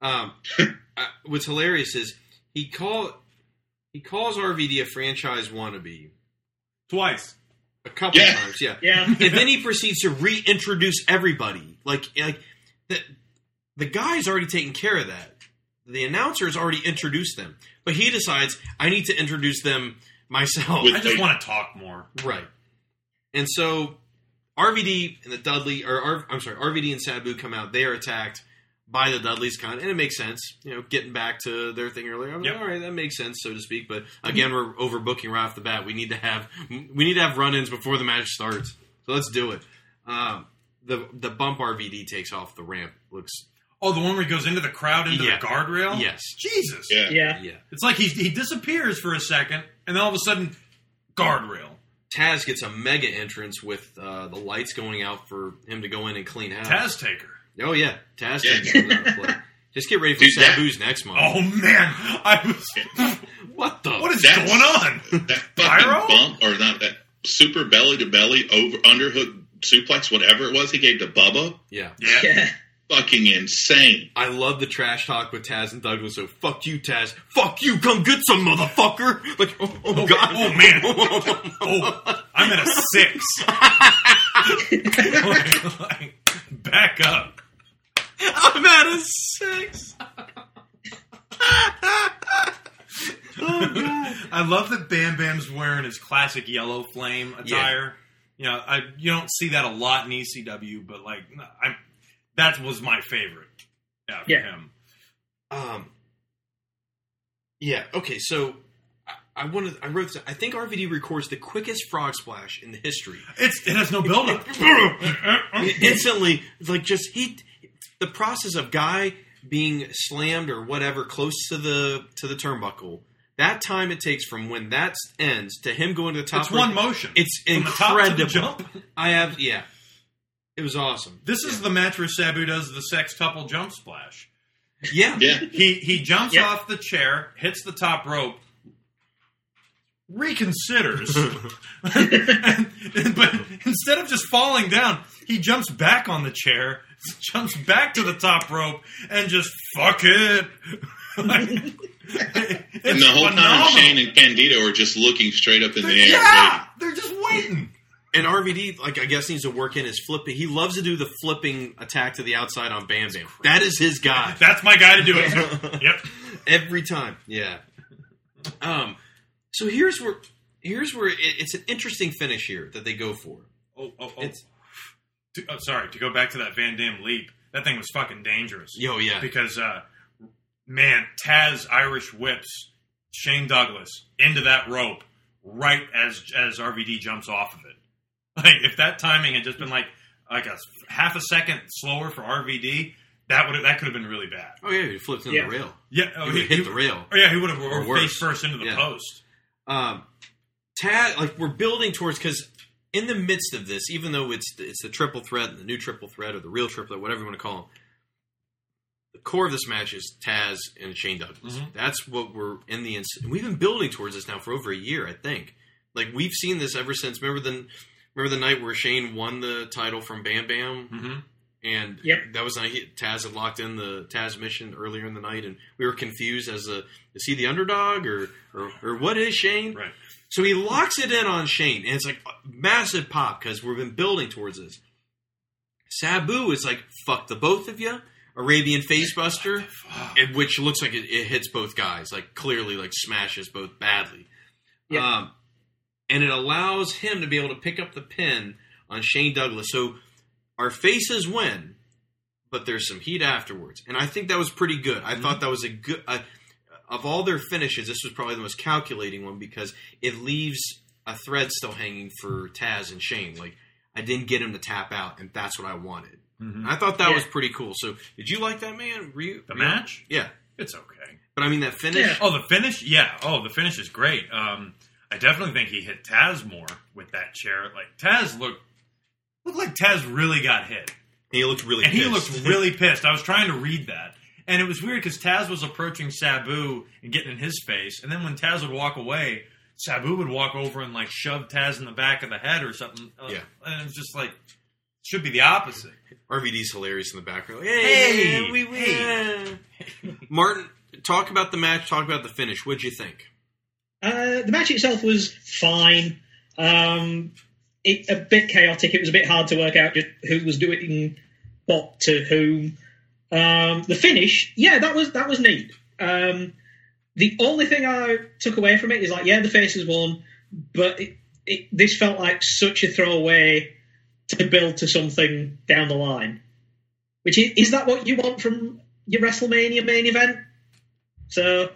Speaker 10: Um, uh, what's hilarious is he call he calls RVD a franchise wannabe
Speaker 12: Twice.
Speaker 10: a couple
Speaker 11: Yeah.
Speaker 10: times, yeah.
Speaker 13: Yeah.
Speaker 10: and then he proceeds to reintroduce everybody. Like like the the guy's already taken care of that. The announcer's already introduced them, but he decides I need to introduce them myself.
Speaker 11: With-
Speaker 12: I just want to talk more.
Speaker 10: Right. And so RVD and the Dudley, or R, I'm sorry, RVD and Sabu come out. They are attacked by the Dudleys, kind of, and it makes sense. You know, getting back to their thing earlier. I'm like, All right, that makes sense, so to speak. But again, we're overbooking right off the bat. We need to have we need to have run-ins before the match starts. So let's do it. Um, the the bump RVD takes off the ramp looks
Speaker 12: Oh, the one where he goes into the crowd, into
Speaker 10: Yeah.
Speaker 12: the guardrail?
Speaker 10: Yes.
Speaker 12: Jesus.
Speaker 11: Yeah.
Speaker 13: Yeah.
Speaker 10: yeah.
Speaker 12: It's like he, he disappears for a second, and then all of a sudden, guardrail.
Speaker 10: Taz gets a mega entrance with uh, the lights going out for him to go in and clean house.
Speaker 12: Taz Taker.
Speaker 10: Oh yeah, Taz
Speaker 11: Yeah.
Speaker 10: takes comes out to play. Just get ready for
Speaker 11: Dude, that-
Speaker 10: Sabu's next month.
Speaker 12: Oh, man. I was.
Speaker 10: what the?
Speaker 12: What is
Speaker 11: That's-
Speaker 12: going on?
Speaker 11: That
Speaker 12: Pyro?
Speaker 11: fucking bump, or not that super belly to belly over underhook suplex, whatever it was he gave to Bubba,
Speaker 10: Yeah,
Speaker 12: Yeah.
Speaker 13: Yeah.
Speaker 11: Fucking insane.
Speaker 10: I love the trash talk with Taz and Douglas. So fuck you, Taz. Fuck you. Come get some motherfucker. Like, oh, oh, oh, god.
Speaker 12: oh, man. Oh, I'm at a six. Like, like, back up.
Speaker 10: I'm at a six. oh, God.
Speaker 12: I love that Bam Bam's wearing his classic yellow flame attire. You know, I you don't see that a lot in ECW, but like I, that was my favorite. Yeah, for
Speaker 13: Yeah.
Speaker 12: him.
Speaker 10: Um. Yeah. Okay. So I, I wanted. I wrote. this- I think RVD records the quickest frog splash in the history.
Speaker 12: It's it has no build up.
Speaker 10: Instantly, like just he. The process of guy being slammed or whatever close to the to the turnbuckle. That time it takes from when that ends to him going to the top.
Speaker 12: It's one motion.
Speaker 10: It's
Speaker 12: From the top to the
Speaker 10: incredible.
Speaker 12: jump.
Speaker 10: I have yeah. It was awesome.
Speaker 12: This is the match where Sabu does the sextuple jump splash.
Speaker 10: Yeah.
Speaker 11: Yeah.
Speaker 12: He he jumps
Speaker 13: Yeah.
Speaker 12: off the chair, hits the top rope, reconsiders, and- but instead of just falling down, he jumps back on the chair, jumps back to the top rope, and just fuck it. Like, it's
Speaker 11: And the whole
Speaker 12: phenomenal.
Speaker 11: time, Shane and Candido are just looking straight up in the air.
Speaker 12: yeah, they're just waiting.
Speaker 10: And RVD, like I guess, needs to work in his flipping. He loves to do the flipping attack to the outside on Bam Bam. That is his guy.
Speaker 12: That's my guy to do it. yep.
Speaker 10: Every time, yeah. Um, so here's where here's where it, it's an interesting finish here that they go for.
Speaker 12: Oh, oh, oh.
Speaker 10: It's
Speaker 12: To- oh, sorry, to go back to that Van Dam leap, that thing was fucking dangerous.
Speaker 10: Yo, yeah.
Speaker 12: Because, uh, man, Taz Irish whips Shane Douglas into that rope right as as RVD jumps off of it. Like, if that timing had just been like like a half a second slower for RVD, that would that could have been really bad.
Speaker 10: oh yeah, he flipped into
Speaker 13: Yeah.
Speaker 10: the rail.
Speaker 12: Yeah, oh,
Speaker 10: He would've hit the rail.
Speaker 12: Oh, yeah, he would have
Speaker 10: Or
Speaker 12: or
Speaker 10: worse.
Speaker 12: face first into the
Speaker 10: Yeah.
Speaker 12: post.
Speaker 10: Um, Tad, like we're building towards because in the midst of this, even though it's it's the triple threat, the new triple threat, or the real triplet, whatever you want to call them, the core of this match is Taz and Shane Douglas.
Speaker 12: Mhm.
Speaker 10: That's what we're in the. ins- We've been building towards this now for over a year, I think. Like we've seen this ever since. Remember the remember the night where Shane won the title from Bam Bam.
Speaker 12: Mm-hmm.
Speaker 10: And
Speaker 13: Yep.
Speaker 10: that was the night he- Taz had locked in the Tazmission earlier in the night, and we were confused as a is he the underdog or or, or what is Shane?
Speaker 12: Right.
Speaker 10: So he locks it in on Shane, and it's like massive pop because we've been building towards this. Sabu is like fuck the both of you, Arabian Facebuster, and which looks like it, it hits both guys, like clearly like smashes both badly.
Speaker 13: Yep.
Speaker 10: Um, and it allows him to be able to pick up the pin on Shane Douglas. So our faces win, but there's some heat afterwards, and I think that was pretty good. I thought that was a good. Uh, of all their finishes, this was probably the most calculating one because it leaves a thread still hanging for Taz and Shane. Like I didn't get him to tap out, and that's what I wanted.
Speaker 12: Mhm.
Speaker 10: I thought that
Speaker 13: Yeah.
Speaker 10: was pretty cool. So, did you like that, man? Were you,
Speaker 12: The
Speaker 10: were you-
Speaker 12: match?
Speaker 10: Yeah,
Speaker 12: It's okay.
Speaker 10: but I mean that finish.
Speaker 13: Yeah.
Speaker 12: Oh, the finish? Yeah. Oh, the finish is great. Um, I definitely think he hit Taz more with that chair. Like Taz looked looked like Taz really got hit,
Speaker 10: He looked really.
Speaker 12: and he
Speaker 10: pissed.
Speaker 12: looked really pissed. I was trying to read that, and it was weird because Taz was approaching Sabu and getting in his face, and then when Taz would walk away, Sabu would walk over and like shove Taz in the back of the head or something. Uh,
Speaker 10: Yeah.
Speaker 12: and it was just like should be the opposite.
Speaker 10: RVD's hilarious in the background. Hey,
Speaker 12: Hey,
Speaker 10: we win. Martin, talk about the match. Talk about the finish. What'd you think?
Speaker 13: Uh, the match itself was fine. Um, it, a bit chaotic. It was a bit hard to work out just who was doing what to whom. Um, the finish, yeah, that was that was neat. Um, the only thing I took away from it is like, yeah, the faces won, but it, it, this felt like such a throwaway to build to something down the line. Which is, is that what you want from your WrestleMania main event? So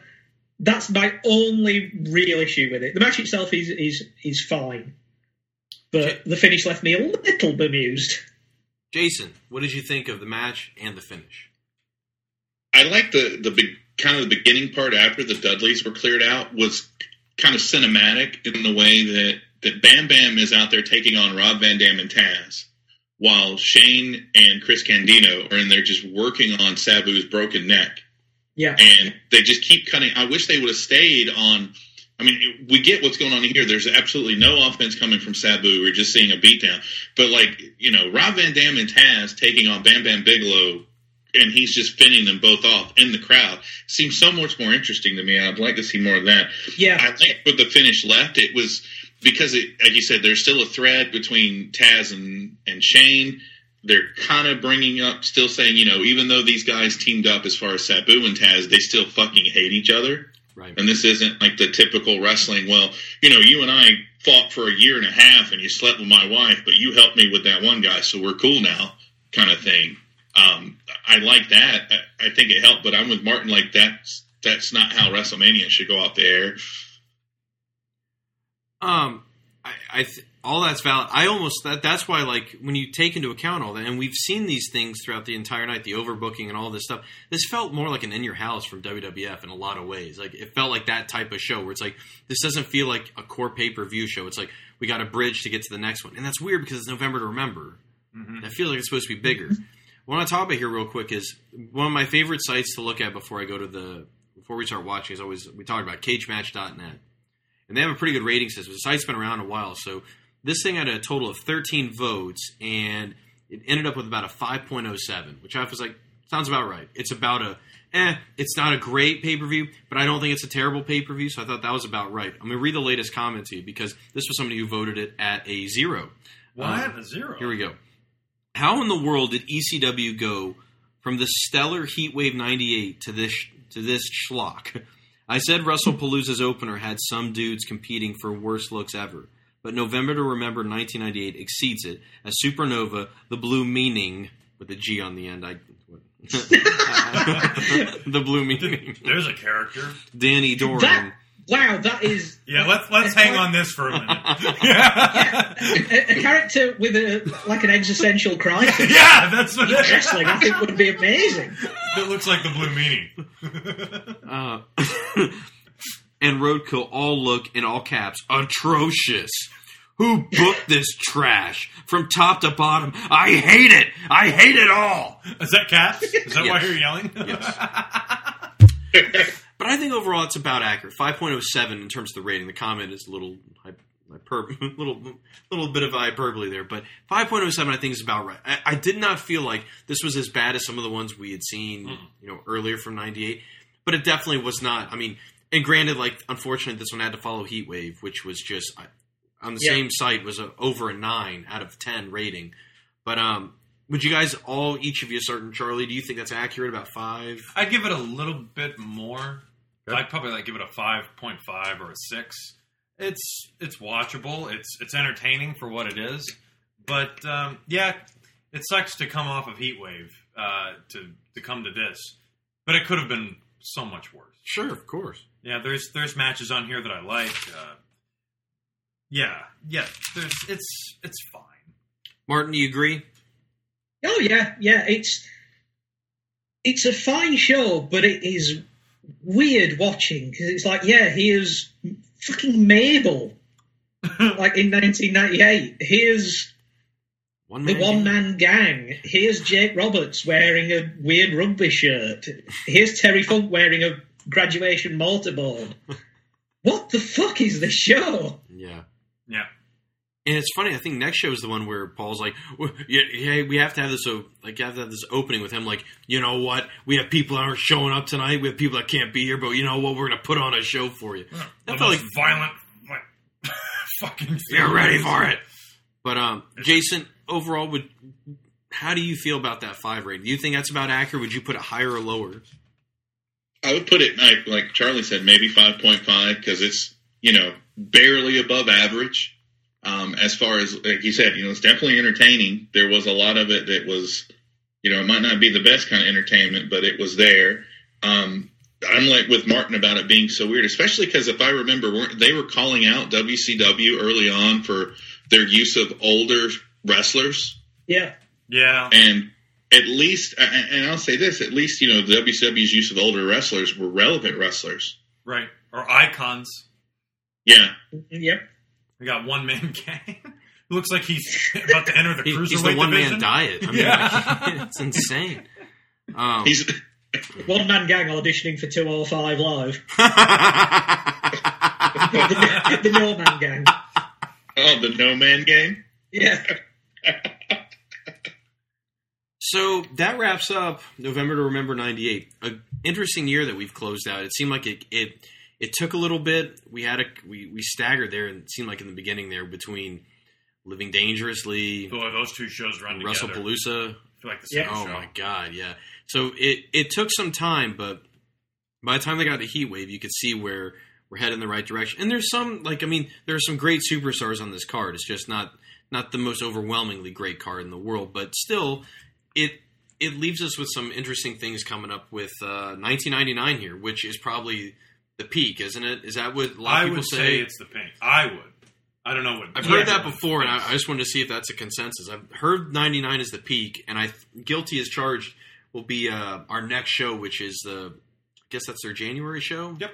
Speaker 13: that's my only real issue with it. The match itself is is is fine, but the finish left me a little bemused.
Speaker 10: Jason, what did you think of the match and the finish?
Speaker 11: I like the the big kind of the beginning part after the Dudleys were cleared out was kind of cinematic in the way that that Bam Bam is out there taking on Rob Van Dam and Taz, while Shane and Chris Candido are in there just working on Sabu's broken neck,
Speaker 13: Yeah,
Speaker 11: and they just keep cutting. I wish they would have stayed on. I mean, we get what's going on here. There's absolutely no offense coming from Sabu. We're just seeing a beatdown. But like, you know, Rob Van Dam and Taz taking on Bam Bam Bigelow and he's just finning them both off in the crowd seems so much more interesting to me. I'd like to see more of that.
Speaker 13: yeah,
Speaker 11: I think with the finish left, it was because it, like you said, there's still a thread between Taz and and Shane. They're kind of bringing up, still saying, you know, even though these guys teamed up as far as Sabu and Taz, they still fucking hate each other.
Speaker 10: Right.
Speaker 11: And this isn't like the typical wrestling. Well, you know, you and I fought for a year and a half, and you slept with my wife, but you helped me with that one guy, so we're cool now, kind of thing. Um, I like that. I, I think it helped, but I'm with Martin. Like that's that's not how WrestleMania should go out the air.
Speaker 10: Um, I, I th- all that's valid. I almost that that's why like when you take into account all that, and we've seen these things throughout the entire night, the overbooking and all this stuff. This felt more like an in your house from WWF in a lot of ways. Like it felt like that type of show where it's like this doesn't feel like a core pay per view show. It's like we got a bridge to get to the next one, and that's weird because it's November to remember. Mm-hmm. I feel like it's supposed to be bigger. What I want to talk about here real quick is one of my favorite sites to look at before I go to the before we start watching is always we talked about cagematch.net. And they have a pretty good rating system. The site's been around a while, so this thing had a total of 13 votes and it ended up with about a 5.07, which I was like sounds about right. It's about a eh, it's not a great pay-per-view, but I don't think it's a terrible pay-per-view, so I thought that was about right. I'm going to read the latest comment to you because this was somebody who voted it at a 0.
Speaker 12: What?
Speaker 10: Um,
Speaker 12: a zero?
Speaker 10: here we go. How in the world did ECW go from the stellar Heatwave '98 to this to this schlock? I said WrestlePalooza's opener had some dudes competing for worst looks ever, but November to Remember 1998 exceeds it as Supernova, the Blue Meaning with the G on the end. I the Blue Meaning.
Speaker 12: There's a character.
Speaker 10: Danny Doring.
Speaker 13: That, wow, that is
Speaker 12: Yeah, let's let's hang on this for a minute.
Speaker 13: a, a character with a like an existential crisis.
Speaker 12: yeah, that's what
Speaker 13: in wrestling. I think would be amazing.
Speaker 12: It looks like the blue meaning.
Speaker 10: uh, and Roadkill all look in all caps atrocious. Who booked this trash from top to bottom? I hate it. I hate it all.
Speaker 12: Is that cat? Is that why you're yelling? yes.
Speaker 10: But I think overall it's about accurate. Five point oh seven in terms of the rating. The comment is a little hy- hyper, little little bit of hyperbole there, but five point oh seven I think is about right. I, I did not feel like this was as bad as some of the ones we had seen, mm. you know, earlier from '98, but it definitely was not. I mean, and granted, like unfortunately, this one had to follow Heat Wave, which was just on the
Speaker 13: Yeah.
Speaker 10: same site was a, over a nine out of ten rating. But um, would you guys all, each of you, certain Charlie? Do you think that's accurate? About five?
Speaker 12: I'd give it a little bit more. I'd probably like give it a five point five or a six. It's it's watchable. It's it's entertaining for what it is. But um, yeah, it sucks to come off of Heatwave uh, to to come to this. But it could have been so much worse.
Speaker 10: Sure, of course.
Speaker 12: Yeah, there's there's matches on here that I like. Uh, yeah, yeah. There's it's it's fine.
Speaker 10: Martin, do you agree?
Speaker 13: Oh yeah, yeah. It's it's a fine show, but it is weird watching because it's like, yeah, here's fucking Mabel, like in 1998. Here's
Speaker 10: One
Speaker 13: the one man gang. Here's Jake Roberts wearing a weird rugby shirt. Here's Terry Funk wearing a graduation mortarboard. what the fuck is this show?
Speaker 10: Yeah.
Speaker 12: Yeah.
Speaker 10: And it's funny. I think next show is the one where Paul's like, "Hey, we have to have this. So, like, you have to have this opening with him. Like, you know what? We have people that aren't showing up tonight. We have people that can't be here, but you know what? We're gonna put on a show for you.
Speaker 12: The
Speaker 10: That felt
Speaker 12: most
Speaker 10: like
Speaker 12: violent, like fucking.
Speaker 10: you're ready for it. But um, Jason, overall, would how do you feel about that five rating? Do you think that's about accurate? Would you put it higher or lower?
Speaker 11: I would put it like like Charlie said, maybe five point five because it's you know barely above average. Um, as far as like you said, you know, it's definitely entertaining. There was a lot of it that was, you know, it might not be the best kind of entertainment, but it was there. Um, I'm like with Martin about it being so weird, especially because if I remember, weren't they were calling out WCW early on for their use of older wrestlers,
Speaker 13: Yeah.
Speaker 12: Yeah.
Speaker 11: and at least, and and I'll say this, at least you know the WCW's use of older wrestlers were relevant wrestlers.
Speaker 12: Right. Or icons.
Speaker 11: Yeah,
Speaker 13: Yep.
Speaker 12: We got one man gang. Looks like he's about to enter the
Speaker 10: He-
Speaker 12: cruiserweight
Speaker 10: he's the one
Speaker 12: division.
Speaker 10: man diet. I mean,
Speaker 12: yeah.
Speaker 10: like, it's insane. Um,
Speaker 11: he's
Speaker 13: One man gang auditioning for 205 Live. the, the No Man Gang.
Speaker 11: oh the No Man Gang.
Speaker 13: Yeah.
Speaker 10: So that wraps up November to Remember '98. A interesting year that we've closed out. It seemed like it it, it took a little bit. We had a we, we staggered there, and it seemed like in the beginning there between Living Dangerously,
Speaker 12: Boy, those two shows run together.
Speaker 10: WrestlePalooza.
Speaker 12: I like the
Speaker 13: Yeah.
Speaker 12: same
Speaker 10: Oh
Speaker 12: show.
Speaker 10: my god, yeah. So it it took some time, but by the time they got to Heat Wave, you could see where we're heading in the right direction. And there's some like I mean, there are some great superstars on this card. It's just not not the most overwhelmingly great card in the world, but still, it it leaves us with some interesting things coming up with uh, 1999 here, which is probably the peak, isn't it? Is that what a lot of people
Speaker 12: would
Speaker 10: say?
Speaker 12: say it's the peak. I would. I don't know what.
Speaker 10: I've heard that before, and I, I just wanted to see if that's a consensus. I've heard 99 is the peak, and I guilty as charged will be uh, our next show, which is the. I guess that's their January show.
Speaker 12: Yep.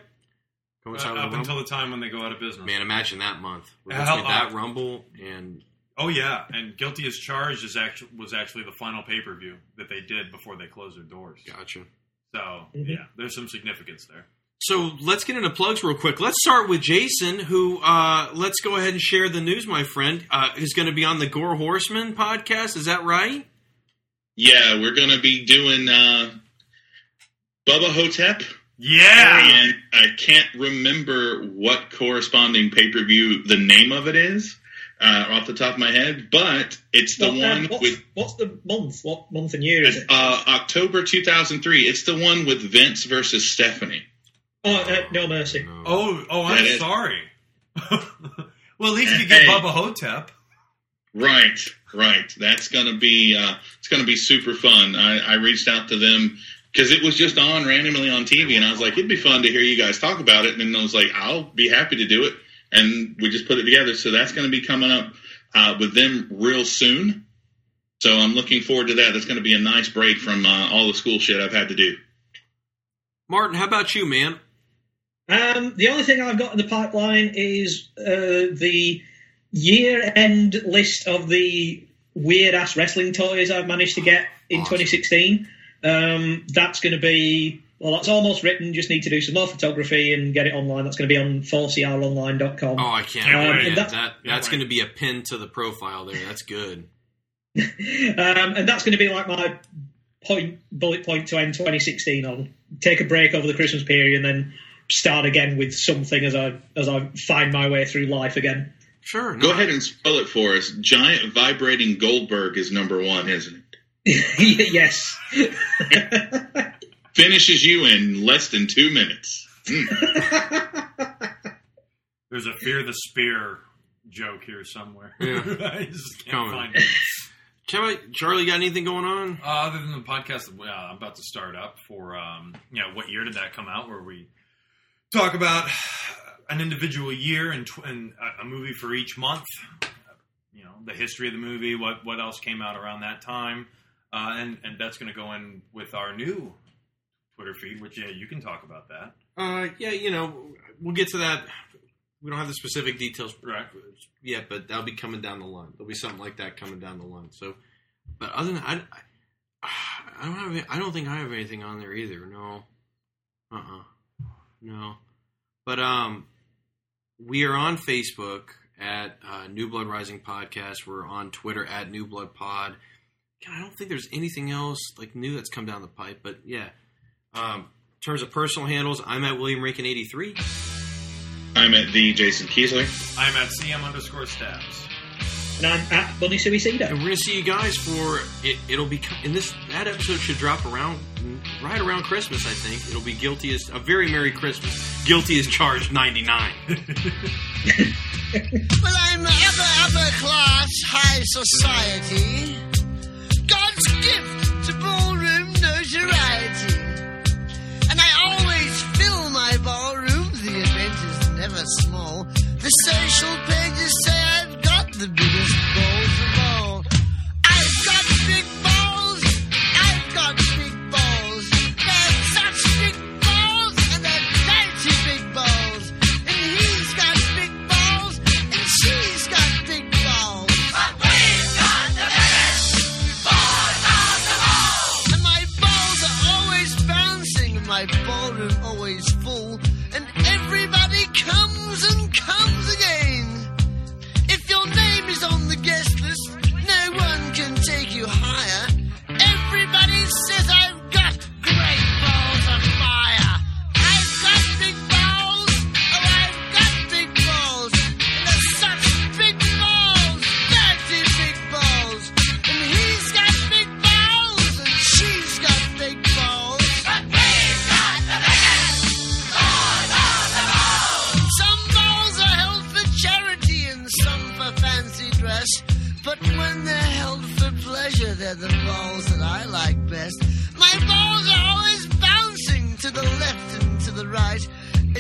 Speaker 12: Uh, up
Speaker 10: the
Speaker 12: until the time when they go out of business.
Speaker 10: Man, imagine that month. We're
Speaker 12: Hell,
Speaker 10: between that Rumble and
Speaker 12: Oh yeah, and Guilty as Charged is actually was actually the final pay per view that they did before they closed their doors.
Speaker 10: Gotcha.
Speaker 12: So
Speaker 10: Mm-hmm.
Speaker 12: yeah, there's some significance there.
Speaker 10: So let's get into plugs real quick. Let's start with Jason, who uh, let's go ahead and share the news, my friend. Uh, is going to be on the Gore Horseman podcast. Is that right?
Speaker 11: Yeah, we're gonna be doing uh, Bubba Ho-Tep.
Speaker 12: Yeah,
Speaker 11: and I can't remember what corresponding pay per view the name of it is uh, off the top of my head, but it's the
Speaker 13: What,
Speaker 11: one
Speaker 13: what's,
Speaker 11: with
Speaker 13: what's the month? What month and year is it?
Speaker 11: uh, October 2003. It's the one with Vince versus Stephanie.
Speaker 13: Oh, uh, no mercy.
Speaker 12: Oh, oh, I'm
Speaker 11: is-
Speaker 12: sorry. well, at least you get
Speaker 11: Hey.
Speaker 12: Bubba Ho-Tep.
Speaker 11: Right, right. That's gonna be uh, it's gonna be super fun. I, I reached out to them because it was just on randomly on TV, and I was like, it'd be fun to hear you guys talk about it. And then I was like, I'll be happy to do it, and we just put it together. So that's gonna be coming up uh, with them real soon. So I'm looking forward to that. That's gonna be a nice break from uh, all the school shit I've had to do.
Speaker 10: Martin, how about you, man?
Speaker 13: Um, the only thing I've got in the pipeline is uh, the year-end list of the weird-ass wrestling toys I've managed to get in 2016. Um, that's going to be well, that's almost written. Just need to do some more photography and get it online. That's going to be on 4cronline.com.
Speaker 10: Oh, I can't
Speaker 13: Um,
Speaker 10: wait. That,
Speaker 13: that's-
Speaker 10: that that's going to be a pin to the profile there. That's good.
Speaker 13: um, and that's going to be like my point bullet point to end 2016 on. Take a break over the Christmas period and then start again with something as I as I find my way through life again.
Speaker 10: Sure.
Speaker 11: Go ahead and spell it for us. Giant vibrating Goldberg is number one, isn't it?
Speaker 13: yes.
Speaker 11: Finishes you in less than two minutes. Mm.
Speaker 12: There's a Fear the Spear joke here somewhere.
Speaker 10: Yeah.
Speaker 12: I just can't
Speaker 10: Coming.
Speaker 12: find it.
Speaker 10: Charlie, Charlie, got anything going on?
Speaker 12: Uh, other than the podcast that uh, I'm about to start up for, um, you know, what year did that come out? Where we talk about an individual year and, tw- and a, a movie for each month. You know, the history of the movie, what what else came out around that time, uh, and and that's going to go in with our new Twitter feed. Which yeah, you can talk about that.
Speaker 10: Uh, yeah, you know, we'll get to that. We don't have the specific details
Speaker 12: Right.
Speaker 10: yet, but that'll be coming down the line. There'll be something like that coming down the line. So, but other than that, I, I don't have. any- I don't think I have anything on there either. No. Uh. uh No. But um, we are on Facebook at uh, New Blood Rising Podcast. We're on Twitter at New Blood Pod. God, I don't think there's anything else like new that's come down the pipe. But yeah, um, in terms of personal handles, I'm at William Rankin eighty three.
Speaker 11: I'm at the Jason Keesley.
Speaker 12: I'm at CM underscore stabs.
Speaker 13: And I'm at Bunny Suicida.
Speaker 10: And we're gonna see you guys for it. It'll be in this. That episode should drop around right around Christmas. I think it'll be guilty as a very merry Christmas. Guilty as charged ninety nine.
Speaker 14: Well, I'm upper, upper class, high society. God's gift to ballroom notoriety. Small. The social pages say I've got the biggest balls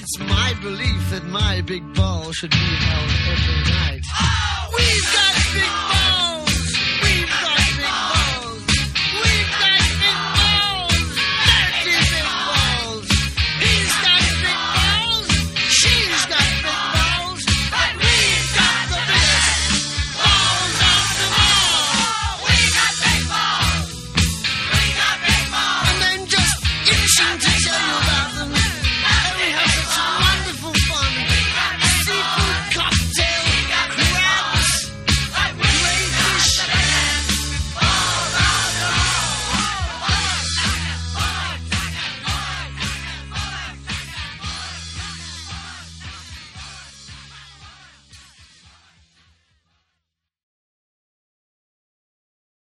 Speaker 14: It's my belief that my big ball should be held every night. Oh, we've got big balls! We've got big balls!